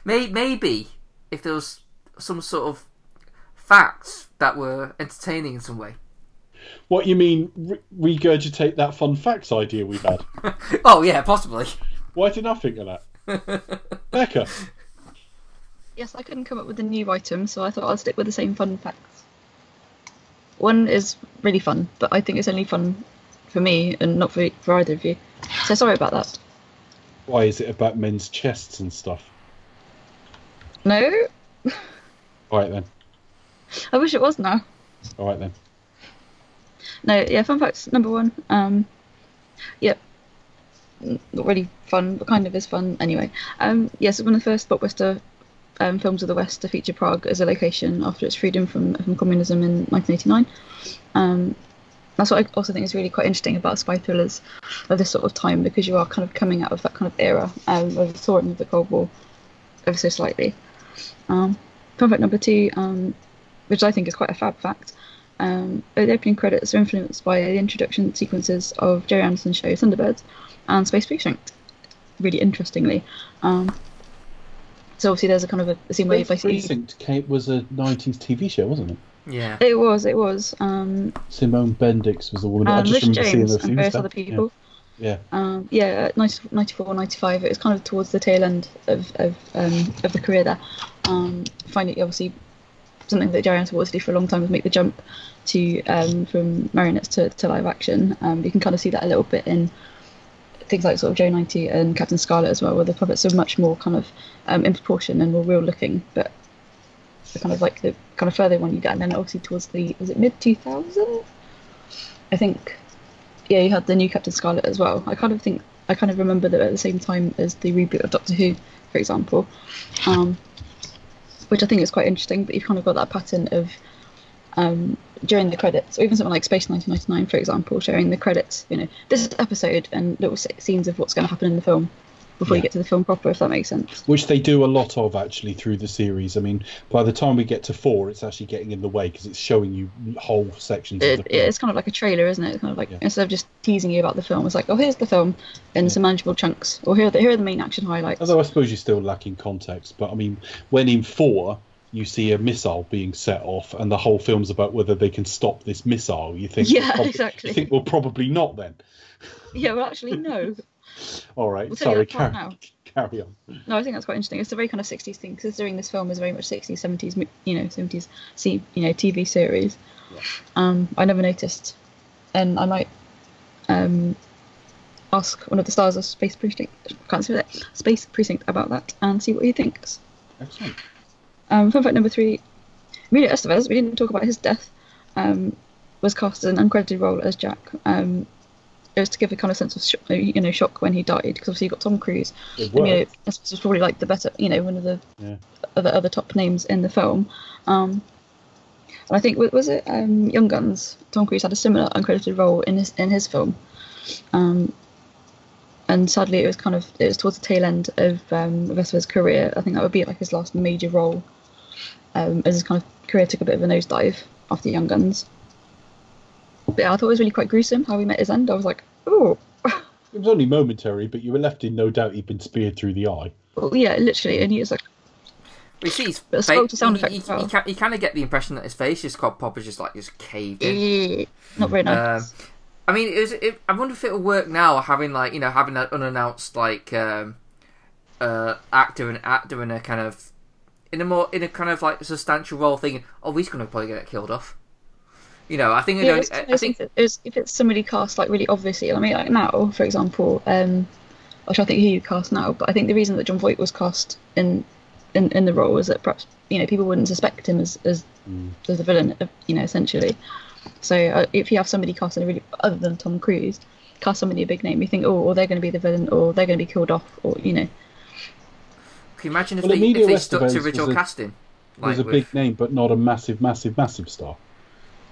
may, maybe if there was some sort of facts that were entertaining in some way. What you mean? Re- regurgitate that fun facts idea we've had? Oh yeah, possibly. Why didn't I think of that? Becca, Yes, I couldn't come up with a new item, so I thought I'll stick with the same fun facts. One is really fun, but I think it's only fun for me and not for, for either of you. So sorry about that. why is it about men's chests and stuff? No, All right then. I wish it was now. All right then. No, yeah, fun facts number one. Um, yeah, not really fun, but kind of is fun anyway. Um, yes, it's one of the first blockbuster um, films of the West to feature Prague as a location after its freedom from, from communism in 1989. Um, that's what I also think is really quite interesting about spy thrillers of this sort of time because you are kind of coming out of that kind of era um, of the thawing of the Cold War ever so slightly. Um, fun fact number two, um, which I think is quite a fab fact, um, the opening credits are influenced by the introduction sequences of Gerry Anderson's show Thunderbirds and Space Precinct. Really interestingly, um, so obviously there's a kind of a, a scene where you Space basically Precinct came, was a 90s TV show, wasn't it? Yeah. it was it was um, Simone Bendix was the woman. I um, just Liz remember seeing James the and few various other people. Yeah. Um, yeah, 90, 94, 95. It was kind of towards the tail end of of, um, of the career there. Um, finding obviously something that Gerry Anderson wanted to do for a long time was make the jump to um, from marionettes to, to live action. Um, you can kind of see that a little bit in things like sort of Joe 90 and Captain Scarlet as well, where the puppets are much more kind of um, in proportion and more real looking, but the kind of like the kind of further one you get, and then obviously towards the was it mid 2000? I think yeah, you had the new Captain Scarlet as well. I kind of think I kind of remember that at the same time as the reboot of Doctor Who, for example, um, which I think is quite interesting. But you've kind of got that pattern of um, during the credits, or even something like Space 1999, for example, showing the credits. You know, this episode and little scenes of what's going to happen in the film before you get to the film proper, if that makes sense. Which they do a lot of actually through the series. I mean, by the time we get to four, it's actually getting in the way because it's showing you whole sections It, of the film. it's kind of like a trailer, isn't it? It's kind of like Yeah. instead of just teasing you about the film, it's like, oh, here's the film in some manageable chunks, or here are the here are the main action highlights. Although I suppose you're still lacking context. But I mean, when in four, you see a missile being set off, and the whole film's about whether they can stop this missile. You think, Yeah, well, prob- exactly. You think, well, probably not then. Yeah, well, actually, no. All right, We'll sorry, carry, carry on. No, I think that's quite interesting. It's a very kind of 60s thing, considering this film is very much 60s, 70s, mo- you know, 70s, see, you know, TV series. Um, I never noticed, and I might um, ask one of the stars of Space Precinct, can't say that, Space Precinct about that, and see what he thinks. Excellent. Um, fun fact number three: Emilio Estevez. We didn't talk about his death. Um, was cast as an uncredited role as Jack. Um, it was to give a kind of sense of shock, you know shock when he died because obviously you got Tom Cruise. It And, you know, worked. this was probably like the better, you know, one of the Yeah. other other top names in the film. Um, and I think was it um, Young Guns? Tom Cruise had a similar uncredited role in his in his film. Um, and sadly, it was kind of it was towards the tail end of um, of Estevez' career. I think that would be like his last major role, um, as his kind of career took a bit of a nosedive after Young Guns. But yeah, I thought it was really quite gruesome how he met his end. I was like, oh, It was only momentary, but you were left in no doubt he'd been speared through the eye. well, yeah, literally, and he was like, We see his But face. spoke to sound you, effects you, as well. you, can, you kind of get the impression that his face just got proper, just like just caved in. Not very nice. Um, I mean, it was, it, I wonder if it'll work now, having like you know having an unannounced like um, uh, actor and actor in a kind of in a more in a kind of like substantial role, thinking, oh, he's going to probably get killed off. You know, I think, it Yeah, only- it's one of I think things that is- if it's somebody cast like really obviously, I mean, like now, for example, um, I'm trying to think who you cast now, but I think the reason that Jon Voight was cast in in, in the role is that perhaps you know people wouldn't suspect him as as, as the villain, you know, essentially. So uh, if you have somebody cast in a really other than Tom Cruise, cast somebody a big name, you think, oh, or they're going to be the villain, or they're going to be killed off, or you know, can you imagine if Well, they, Emilio if they stuck Estevez to was original a- casting? He was a with- big name, but not a massive, massive, massive star.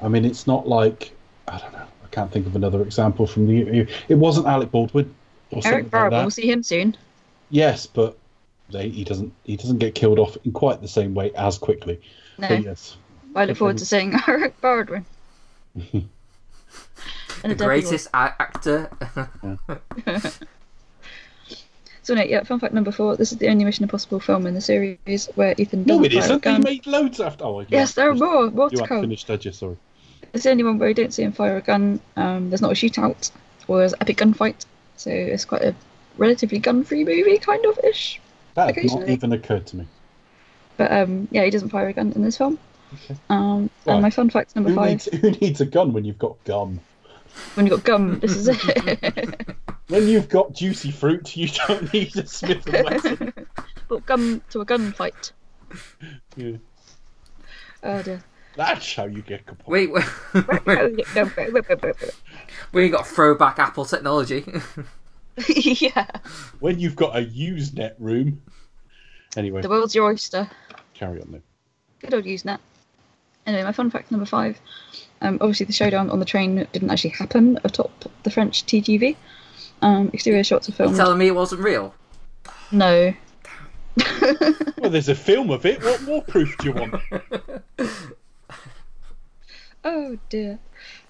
I mean, it's not like I don't know. I can't think of another example from the. It wasn't Alec Baldwin or something Eric like Barbara, that. we'll see him soon. Yes, but they, he doesn't. He doesn't get killed off in quite the same way as quickly. No, But yes, I look forward to seeing Eric Baldwin. And the greatest a- actor. So no, yeah. Fun fact number four: This is the only Mission Impossible film in the series where Ethan No, it isn't. They made loads after. Oh, Yes, there are more. More You to come. finished, had you? Sorry. It's the only one where you don't see him fire a gun. Um, there's not a shootout or there's an epic gunfight, so it's quite a relatively gun-free movie, kind of ish. That had not even occurred to me. But um, yeah, he doesn't fire a gun in this film. Okay. Um, Right. and my fun fact number Who five: needs, who needs a gun when you've got gum? When you've got gum, this is it. When you've got juicy fruit, you don't need a Smith and Wesson. But gum to a gunfight. Yeah. Oh dear. That's how you get kaput. Wait, wait, we got throwback Apple technology. yeah. When you've got a Usenet room. Anyway, The world's your oyster. carry on then. Good old Usenet. Anyway, my fun fact number five. Um, obviously, the showdown on the train didn't actually happen atop the French TGV. Um, exterior shots are you filmed. telling me it wasn't real? No. Well, there's a film of it. What more proof do you want? Oh dear.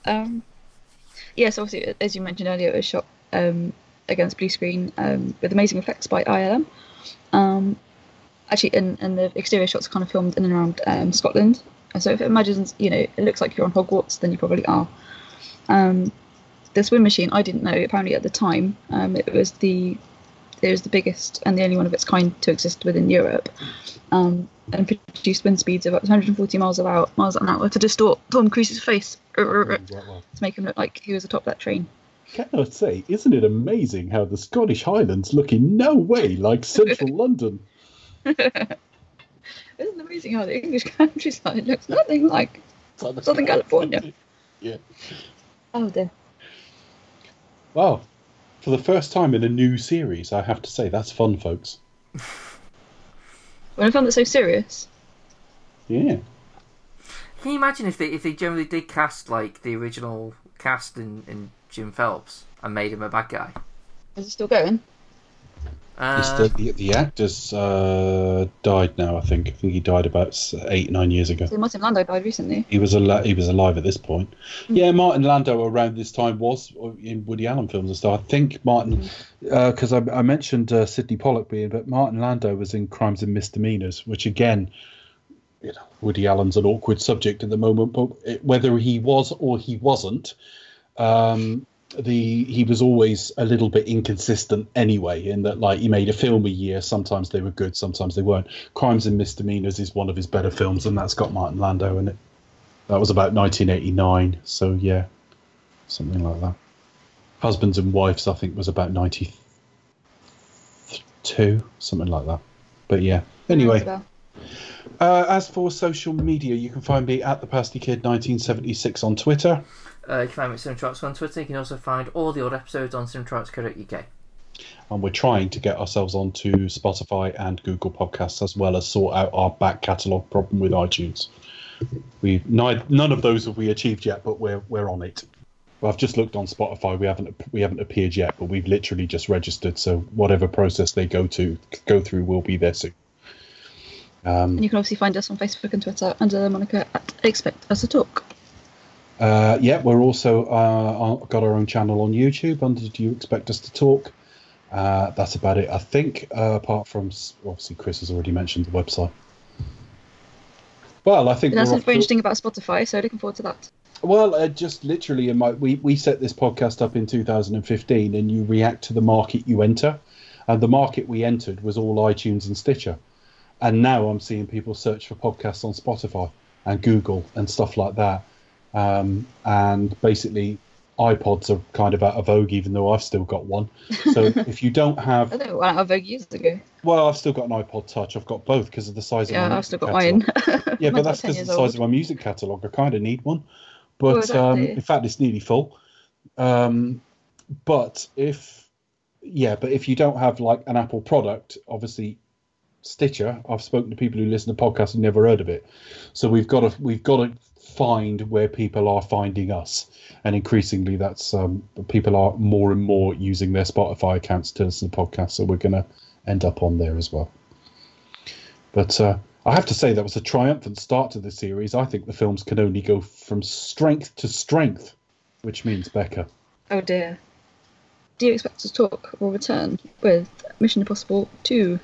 Um, yes, obviously, as you mentioned earlier, it was shot um, against blue screen um, with amazing effects by ILM. Um, actually, and, and the exterior shots are kind of filmed in and around um, Scotland. And so if it imagines, you know, it looks like you're on Hogwarts, then you probably are. Um, the swim machine, I didn't know. Apparently, at the time, um, it was the it was the biggest and the only one of its kind to exist within Europe, um, and produced wind speeds of up to 140 miles an hour, miles an hour to distort Tom Cruise's face to make him look like he was atop that train. Can I say, isn't it amazing how the Scottish Highlands look in no way like central London? Isn't it amazing how the English countryside looks nothing like Southern California? Yeah. Oh dear. Wow. For the first time in a new series, I have to say, that's fun, folks. When I found it so serious, Yeah. Can you imagine if they if they generally did cast like the original cast in, in Jim Phelps and made him a bad guy? is it still going? It's Uh, the, the, the actor's uh, died now, I think. I think he died about eight, nine years ago. So Martin Landau died recently. He was al- he was alive at this point. Yeah, Martin Landau around this time was in Woody Allen films and stuff. I think Martin, because I, I mentioned uh, Sydney Pollack being, but Martin Landau was in Crimes and Misdemeanors, which again, you know, Woody Allen's an awkward subject at the moment, but it, whether he was or he wasn't, um, the he was always a little bit inconsistent anyway. In that, like, he made a film a year. Sometimes they were good, sometimes they weren't. Crimes and Misdemeanors is one of his better films, and that's got Martin Landau in it. That was about 1989, so yeah, something like that. Husbands and Wives, I think, was about 92, something like that. But yeah, anyway. Uh, as for social media, you can find me at the Pasty Kid 1976 on Twitter. Uh, you can find me at Cinetrox on Twitter. You can also find all the old episodes on cinetrox.co.uk. and we're trying to get ourselves onto Spotify and Google Podcasts as well as sort out our back catalogue problem with iTunes. We none, none of those have we achieved yet, but we're we're on it. Well, I've just looked on Spotify. We haven't we haven't appeared yet, but we've literally just registered. So whatever process they go to go through will be there soon. Um, and you can obviously find us on Facebook and Twitter under the moniker at Expect Us to Talk. Uh, yeah, we're also uh, got our own channel on YouTube under Do You Expect Us to Talk? Uh, that's about it, I think, uh, apart from obviously Chris has already mentioned the website. Well, I think And that's to- interesting about Spotify, so looking forward to that. well, uh, just literally, in my we we set this podcast up in 2015, and you react to the market you enter, and the market we entered was all iTunes and Stitcher, and now I'm seeing people search for podcasts on Spotify and Google and stuff like that, um, and basically iPods are kind of out of vogue, even though I've still got one. So if you don't I have, don't know, out of Vogue years ago. well, I've still got an iPod Touch. I've got both because of the size of Yeah, my I've still got catalogue. mine. Yeah, but that's because of the size old. of my music catalogue. I kind of need one. But um, in fact, it's nearly full. Um, but if, yeah, but if you don't have like an Apple product, obviously Stitcher, I've spoken to people who listen to podcasts and never heard of it. So we've got to we've got to find where people are finding us, and increasingly that's um, people are more and more using their Spotify accounts to listen to podcasts. So we're going to end up on there as well. But uh, I have to say that was a triumphant start to the series. I think the films can only go from strength to strength, which means Becca. Oh dear. do you expect to talk or return with Mission Impossible 2